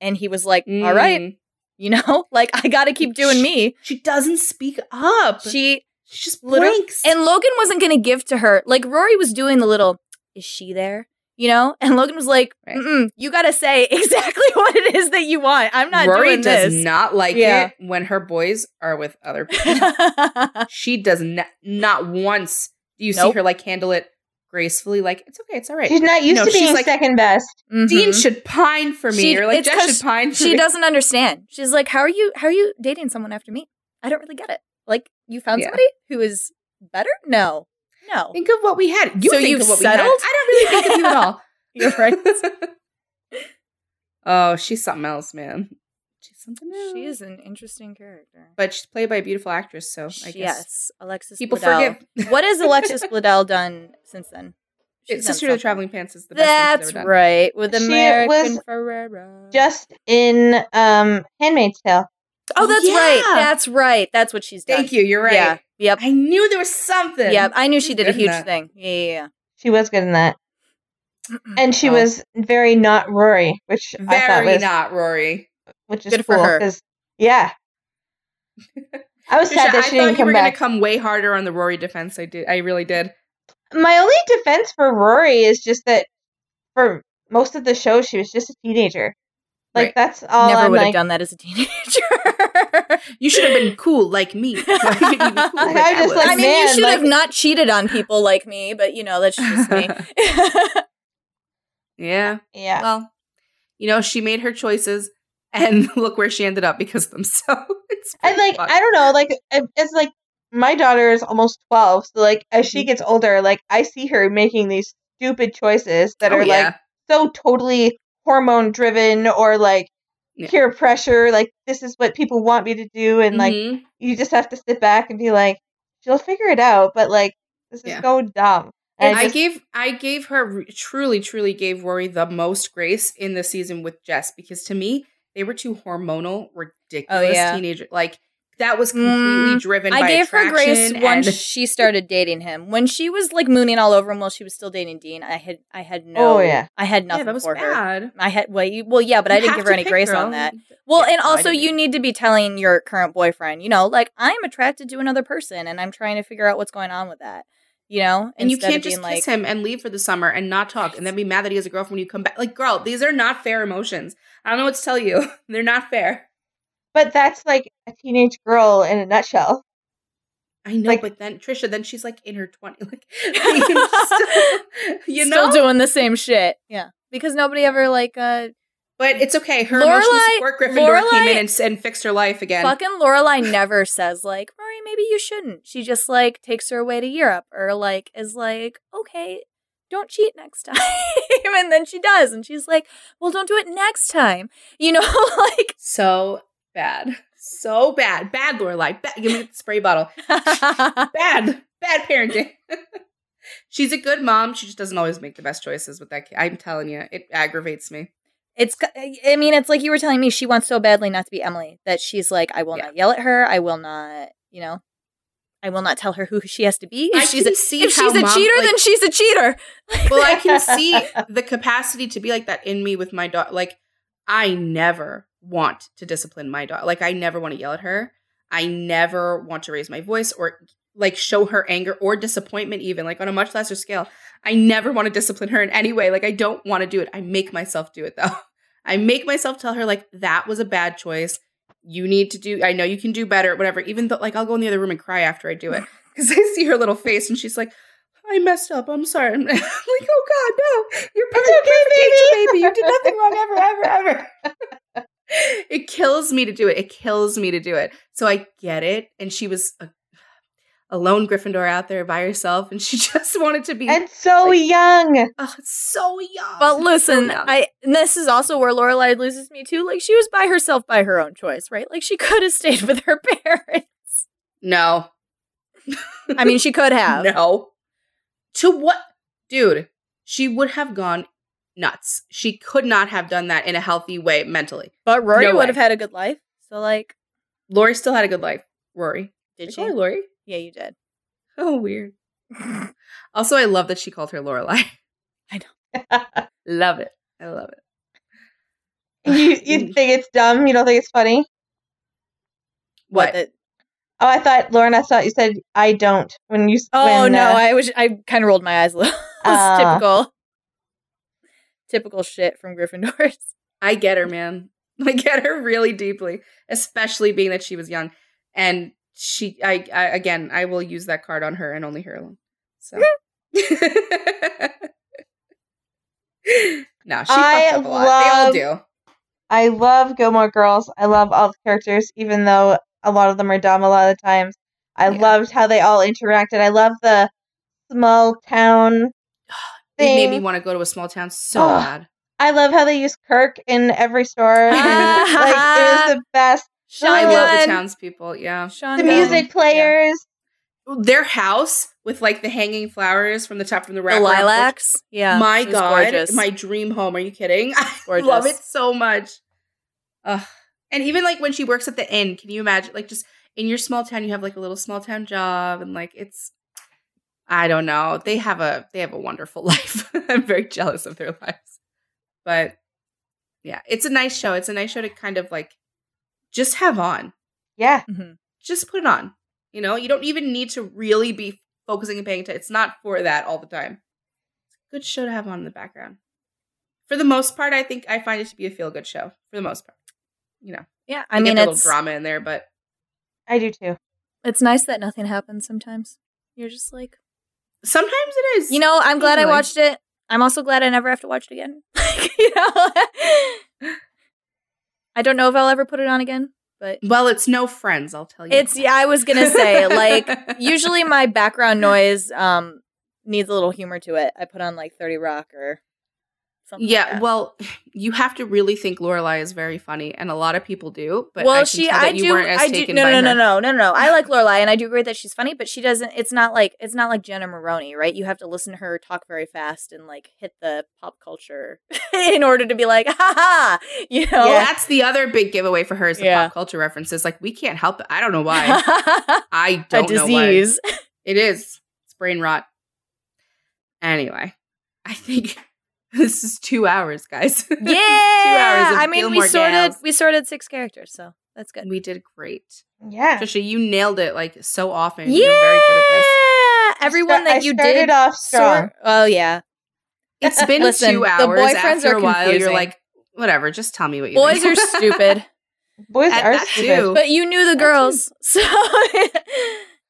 And he was like, "All right, Mm. you know, (laughs) like I got to keep doing me." She doesn't speak up. She she just literally- blinks. and Logan wasn't going to give to her. Like Rory was doing the little, "Is she there?" You know, (laughs) and Logan was like, Right. Mm-mm, "You got to say (laughs) exactly (laughs) what it is that you want. I'm not Rory doing does not like Yeah. it when her boys are with other people. she does not, not once do you Nope. see her like handle it gracefully. Like, it's okay, it's all right. She's not used No, to being like- second best. Mhm. Dean should pine for me, She- or like it's should pine for she me. doesn't understand. She's like, "How are you? How are you dating someone after me? I don't really get it. Like, you found Yeah. somebody who is better? No, no. Think of what we had. You So think you've of what settled? we had. I don't really think of you at all. You're right. (laughs) oh, she's something else, man. She's something else. She is an interesting character. but she's played by a beautiful actress, so I guess yes, Alexis. people Bledel. forgive. what has Alexis (laughs) Bledel done since then? She's Sisterhood of the. Traveling Pants is the best That's ever done. right, with She America was Ferrera. Just in um Handmaid's Tale. Oh, oh, that's right. That's right. That's what she's done. Thank you. You're right. Yeah. Yep. I knew there was something. Yep. I knew she did a huge thing. Yeah. Yeah. She was good in that. And she Oh. was very not Rory, which I thought Very was not Rory. which is Good for cool. her. 'cause- yeah. I was Tricia, sad I that she thought didn't you come were back. gonna come way harder on the Rory defense. I did. I really did. My only defense for Rory is just that for most of the show she was just a teenager. Like Right. that's all Never I'm would have like. done that as a teenager. You should have been cool like me. Not even even cool Like, like I just like, I mean, you should like- have not cheated on people like me, but you know, that's just me. (laughs) (laughs) yeah. yeah. Well, you know, she made her choices, and (laughs) look where she ended up because of them. So it's And like fun. I don't know, like it's like my daughter is almost twelve, so like as Mm-hmm. she gets older, like I see her making these stupid choices that Oh, are yeah. like so totally hormone driven or like Yeah. peer pressure. Like this is what people want me to do, and like Mhm. you just have to sit back and be like, she'll figure it out. But like this is Yeah. so dumb. And I just- gave I gave her truly truly gave Rory the most grace in the season with Jess because to me they were two hormonal ridiculous Oh, yeah. teenager like that was completely Mm, driven I by gave her grace attraction once and- she started dating him. When she was like mooning all over him while she was still dating Dean, I had I had no Oh, yeah. I had yeah nothing that was for her. bad. I had well, you, well yeah, but I didn't give her any grace girl. on that. Well, Yeah, and also you need to be telling your current boyfriend, you know, like I'm attracted to another person and I'm trying to figure out what's going on with that. You know? And you can't just kiss like, him and leave for the summer and not talk and then be mad that he has a girlfriend when you come back. Like, girl, these are not fair emotions. I don't know what to tell you. (laughs) They're not fair. But that's like a teenage girl in a nutshell. I know, Like- but then Tricia, then she's like in her 20s. (laughs) Like, (laughs) still- you know? still doing the same shit. Yeah. Because nobody ever like uh But it's okay. Her emotional Lorelai- support Gryffindor came in and, and fixed her life again. Fucking Lorelai never says like, Rory, maybe you shouldn't. She just like takes her away to Europe or like is like, okay, don't cheat next (laughs) time. and then she does. And she's like, well, don't do it next time. You know, like So bad. So bad. Bad Lorelai. Bad. Give me the spray bottle. (laughs) Bad. Bad parenting. (laughs) She's a good mom. She just doesn't always make the best choices with that kid. I'm telling you, it aggravates me. It's, I mean, it's like you were telling me, she wants so badly not to be Emily that she's like, I will Yeah. not yell at her. I will not, you know, I will not tell her who she has to be. If I she's a, see if she's a mom- cheater, like- then she's a cheater. Well, I can see (laughs) the capacity to be like that in me with my daughter. Like, I never want to discipline my daughter. Like, I never want to yell at her. I never want to raise my voice or like show her anger or disappointment, even like on a much lesser scale. I never want to discipline her in any way. Like, I don't want to do it. I make myself do it though. (laughs) I make myself tell her, like, that was a bad choice. You need to do, I know you can do better, whatever. Even though, like, I'll go in the other room and cry after I do it (laughs) because I see her little face and she's like, I messed up. I'm sorry. I'm (laughs) like, oh God, no. You're perfect, perfect angel baby. You did nothing wrong ever, ever, ever. (laughs) it kills me to do it. It kills me to do it. So I get it. And she was a, a lone Gryffindor out there by herself, and she (laughs) just wanted to be. And so Like- young. oh, so young. But So listen, young. I and this is also where Lorelai loses me too. Like she was by herself by her own choice, right? Like she (laughs) could have stayed with her parents. no. I mean, she could have. No. To what? Dude, she would have gone nuts. She could not have done that in a healthy way mentally. But Rory No would way. have had a good life. So, like, Lori still had a good life. Rory. did I she? Lori? Yeah, you did. (laughs) Oh, weird. Also, I love that she called her Lorelai. (laughs) I know. (laughs) love it. I love it. you you (sighs) think it's dumb? You don't think it's funny? What? the- Oh, I thought Lauren. I thought you said I don't when you. oh when, no, uh, I was. I kind of rolled my eyes a little. It's typical. Typical shit from Gryffindors. (laughs) I get her, (laughs) man. I get her really deeply, especially being that she was young. And she, I, I again, I will use that card on her and only her alone. So. (laughs) no, she I fucked up a lot. They all love- do. I love Gilmore Girls. I love all the characters, even though a lot of them are dumb a lot of the times. I Yeah. loved how they all interacted. I love the small town It made me want to go to a small town so Ugh. bad. I love how they use Kirk in every store. and, (laughs) like it was the best. I love the townspeople. Yeah, Sean The Gunn. music players. their house with like the hanging flowers from the top from the the wrap. lilacs. Yeah, my god, gorgeous. my dream home. Are you kidding? (laughs) I love it so much. Ugh. And even like when she works at the inn, can you imagine? Like just in your small town, you have like a little small town job, and like it's. I don't know. They have a they have a wonderful (laughs) life. I'm very jealous of their lives, but yeah, it's a nice show. It's a nice show to kind of like just have on. Yeah. Mhm. Just put it on. You know, you don't even need to really be focusing and paying attention. It's not for that all the time. It's a good show to have on in the background. For the most part, I think I find it to be a feel good show. For the most part, you know, Yeah, I I mean get a little it's drama in there, but I do too. it's nice that nothing happens. Sometimes you're just like, sometimes it is. you know, I'm glad I watched it. I'm also glad I never have to watch it again. (laughs) You know, (laughs) I don't know if I'll ever put it on again, but well, it's no friends. I'll tell you. it's. Yeah, I was gonna say like (laughs) usually my background noise um needs a little humor to it. I put on like Thirty Rock or like Yeah, that. well, (laughs) you have to really think Lorelai is very funny, and a lot of people do. But well, I she, I you do, as I do. No, no, no, no, no, no. I (laughs) like Lorelai, and I do agree that she's funny, but she doesn't. It's not like it's not like Jenna Maroney, right? You have to listen to her talk very fast and like hit the pop culture (laughs) in order to be like, ha ha, you know. Well, that's the other big giveaway for her is the Yeah. pop culture references. Like we can't help it. I don't know why. I don't know why. It is. It's brain rot. Anyway, I think (laughs) this is two hours, guys. Yeah, (laughs) two hours of I mean, we sorted Gals. we sorted six characters, so that's good. We did great. Yeah. Tricia, you nailed it like so often. yeah, You're very good at this. everyone that I you started did. off strong. sort- oh yeah, It's (laughs) been Listen, two the boyfriends After are a while, confusing. you're like, whatever. Just tell me what you boys think. are stupid, Boys At are stupid. too. but you knew the girls, so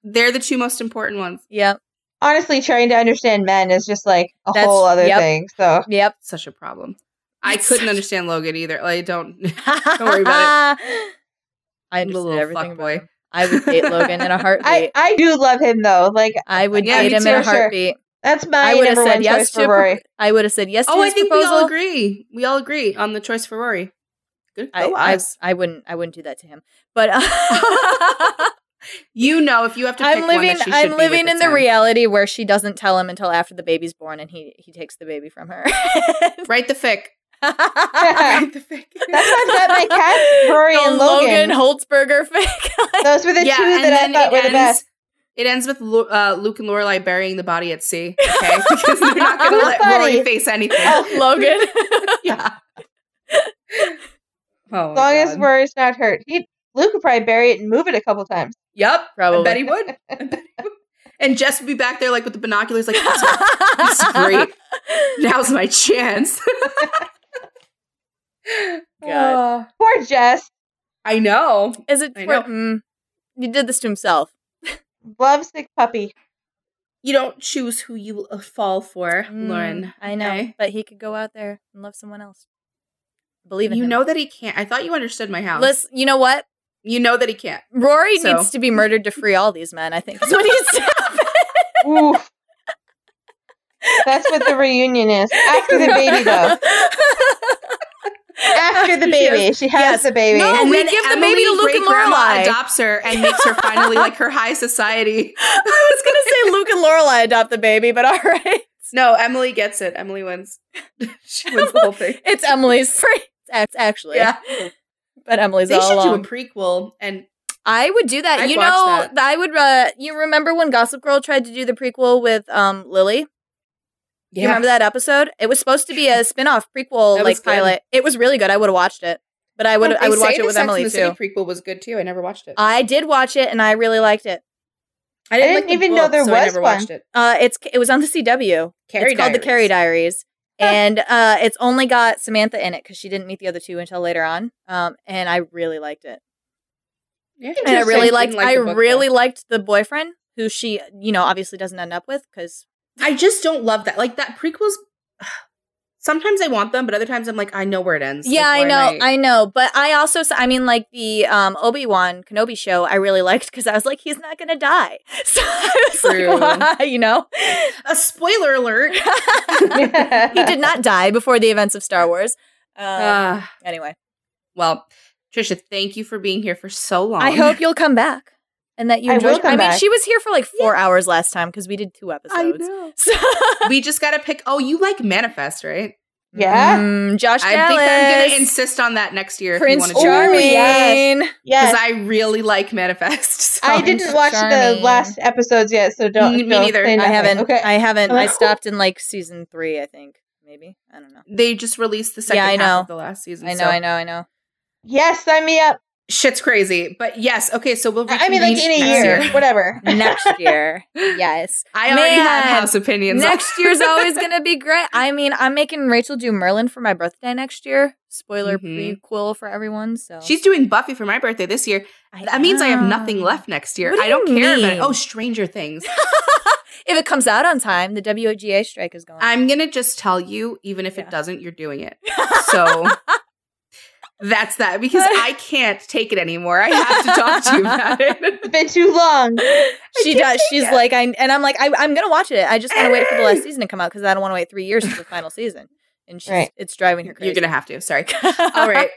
They're the two most important ones. yep, Honestly, trying to understand men is just like a That's- whole other yep. thing. So yep. Such a problem. I It's couldn't understand Logan either. Like, don't. (laughs) Don't (laughs) worry about it. I The understood little everything boy. I would date Logan in a (laughs) heartbeat. I, I, I do love him though. Like I would Yeah, date him too, in a sure. heartbeat. that's my I would have said yes to. Rory. pro- I would have said yes to Oh, I think proposal. we all agree. We all agree on the choice for Rory. Good. I, Go I, us. I wouldn't. I wouldn't do that to him. But uh, You know, if you have to pick I'm one living. that she I'm living in the him. reality where she doesn't tell him until after the baby's born, and he he takes the baby from her. (laughs) (laughs) Write the fic. That's Write (laughs) the fic. why I've got my cats, Rory The and Logan. Huntzberger fake. Those were the yeah, two that I thought were the best. It ends with uh, Luke and Lorelai burying the body at sea. Okay, because they're not going to let body? Rory face anything. Oh, Logan. yeah. Oh, As long as Rory's not hurt. He Luke would probably bury it and move it a couple times. Yep, Probably. I bet he would. (laughs) Bet he would. And Jess would be back there, like with the binoculars, like that's, (laughs) that's great. Now's my chance. (laughs) God. Uh, Poor Jess. I know. Is it? I For, know. mm, he did this to himself. Lovesick puppy. You don't choose who you uh, fall for, Mm, Lauren. I know, okay? but he could go out there and love someone else. Believe in You him. know that he can't. I thought you understood my house. Listen, you know what? You know that he can't. Rory So- needs to be murdered to free all these men. I think is what needs to happen. Oof. That's what the reunion is. After the baby, though. After the She baby. has- She has yes. the baby. No, and we then give the Emily, baby to Luke and great-grandma Lorelai. adopts her and makes her finally like her high society. (laughs) I was gonna say Luke and Lorelai adopt the baby, but all right. No, Emily gets it. Emily wins. (laughs) she wins the whole thing. It's Emily's (laughs) free. It's actually. Yeah. But Emily's They all should along. do a prequel and I would do that. I'd you know, that. I would. Uh, you remember when Gossip Girl tried to do the prequel with um Lily? You remember that episode? It was supposed to be a spin-off prequel, That like pilot. It was really good. I would have watched it, but I would. They I would watch it with Sex Emily the too. City prequel was good too. I never watched it. I did watch it, and I really liked it. I didn't like the even know book, there so I was never one. watched it. Uh, it's it was on the CW. Carrie it's called the Diaries. Carrie Diaries, (laughs) and uh, it's only got Samantha in it because she didn't meet the other two until later on. Um, and I really liked it. Yeah, And I really liked. like I really though. liked the boyfriend who she, you know, obviously doesn't end up with because I just don't love that. Like that prequels. Sometimes I want them, but other times I'm like, I know where it ends. Yeah, Like, I know, am I know, but I also, I mean, like the um, Obi Wan Kenobi show, I really liked because I was like, he's not gonna die, (laughs) so I was True. like, why, you know, a spoiler alert. (laughs) he did not die before the events of Star Wars. Um, Uh, anyway, well, Tricia, thank you for being here for so long. I hope you'll come back and that you I enjoyed. will I mean, back. she was here for like four hours last time because we did two I episodes. know. So, (laughs) we just got to pick. Oh, you like Manifest, right? Yeah. Mm, Josh I think I'm going to insist on that next year. Prince if you want to Charming. do it. yes. Because yes. I really like Manifest. (laughs) so- I didn't watch the last episodes yet, so don't. Me don't neither. say I haven't. Okay. I haven't. I'm I like, (laughs) stopped in like season three, I think. Maybe I don't know. They just released the second Yeah, I half know. of the last season. I know. so I know. I know. yes, sign me up. Shit's crazy. But yes, okay, so we'll I mean, like in a next year, whatever. (laughs) Next year, yes. I already have house opinions. Next year's (laughs) always gonna be great. I mean, I'm making Rachel do Merlin for my birthday next year. Spoiler Mhm. prequel for everyone. So She's doing Buffy for my birthday this year. That means I have nothing left next year. What do I don't you care about it. Oh, Stranger Things. (laughs) if it comes out on time, the WGA strike is going. I'm gonna just tell you, even if Yeah. it doesn't, you're doing it. So that's that because (laughs) I can't take it anymore. I have to talk to you about it. (laughs) It's been too long. (laughs) she does. She's it. like, I and I'm like, I, I'm gonna watch it. I just want to wait for the last season to come out because I don't want to wait three years for the final season. And she's, Right. it's driving her crazy. You're gonna have to. Sorry. All right.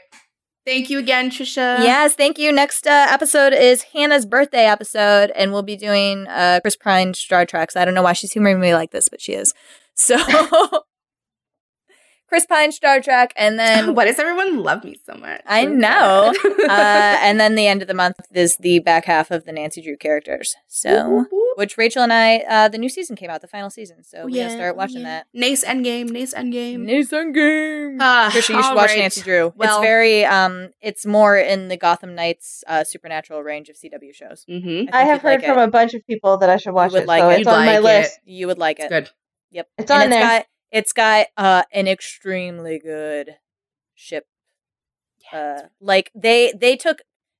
Thank you again, Tricia. Yes, thank you. Next uh, episode is Hannah's birthday episode, and we'll be doing uh, Chris Pine Star Treks. I don't know why she's humoring me like this, but she is. So, Chris Pine Star Trek, and then (laughs) Why does everyone love me so much? I know. (laughs) uh, and then the end of the month is the back half of the Nancy Drew characters. So, which Rachel and I, uh, the new season came out, the final season. So we gotta start watching that. Nace Endgame. Nace Endgame. Nathan Game. Ah, Tricia, you should watch right. Nancy Drew. Well- it's very, um, it's more in the Gotham Knights uh, supernatural range of CW shows. Mm-hmm. I think have you'd like heard from it. a bunch of people that I should watch would it, like so it. it's You'd on my it. list. You would like it. Good. Yep. It's and on it's there. got it's got uh an extremely good ship. Uh like they they took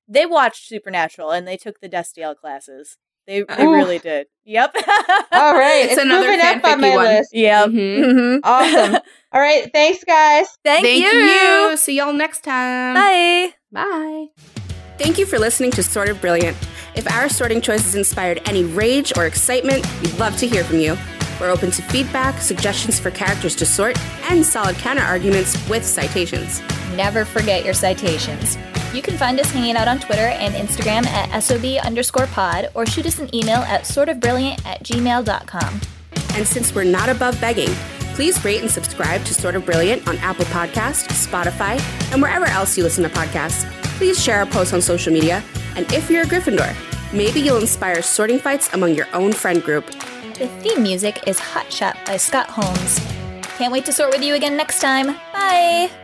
they watched Supernatural and they took the Destiel classes. They they Oof. really did. (laughs) Yep. All right, It's it's, another moving up on my one. list. Yep. Mhm. Mhm. Awesome. (laughs) All right, thanks, guys. Thank, Thank you. you. See y'all next time. Bye. Bye. Thank you for listening to Sort of Brilliant. If our sorting choices inspired any rage or excitement, we'd love to hear from you. We're open to feedback, suggestions for characters to sort, and solid counter arguments with citations. Never forget your citations. You can find us hanging out on Twitter and Instagram at SOB underscore pod or shoot us an email at sortofbrilliant at gmail.com. And since we're not above begging, please rate and subscribe to Sort of Brilliant on Apple Podcasts, Spotify, and wherever else you listen to podcasts. Please share our posts on social media. And if you're a Gryffindor, maybe you'll inspire sorting fights among your own friend group. The theme music is Hot Shot by Scott Holmes. Can't wait to sort with you again next time. Bye!